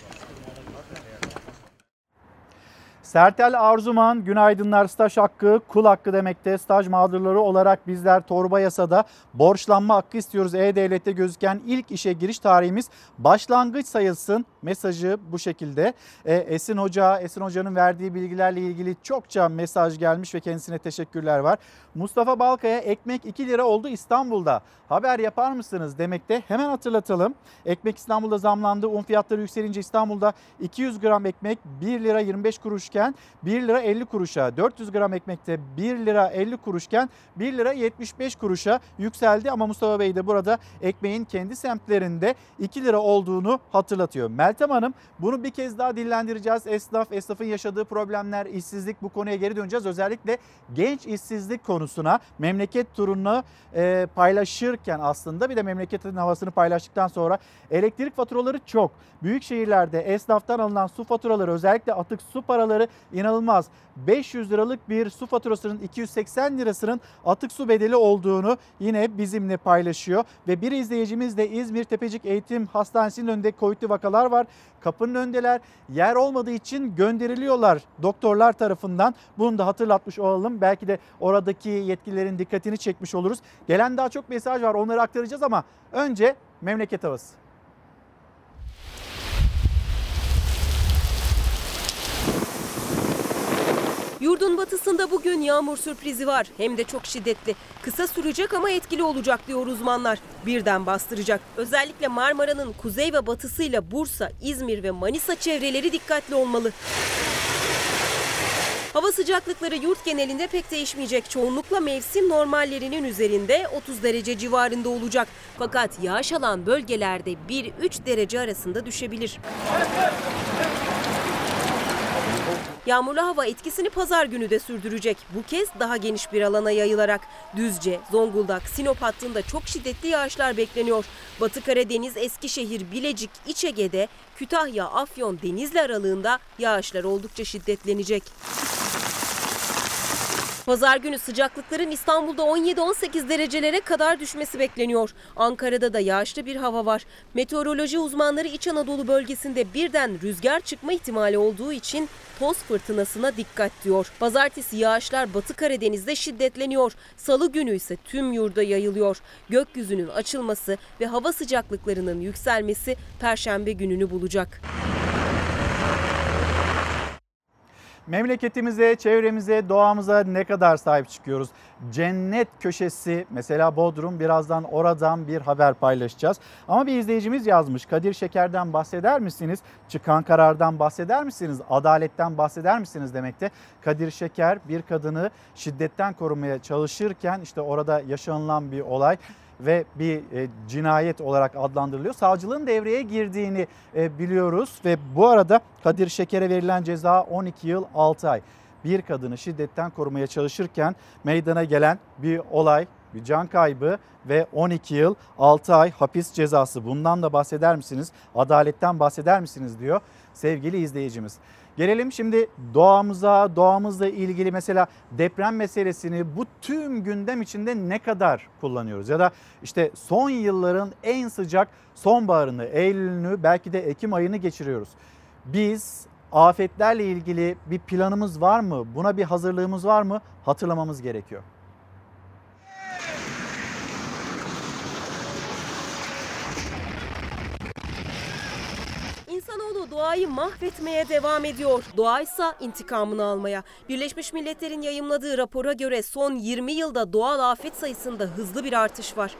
Sertel Arzuman, günaydınlar staj hakkı, kul hakkı demekte. Staj mağdurları olarak bizler torba yasada borçlanma hakkı istiyoruz. E-Devlet'te gözüken ilk işe giriş tarihimiz başlangıç sayılsın. Mesajı bu şekilde. E, Esin Hoca, Esin Hoca'nın verdiği bilgilerle ilgili çokça mesaj gelmiş ve kendisine teşekkürler var. Mustafa Balkaya ekmek 2 lira oldu İstanbul'da. Haber yapar mısınız demekte. Hemen hatırlatalım. Ekmek İstanbul'da zamlandı. Un fiyatları yükselince İstanbul'da 200 gram ekmek 1 lira 25 kuruşken 1 lira 50 kuruşa, 400 gram ekmekte 1 lira 50 kuruşken 1 lira 75 kuruşa yükseldi. Ama Mustafa Bey de burada ekmeğin kendi semtlerinde 2 lira olduğunu hatırlatıyor. Meltem Meltem Hanım bunu bir kez daha dillendireceğiz. Esnaf, esnafın yaşadığı problemler, işsizlik bu konuya geri döneceğiz. Özellikle genç işsizlik konusuna memleket turunu e, paylaşırken aslında bir de memleketin havasını paylaştıktan sonra elektrik faturaları çok. Büyük şehirlerde esnaftan alınan su faturaları özellikle atık su paraları inanılmaz. 500 liralık bir su faturasının 280 lirasının atık su bedeli olduğunu yine bizimle paylaşıyor. Ve bir izleyicimiz de İzmir Tepecik Eğitim Hastanesi'nin önünde COVID vakalar var. Kapının öndeler. Yer olmadığı için gönderiliyorlar doktorlar tarafından. Bunu da hatırlatmış olalım. Belki de oradaki yetkililerin dikkatini çekmiş oluruz. Gelen daha çok mesaj var onları aktaracağız ama önce memleket havası. Yurdun batısında bugün yağmur sürprizi var. Hem de çok şiddetli. Kısa sürecek ama etkili olacak diyor uzmanlar. Birden bastıracak. Özellikle Marmara'nın kuzey ve batısıyla Bursa, İzmir ve Manisa çevreleri dikkatli olmalı. Hava sıcaklıkları yurt genelinde pek değişmeyecek. Çoğunlukla mevsim normallerinin üzerinde 30 derece civarında olacak. Fakat yağış alan bölgelerde 1-3 derece arasında düşebilir. Yağmurlu hava etkisini pazar günü de sürdürecek. Bu kez daha geniş bir alana yayılarak Düzce, Zonguldak, Sinop hattında çok şiddetli yağışlar bekleniyor. Batı Karadeniz, Eskişehir, Bilecik, İç Ege'de, Kütahya, Afyon, Denizli aralığında yağışlar oldukça şiddetlenecek. Pazar günü sıcaklıkların İstanbul'da 17-18 derecelere kadar düşmesi bekleniyor. Ankara'da da yağışlı bir hava var. Meteoroloji uzmanları İç Anadolu bölgesinde birden rüzgar çıkma ihtimali olduğu için toz fırtınasına dikkat diyor. Pazartesi yağışlar Batı Karadeniz'de şiddetleniyor. Salı günü ise tüm yurda yayılıyor. Gökyüzünün açılması ve hava sıcaklıklarının yükselmesi Perşembe gününü bulacak. Memleketimize, çevremize, doğamıza ne kadar sahip çıkıyoruz? Cennet köşesi mesela Bodrum birazdan oradan bir haber paylaşacağız. Ama bir izleyicimiz yazmış Kadir Şeker'den bahseder misiniz? Çıkan karardan bahseder misiniz? Adaletten bahseder misiniz demekte. Kadir Şeker bir kadını şiddetten korumaya çalışırken işte orada yaşanılan bir olay ve bir e, cinayet olarak adlandırılıyor. Savcılığın devreye girdiğini e, biliyoruz ve bu arada Kadir Şeker'e verilen ceza 12 yıl 6 ay. Bir kadını şiddetten korumaya çalışırken meydana gelen bir olay, bir can kaybı ve 12 yıl 6 ay hapis cezası. Bundan da bahseder misiniz? Adaletten bahseder misiniz diyor sevgili izleyicimiz. Gelelim şimdi doğamıza, doğamızla ilgili mesela deprem meselesini bu tüm gündem içinde ne kadar kullanıyoruz? Ya da işte son yılların en sıcak sonbaharını, Eylül'ünü belki de Ekim ayını geçiriyoruz. Biz afetlerle ilgili bir planımız var mı? Buna bir hazırlığımız var mı? Hatırlamamız gerekiyor. Doğayı mahvetmeye devam ediyor. Doğaysa intikamını almaya. Birleşmiş Milletler'in yayımladığı rapora göre son 20 yılda doğal afet sayısında hızlı bir artış var.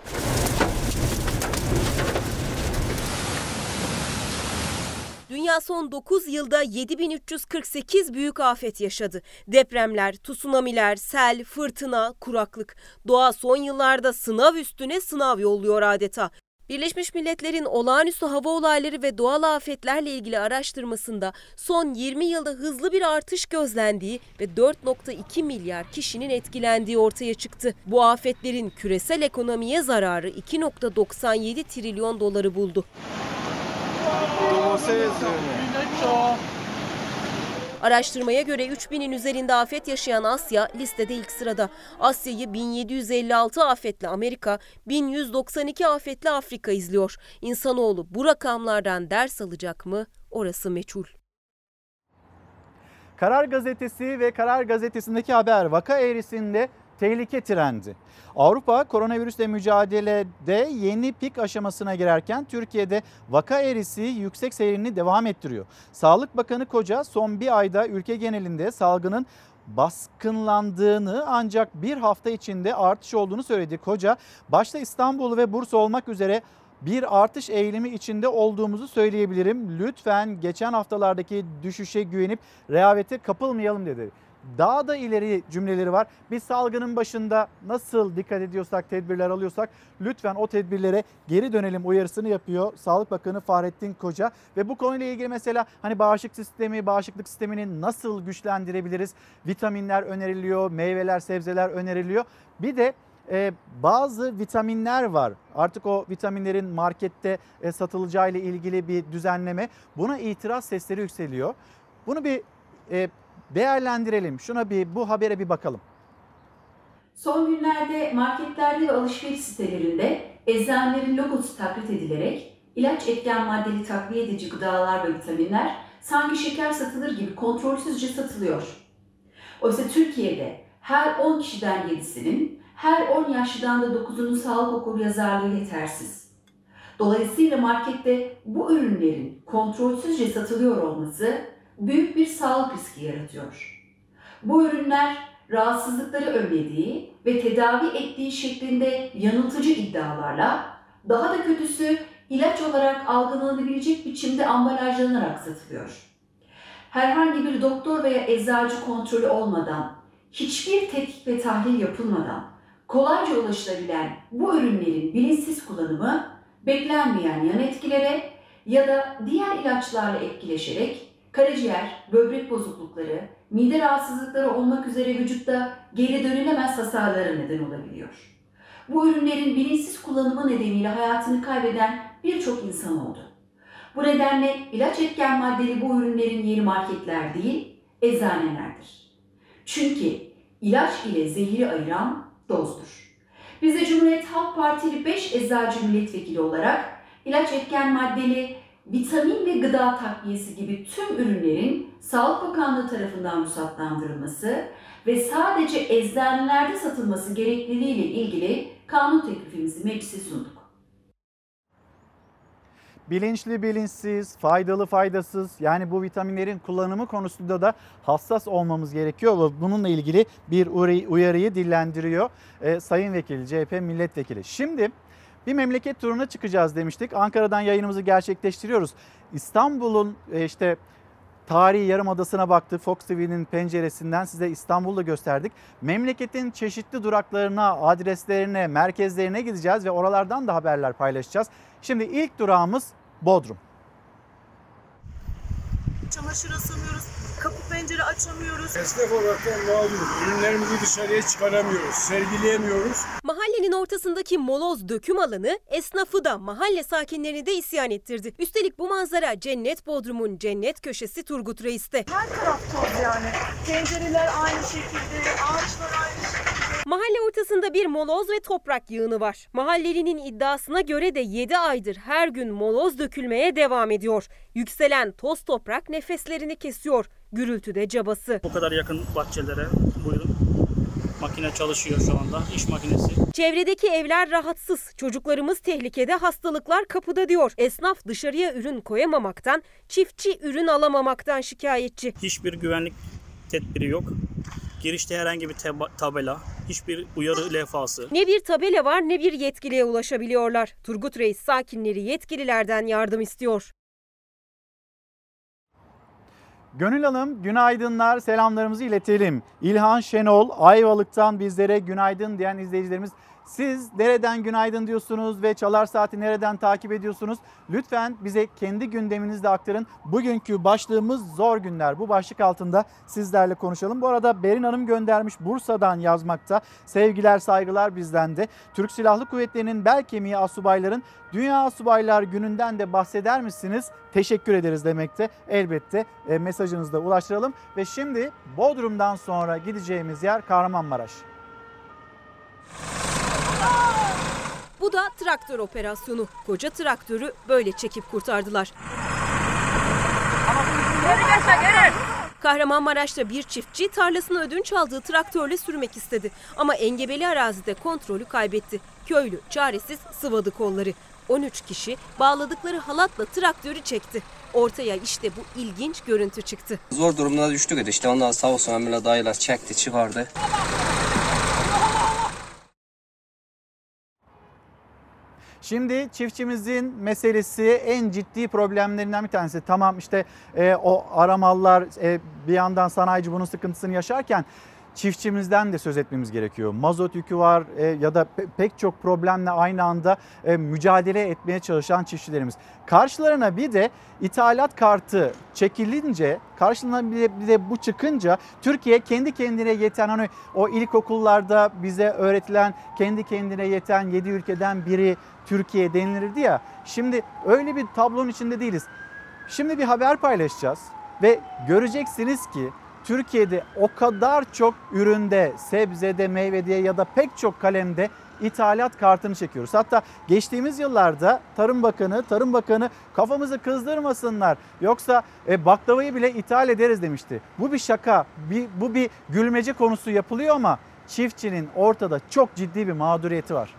Dünya son 9 yılda 7348 büyük afet yaşadı. Depremler, tsunamiler, sel, fırtına, kuraklık. Doğa son yıllarda sınav üstüne sınav yolluyor adeta. Birleşmiş Milletler'in olağanüstü hava olayları ve doğal afetlerle ilgili araştırmasında son 20 yılda hızlı bir artış gözlendiği ve 4.2 milyar kişinin etkilendiği ortaya çıktı. Bu afetlerin küresel ekonomiye zararı 2.97 trilyon doları buldu. Araştırmaya göre 3000'in üzerinde afet yaşayan Asya listede ilk sırada. Asya'yı 1756 afetle Amerika, 1192 afetle Afrika izliyor. İnsanoğlu bu rakamlardan ders alacak mı? Orası meçhul. Karar Gazetesi ve Karar Gazetesi'ndeki haber vaka eğrisinde tehlike trendi. Avrupa koronavirüsle mücadelede yeni pik aşamasına girerken Türkiye'de vaka eğrisi yüksek seyrini devam ettiriyor. Sağlık Bakanı Koca son bir ayda ülke genelinde salgının baskınlandığını ancak bir hafta içinde artış olduğunu söyledi. Koca başta İstanbul ve Bursa olmak üzere bir artış eğilimi içinde olduğumuzu söyleyebilirim. Lütfen geçen haftalardaki düşüşe güvenip rehavete kapılmayalım dedi. Daha da ileri cümleleri var. Biz salgının başında nasıl dikkat ediyorsak, tedbirler alıyorsak lütfen o tedbirlere geri dönelim uyarısını yapıyor Sağlık Bakanı Fahrettin Koca. Ve bu konuyla ilgili mesela hani bağışıklık sistemi, bağışıklık sistemini nasıl güçlendirebiliriz? Vitaminler öneriliyor, meyveler, sebzeler öneriliyor. Bir de e, bazı vitaminler var. Artık o vitaminlerin markette e, satılacağı ile ilgili bir düzenleme. Buna itiraz sesleri yükseliyor. Bunu bir e, değerlendirelim. Şuna bir bu habere bir bakalım. Son günlerde marketlerde ve alışveriş sitelerinde eczanelerin logosu taklit edilerek ilaç etken maddeli takviye edici gıdalar ve vitaminler sanki şeker satılır gibi kontrolsüzce satılıyor. Oysa Türkiye'de her 10 kişiden 7'sinin, her 10 yaşlıdan da 9'unun sağlık okul yazarlığı yetersiz. Dolayısıyla markette bu ürünlerin kontrolsüzce satılıyor olması büyük bir sağlık riski yaratıyor. Bu ürünler rahatsızlıkları önlediği ve tedavi ettiği şeklinde yanıltıcı iddialarla daha da kötüsü ilaç olarak algılanabilecek biçimde ambalajlanarak satılıyor. Herhangi bir doktor veya eczacı kontrolü olmadan, hiçbir tetkik ve tahlil yapılmadan kolayca ulaşılabilen bu ürünlerin bilinçsiz kullanımı beklenmeyen yan etkilere ya da diğer ilaçlarla etkileşerek karaciğer, böbrek bozuklukları, mide rahatsızlıkları olmak üzere vücutta geri dönülemez hasarlara neden olabiliyor. Bu ürünlerin bilinçsiz kullanımı nedeniyle hayatını kaybeden birçok insan oldu. Bu nedenle ilaç etken maddeli bu ürünlerin yeri marketler değil, eczanelerdir. Çünkü ilaç ile zehiri ayıran dozdur. Biz de Cumhuriyet Halk Partili 5 eczacı milletvekili olarak ilaç etken maddeli vitamin ve gıda takviyesi gibi tüm ürünlerin Sağlık Bakanlığı tarafından ruhsatlandırılması ve sadece eczanelerde satılması gerekliliği ile ilgili kanun teklifimizi meclise sunduk. Bilinçli bilinçsiz, faydalı faydasız yani bu vitaminlerin kullanımı konusunda da hassas olmamız gerekiyor. Bununla ilgili bir uyarıyı dillendiriyor ee, Sayın Vekil, CHP Milletvekili. Şimdi bir memleket turuna çıkacağız demiştik. Ankara'dan yayınımızı gerçekleştiriyoruz. İstanbul'un e, işte tarihi yarımadasına baktık. Fox TV'nin penceresinden size İstanbul'da gösterdik. Memleketin çeşitli duraklarına, adreslerine, merkezlerine gideceğiz ve oralardan da haberler paylaşacağız. Şimdi ilk durağımız Bodrum. Çamaşır asamıyoruz, kapı pencere açamıyoruz. Esnaf olaraktan mağduruz. Ürünlerimizi dışarıya çıkaramıyoruz, sergileyemiyoruz. Mahallenin ortasındaki moloz döküm alanı esnafı da mahalle sakinlerini de isyan ettirdi. Üstelik bu manzara Cennet Bodrum'un cennet köşesi Turgut Reis'te. Her taraf toz yani. Pencereler aynı şekilde, ağaçlar aynı şekilde. Mahalle ortasında bir moloz ve toprak yığını var. Mahallelinin iddiasına göre de 7 aydır her gün moloz dökülmeye devam ediyor. Yükselen toz toprak nefeslerini kesiyor. Gürültüde cabası. Bu kadar yakın bahçelere buyurun. Makine çalışıyor şu anda. İş makinesi. Çevredeki evler rahatsız. Çocuklarımız tehlikede, hastalıklar kapıda diyor. Esnaf dışarıya ürün koyamamaktan, çiftçi ürün alamamaktan şikayetçi. Hiçbir güvenlik tedbiri yok. Girişte herhangi bir tabela, hiçbir uyarı levhası. Ne bir tabela var ne bir yetkiliye ulaşabiliyorlar. Turgut Reis sakinleri yetkililerden yardım istiyor. Gönül Hanım günaydınlar selamlarımızı iletelim. İlhan Şenol Ayvalık'tan bizlere günaydın diyen izleyicilerimiz siz nereden günaydın diyorsunuz ve Çalar Saati nereden takip ediyorsunuz? Lütfen bize kendi gündeminizde aktarın. Bugünkü başlığımız zor günler. Bu başlık altında sizlerle konuşalım. Bu arada Berin Hanım göndermiş Bursa'dan yazmakta. Sevgiler saygılar bizden de. Türk Silahlı Kuvvetleri'nin bel kemiği asubayların Dünya Asubaylar Günü'nden de bahseder misiniz? Teşekkür ederiz demekte. Elbette e, mesajınızı da ulaştıralım. Ve şimdi Bodrum'dan sonra gideceğimiz yer Kahramanmaraş. Bu da traktör operasyonu. Koca traktörü böyle çekip kurtardılar. Kahramanmaraş'ta bir çiftçi tarlasını ödünç aldığı traktörle sürmek istedi. Ama engebeli arazide kontrolü kaybetti. Köylü çaresiz sıvadı kolları. 13 kişi bağladıkları halatla traktörü çekti. Ortaya işte bu ilginç görüntü çıktı. Zor durumda düştük işte ondan sağ olsun Emre dayılar çekti çıkardı. Şimdi çiftçimizin meselesi en ciddi problemlerinden bir tanesi. Tamam işte e, o aramallar e, bir yandan sanayici bunun sıkıntısını yaşarken çiftçimizden de söz etmemiz gerekiyor. Mazot yükü var e, ya da pe- pek çok problemle aynı anda e, mücadele etmeye çalışan çiftçilerimiz. Karşılarına bir de ithalat kartı çekilince, karşılarına bir de, bir de bu çıkınca Türkiye kendi kendine yeten hani o ilkokullarda bize öğretilen kendi kendine yeten 7 ülkeden biri Türkiye denilirdi ya. Şimdi öyle bir tablonun içinde değiliz. Şimdi bir haber paylaşacağız ve göreceksiniz ki Türkiye'de o kadar çok üründe, sebzede, meyvede ya da pek çok kalemde ithalat kartını çekiyoruz. Hatta geçtiğimiz yıllarda Tarım Bakanı, Tarım Bakanı kafamızı kızdırmasınlar yoksa e, baklavayı bile ithal ederiz demişti. Bu bir şaka, bir, bu bir gülmece konusu yapılıyor ama çiftçinin ortada çok ciddi bir mağduriyeti var.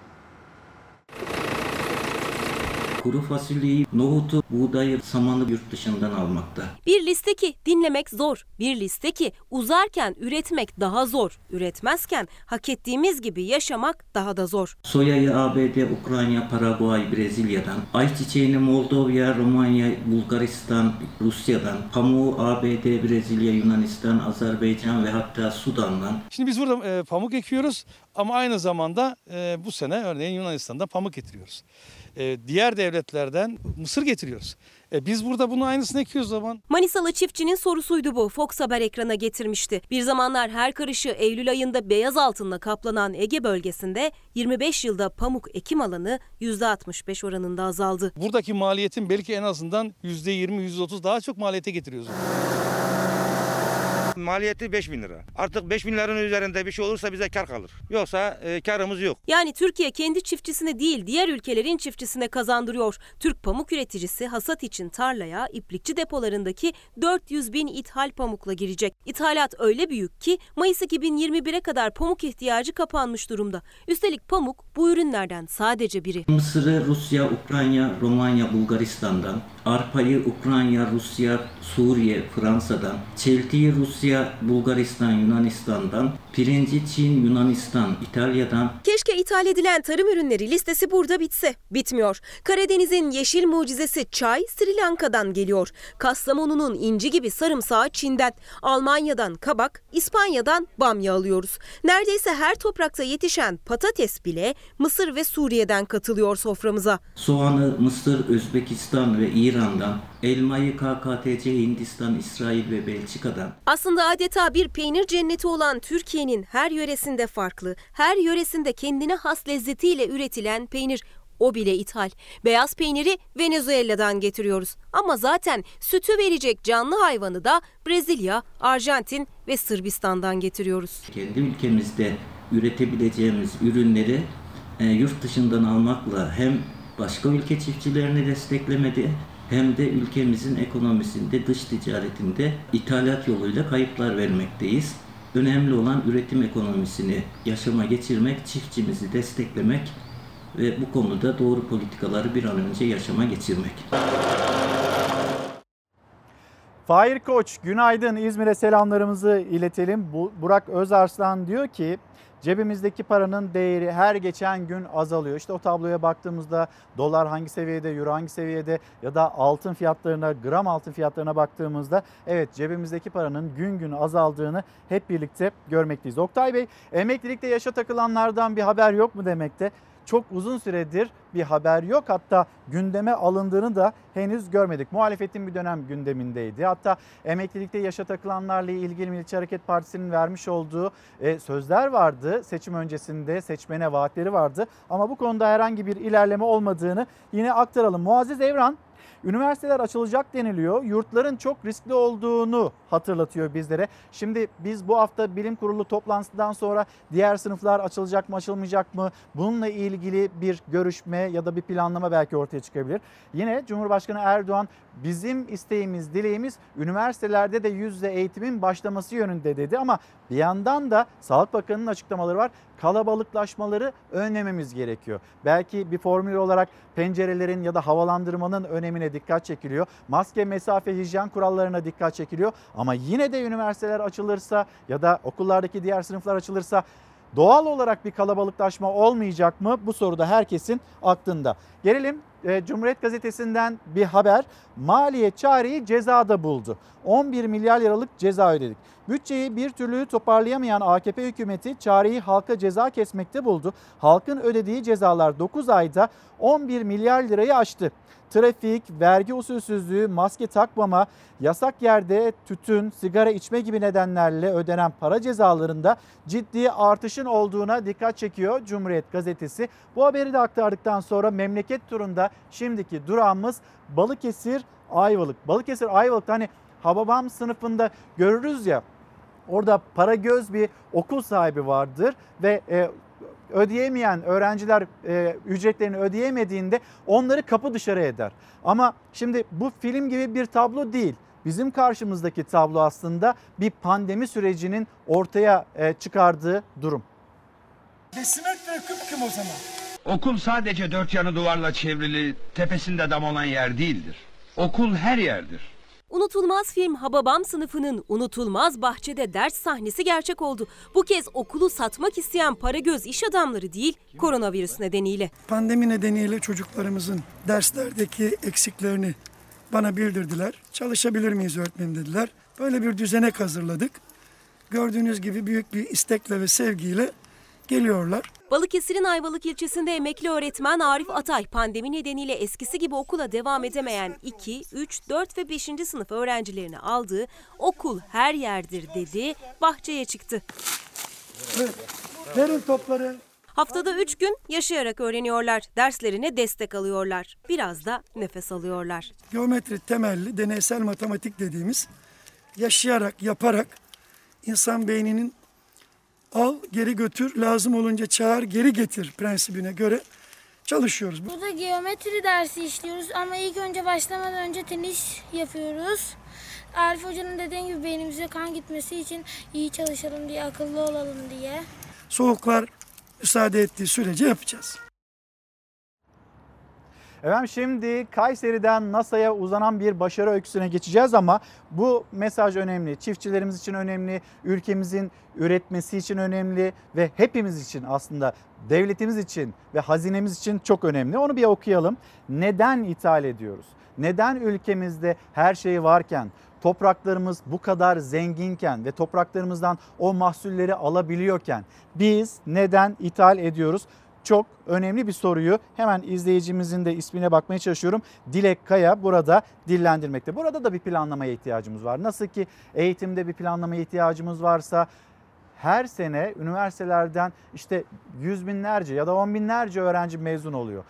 Kuru fasulyeyi, nohutu, buğdayı, samanı yurt dışından almakta. Bir liste ki dinlemek zor. Bir liste ki uzarken üretmek daha zor. Üretmezken hak ettiğimiz gibi yaşamak daha da zor. Soyayı ABD, Ukrayna, Paraguay, Brezilya'dan, ayçiçeğini Moldova, Romanya, Bulgaristan, Rusya'dan, pamuğu ABD, Brezilya, Yunanistan, Azerbaycan ve hatta Sudan'dan. Şimdi biz burada e, pamuk ekiyoruz ama aynı zamanda e, bu sene örneğin Yunanistan'dan pamuk getiriyoruz. E, diğer devletlerden mısır getiriyoruz. E, biz burada bunu aynısını ekiyoruz zaman. Manisalı çiftçinin sorusuydu bu. Fox Haber ekrana getirmişti. Bir zamanlar her karışı Eylül ayında beyaz altınla kaplanan Ege bölgesinde 25 yılda pamuk ekim alanı %65 oranında azaldı. Buradaki maliyetin belki en azından %20, %30 daha çok maliyete getiriyoruz. Maliyeti 5 bin lira. Artık 5 bin liranın üzerinde bir şey olursa bize kar kalır. Yoksa e, karımız yok. Yani Türkiye kendi çiftçisine değil diğer ülkelerin çiftçisine kazandırıyor. Türk pamuk üreticisi hasat için tarlaya iplikçi depolarındaki 400 bin ithal pamukla girecek. İthalat öyle büyük ki Mayıs 2021'e kadar pamuk ihtiyacı kapanmış durumda. Üstelik pamuk bu ürünlerden sadece biri. Mısırı Rusya, Ukrayna, Romanya, Bulgaristan'dan, arpayı Ukrayna, Rusya, Suriye, Fransa'dan, çeltiyi Rusya, Bulgaristan, Yunanistan'dan, pirinci Çin, Yunanistan, İtalya'dan, Keşke ithal edilen tarım ürünleri listesi burada bitse. Bitmiyor. Karadeniz'in yeşil mucizesi çay Sri Lanka'dan geliyor. Kastamonu'nun inci gibi sarımsağı Çin'den, Almanya'dan kabak, İspanya'dan bamya alıyoruz. Neredeyse her toprakta yetişen patates bile Mısır ve Suriye'den katılıyor soframıza. soğanı Mısır, Özbekistan ve İran'dan, elmayı KKTC, Hindistan, İsrail ve Belçika'dan, Aslında adeta bir peynir cenneti olan Türkiye'nin her yöresinde farklı, her yöresinde kendine has lezzetiyle üretilen peynir. O bile ithal. Beyaz peyniri Venezuela'dan getiriyoruz. Ama zaten sütü verecek canlı hayvanı da Brezilya, Arjantin ve Sırbistan'dan getiriyoruz. kendi ülkemizde üretebileceğimiz ürünleri e, yurt dışından almakla hem başka ülke çiftçilerini desteklemedi hem de ülkemizin ekonomisinde, dış ticaretinde ithalat yoluyla kayıplar vermekteyiz. Önemli olan üretim ekonomisini yaşama geçirmek, çiftçimizi desteklemek ve bu konuda doğru politikaları bir an önce yaşama geçirmek. Fahir Koç günaydın İzmir'e selamlarımızı iletelim. Bu, Burak Özarslan diyor ki cebimizdeki paranın değeri her geçen gün azalıyor. İşte o tabloya baktığımızda dolar hangi seviyede, euro hangi seviyede ya da altın fiyatlarına, gram altın fiyatlarına baktığımızda evet cebimizdeki paranın gün gün azaldığını hep birlikte görmekteyiz. Oktay Bey emeklilikte yaşa takılanlardan bir haber yok mu demekte? Çok uzun süredir bir haber yok. Hatta gündeme alındığını da henüz görmedik. Muhalefetin bir dönem gündemindeydi. Hatta emeklilikte yaşa takılanlarla ilgili Milliyetçi Hareket Partisi'nin vermiş olduğu e, sözler vardı. Seçim öncesinde seçmene vaatleri vardı. Ama bu konuda herhangi bir ilerleme olmadığını yine aktaralım. Muazzez Evran Üniversiteler açılacak deniliyor. Yurtların çok riskli olduğunu hatırlatıyor bizlere. Şimdi biz bu hafta bilim kurulu toplantısından sonra diğer sınıflar açılacak mı açılmayacak mı? Bununla ilgili bir görüşme ya da bir planlama belki ortaya çıkabilir. Yine Cumhurbaşkanı Erdoğan bizim isteğimiz, dileğimiz üniversitelerde de yüz yüze eğitimin başlaması yönünde dedi ama bir yandan da Sağlık Bakanı'nın açıklamaları var. Kalabalıklaşmaları önlememiz gerekiyor. Belki bir formül olarak pencerelerin ya da havalandırmanın önemine dikkat çekiliyor. Maske, mesafe, hijyen kurallarına dikkat çekiliyor. Ama yine de üniversiteler açılırsa ya da okullardaki diğer sınıflar açılırsa Doğal olarak bir kalabalıklaşma olmayacak mı? Bu soruda herkesin aklında. Gelelim Cumhuriyet Gazetesi'nden bir haber. Maliye çareyi cezada buldu. 11 milyar liralık ceza ödedik. Bütçeyi bir türlü toparlayamayan AKP hükümeti çareyi halka ceza kesmekte buldu. Halkın ödediği cezalar 9 ayda 11 milyar lirayı aştı. Trafik, vergi usulsüzlüğü, maske takmama, yasak yerde tütün, sigara içme gibi nedenlerle ödenen para cezalarında ciddi artışın olduğuna dikkat çekiyor Cumhuriyet Gazetesi. Bu haberi de aktardıktan sonra memleket turunda şimdiki durağımız Balıkesir Ayvalık. Balıkesir Ayvalık'ta hani Hababam sınıfında görürüz ya orada para göz bir okul sahibi vardır ve e, ödeyemeyen öğrenciler e, ücretlerini ödeyemediğinde onları kapı dışarı eder. Ama şimdi bu film gibi bir tablo değil. Bizim karşımızdaki tablo aslında bir pandemi sürecinin ortaya e, çıkardığı durum. Desimetre kıpkım o zaman. Okul sadece dört yanı duvarla çevrili, tepesinde dam olan yer değildir. Okul her yerdir. Unutulmaz film Hababam sınıfının unutulmaz bahçede ders sahnesi gerçek oldu. Bu kez okulu satmak isteyen paragöz iş adamları değil, koronavirüs nedeniyle. Pandemi nedeniyle çocuklarımızın derslerdeki eksiklerini bana bildirdiler. Çalışabilir miyiz öğretmenim dediler. Böyle bir düzenek hazırladık. Gördüğünüz gibi büyük bir istekle ve sevgiyle geliyorlar. Balıkesir'in Ayvalık ilçesinde emekli öğretmen Arif Atay pandemi nedeniyle eskisi gibi okula devam edemeyen 2, 3, 4 ve 5. sınıf öğrencilerini aldı. Okul her yerdir dedi, bahçeye çıktı. Evet. Verin topları. Haftada 3 gün yaşayarak öğreniyorlar, derslerine destek alıyorlar. Biraz da nefes alıyorlar. Geometri temelli deneysel matematik dediğimiz yaşayarak, yaparak insan beyninin al, geri götür, lazım olunca çağır, geri getir prensibine göre çalışıyoruz. Burada geometri dersi işliyoruz ama ilk önce başlamadan önce tenis yapıyoruz. Arif Hoca'nın dediği gibi beynimize kan gitmesi için iyi çalışalım diye, akıllı olalım diye. Soğuklar müsaade ettiği sürece yapacağız. Efendim şimdi Kayseri'den NASA'ya uzanan bir başarı öyküsüne geçeceğiz ama bu mesaj önemli. Çiftçilerimiz için önemli, ülkemizin üretmesi için önemli ve hepimiz için aslında devletimiz için ve hazinemiz için çok önemli. Onu bir okuyalım. Neden ithal ediyoruz? Neden ülkemizde her şey varken, topraklarımız bu kadar zenginken ve topraklarımızdan o mahsulleri alabiliyorken biz neden ithal ediyoruz? Çok önemli bir soruyu hemen izleyicimizin de ismine bakmaya çalışıyorum. Dilek Kaya burada dillendirmekte. Burada da bir planlamaya ihtiyacımız var. Nasıl ki eğitimde bir planlamaya ihtiyacımız varsa her sene üniversitelerden işte yüz binlerce ya da on binlerce öğrenci mezun oluyor.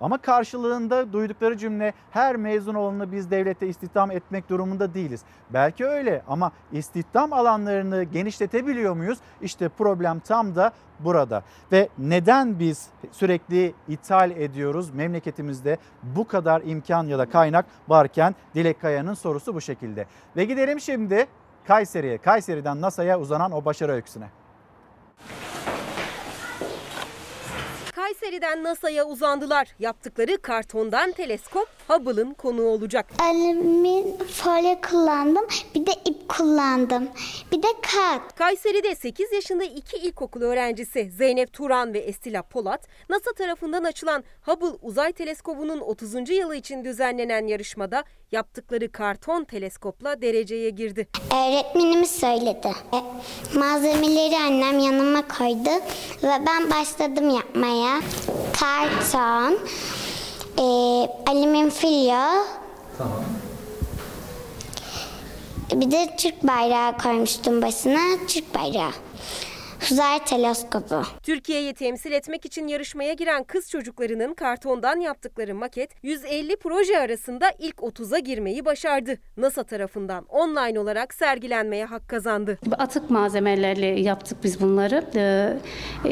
Ama karşılığında duydukları cümle her mezun olanı biz devlette istihdam etmek durumunda değiliz. Belki öyle ama istihdam alanlarını genişletebiliyor muyuz? İşte problem tam da burada. Ve neden biz sürekli ithal ediyoruz memleketimizde bu kadar imkan ya da kaynak varken Dilek Kaya'nın sorusu bu şekilde. Ve gidelim şimdi Kayseri'ye. Kayseri'den NASA'ya uzanan o başarı öyküsüne. Kayseri'den NASA'ya uzandılar. Yaptıkları kartondan teleskop Hubble'ın konuğu olacak. Alümin folyo kullandım. Bir de ip kullandım. Bir de kağıt. Kayseri'de 8 yaşında iki ilkokul öğrencisi Zeynep Turan ve Estila Polat, NASA tarafından açılan Hubble Uzay Teleskobu'nun 30. yılı için düzenlenen yarışmada yaptıkları karton teleskopla dereceye girdi. Öğretmenimiz söyledi. E, malzemeleri annem yanıma koydu ve ben başladım yapmaya. Karton, e, alüminyum folyo. Tamam. Bir de Türk bayrağı koymuştum başına. Türk bayrağı. Uzay teleskobu. Türkiye'yi temsil etmek için yarışmaya giren kız çocuklarının kartondan yaptıkları maket 150 proje arasında ilk 30'a girmeyi başardı. NASA tarafından online olarak sergilenmeye hak kazandı. Atık malzemelerle yaptık biz bunları. Ee,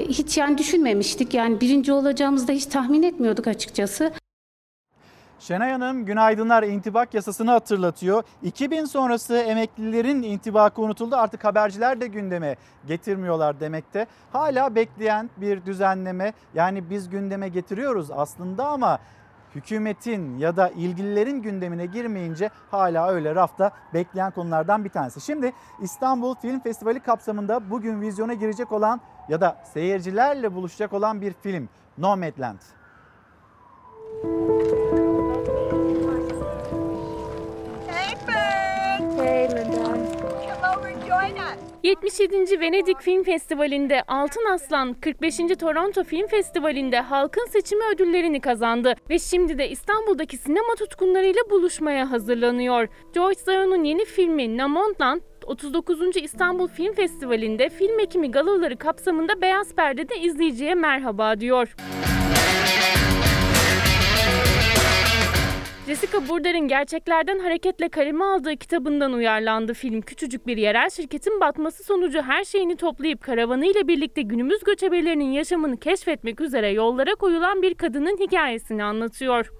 hiç yani düşünmemiştik. Yani birinci olacağımızı da hiç tahmin etmiyorduk açıkçası. Şenay Hanım günaydınlar intibak yasasını hatırlatıyor. 2000 sonrası emeklilerin intibakı unutuldu artık haberciler de gündeme getirmiyorlar demekte. Hala bekleyen bir düzenleme yani biz gündeme getiriyoruz aslında ama hükümetin ya da ilgililerin gündemine girmeyince hala öyle rafta bekleyen konulardan bir tanesi. Şimdi İstanbul Film Festivali kapsamında bugün vizyona girecek olan ya da seyircilerle buluşacak olan bir film Nomadland. Hey, 77. Venedik Film Festivali'nde Altın Aslan, 45. Toronto Film Festivali'nde halkın seçimi ödüllerini kazandı ve şimdi de İstanbul'daki sinema tutkunlarıyla buluşmaya hazırlanıyor. George Zayon'un yeni filmi Namontland 39. İstanbul Film Festivali'nde film ekimi galaları kapsamında Beyaz Perde'de izleyiciye merhaba diyor. Jessica Burder'in gerçeklerden hareketle kaleme aldığı kitabından uyarlandı film. Küçücük bir yerel şirketin batması sonucu her şeyini toplayıp karavanıyla birlikte günümüz göçebelerinin yaşamını keşfetmek üzere yollara koyulan bir kadının hikayesini anlatıyor.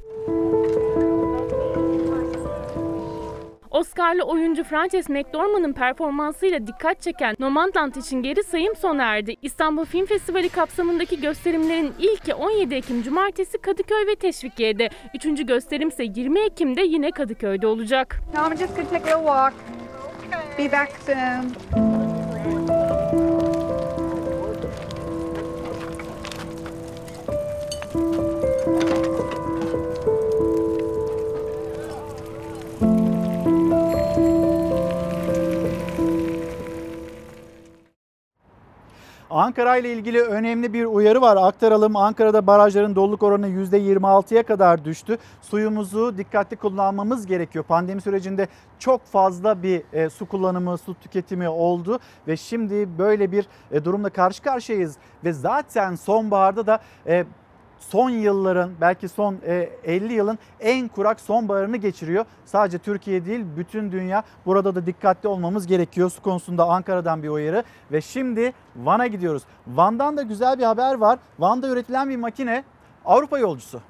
Oscar'lı oyuncu Frances McDormand'ın performansıyla dikkat çeken Nomadland için geri sayım sona erdi. İstanbul Film Festivali kapsamındaki gösterimlerin ilki 17 Ekim Cumartesi Kadıköy ve Teşvikiye'de. Üçüncü gösterim ise 20 Ekim'de yine Kadıköy'de olacak. No, I'm just gonna take a walk. Be back soon. Ankara ile ilgili önemli bir uyarı var. Aktaralım. Ankara'da barajların doluluk oranı %26'ya kadar düştü. Suyumuzu dikkatli kullanmamız gerekiyor. Pandemi sürecinde çok fazla bir e, su kullanımı, su tüketimi oldu ve şimdi böyle bir e, durumla karşı karşıyayız. Ve zaten sonbaharda da e, son yılların belki son e, 50 yılın en kurak sonbaharını geçiriyor. Sadece Türkiye değil bütün dünya burada da dikkatli olmamız gerekiyor. Su konusunda Ankara'dan bir uyarı ve şimdi Van'a gidiyoruz. Van'dan da güzel bir haber var. Van'da üretilen bir makine Avrupa yolcusu.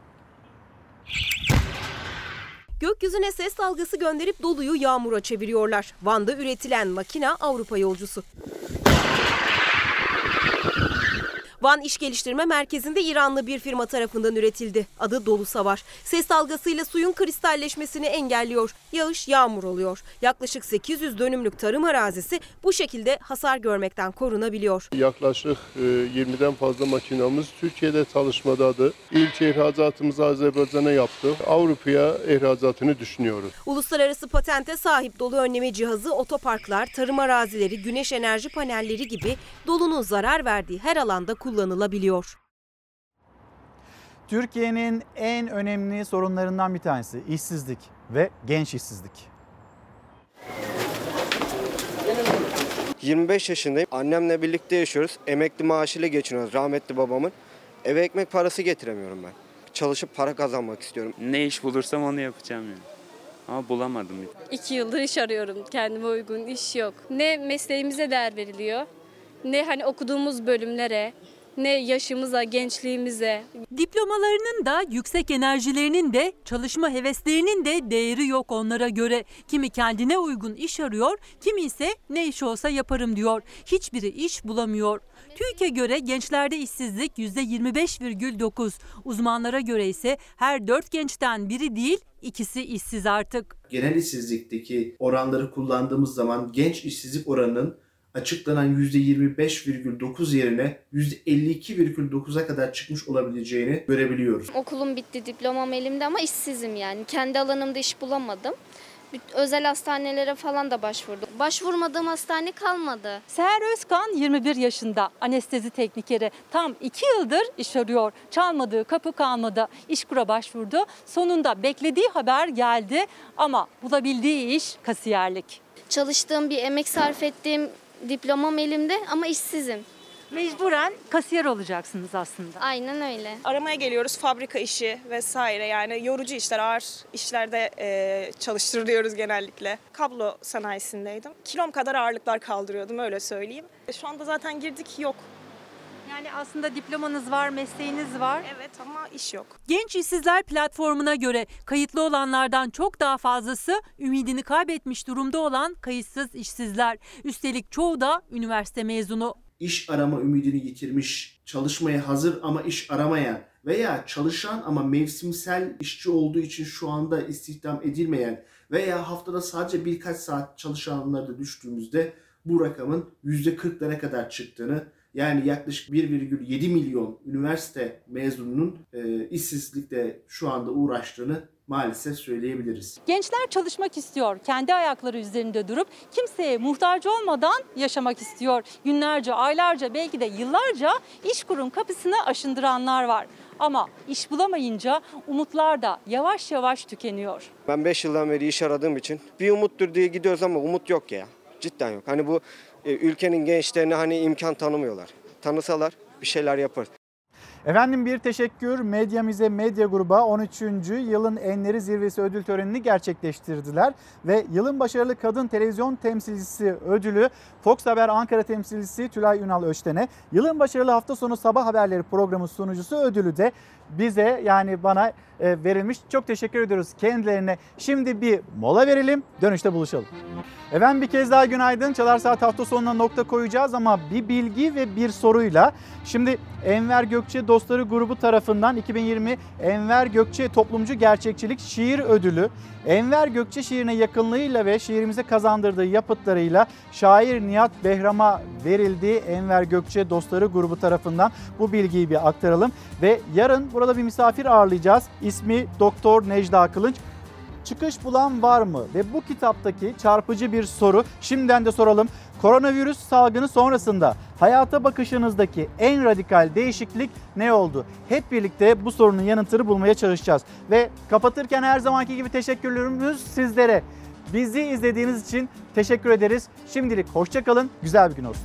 Gökyüzüne ses dalgası gönderip doluyu yağmura çeviriyorlar. Van'da üretilen makina Avrupa yolcusu. Van İş Geliştirme Merkezi'nde İranlı bir firma tarafından üretildi. Adı Dolu Savar. Ses dalgasıyla suyun kristalleşmesini engelliyor. Yağış yağmur oluyor. Yaklaşık 800 dönümlük tarım arazisi bu şekilde hasar görmekten korunabiliyor. Yaklaşık e, 20'den fazla makinamız Türkiye'de çalışmadadır. İlk ihracatımızı Azerbaycan'a yaptık. Avrupa'ya ihracatını düşünüyoruz. Uluslararası patente sahip dolu önleme cihazı otoparklar, tarım arazileri, güneş enerji panelleri gibi dolunun zarar verdiği her alanda kullanılabiliyor. Türkiye'nin en önemli sorunlarından bir tanesi işsizlik ve genç işsizlik. 25 yaşındayım. Annemle birlikte yaşıyoruz. Emekli maaşıyla geçiniyoruz rahmetli babamın. Eve ekmek parası getiremiyorum ben. Çalışıp para kazanmak istiyorum. Ne iş bulursam onu yapacağım yani. Ama bulamadım. İki yıldır iş arıyorum. Kendime uygun iş yok. Ne mesleğimize değer veriliyor, ne hani okuduğumuz bölümlere, ne yaşımıza, gençliğimize. Diplomalarının da yüksek enerjilerinin de çalışma heveslerinin de değeri yok onlara göre. Kimi kendine uygun iş arıyor, kimi ise ne iş olsa yaparım diyor. Hiçbiri iş bulamıyor. TÜİK'e göre gençlerde işsizlik %25,9. Uzmanlara göre ise her dört gençten biri değil ikisi işsiz artık. Genel işsizlikteki oranları kullandığımız zaman genç işsizlik oranının açıklanan %25,9 yerine %52,9'a kadar çıkmış olabileceğini görebiliyoruz. Okulum bitti, diplomam elimde ama işsizim yani. Kendi alanımda iş bulamadım. Özel hastanelere falan da başvurdum. Başvurmadığım hastane kalmadı. Seher Özkan 21 yaşında anestezi teknikeri. Tam 2 yıldır iş arıyor. Çalmadığı kapı kalmadı. İşkur'a başvurdu. Sonunda beklediği haber geldi ama bulabildiği iş kasiyerlik. Çalıştığım bir emek sarf ettiğim diplomam elimde ama işsizim. Mecburen kasiyer olacaksınız aslında. Aynen öyle. Aramaya geliyoruz fabrika işi vesaire yani yorucu işler, ağır işlerde e, çalıştırılıyoruz genellikle. Kablo sanayisindeydim. Kilom kadar ağırlıklar kaldırıyordum öyle söyleyeyim. E, Şu anda zaten girdik yok. Yani aslında diplomanız var, mesleğiniz var. Evet ama iş yok. Genç İşsizler platformuna göre kayıtlı olanlardan çok daha fazlası ümidini kaybetmiş durumda olan kayıtsız işsizler. Üstelik çoğu da üniversite mezunu. İş arama ümidini yitirmiş, çalışmaya hazır ama iş aramayan veya çalışan ama mevsimsel işçi olduğu için şu anda istihdam edilmeyen veya haftada sadece birkaç saat çalışanları da düştüğümüzde bu rakamın %40'lara kadar çıktığını yani yaklaşık 1,7 milyon üniversite mezununun e, işsizlikle şu anda uğraştığını maalesef söyleyebiliriz. Gençler çalışmak istiyor. Kendi ayakları üzerinde durup kimseye muhtaç olmadan yaşamak istiyor. Günlerce, aylarca belki de yıllarca iş kurum kapısını aşındıranlar var. Ama iş bulamayınca umutlar da yavaş yavaş tükeniyor. Ben 5 yıldan beri iş aradığım için bir umuttur diye gidiyoruz ama umut yok ya. Cidden yok. Hani bu ülkenin gençlerine hani imkan tanımıyorlar. Tanısalar bir şeyler yapar. Efendim bir teşekkür Medyamize Medya Gruba 13. Yılın Enleri Zirvesi ödül törenini gerçekleştirdiler. Ve yılın başarılı kadın televizyon temsilcisi ödülü Fox Haber Ankara temsilcisi Tülay Ünal Öçten'e, yılın başarılı hafta sonu sabah haberleri programı sunucusu ödülü de bize yani bana e, verilmiş. Çok teşekkür ediyoruz kendilerine. Şimdi bir mola verelim dönüşte buluşalım. Efendim bir kez daha günaydın. Çalar Saat hafta sonuna nokta koyacağız ama bir bilgi ve bir soruyla. Şimdi Enver Gökçe Dostları grubu tarafından 2020 Enver Gökçe Toplumcu Gerçekçilik Şiir Ödülü Enver Gökçe şiirine yakınlığıyla ve şiirimize kazandırdığı yapıtlarıyla şair Nihat Behram'a verildiği Enver Gökçe Dostları grubu tarafından bu bilgiyi bir aktaralım. Ve yarın burada bir misafir ağırlayacağız. İsmi Doktor Necda Kılınç çıkış bulan var mı? Ve bu kitaptaki çarpıcı bir soru şimdiden de soralım. Koronavirüs salgını sonrasında hayata bakışınızdaki en radikal değişiklik ne oldu? Hep birlikte bu sorunun yanıtını bulmaya çalışacağız. Ve kapatırken her zamanki gibi teşekkürlerimiz sizlere. Bizi izlediğiniz için teşekkür ederiz. Şimdilik hoşçakalın, güzel bir gün olsun.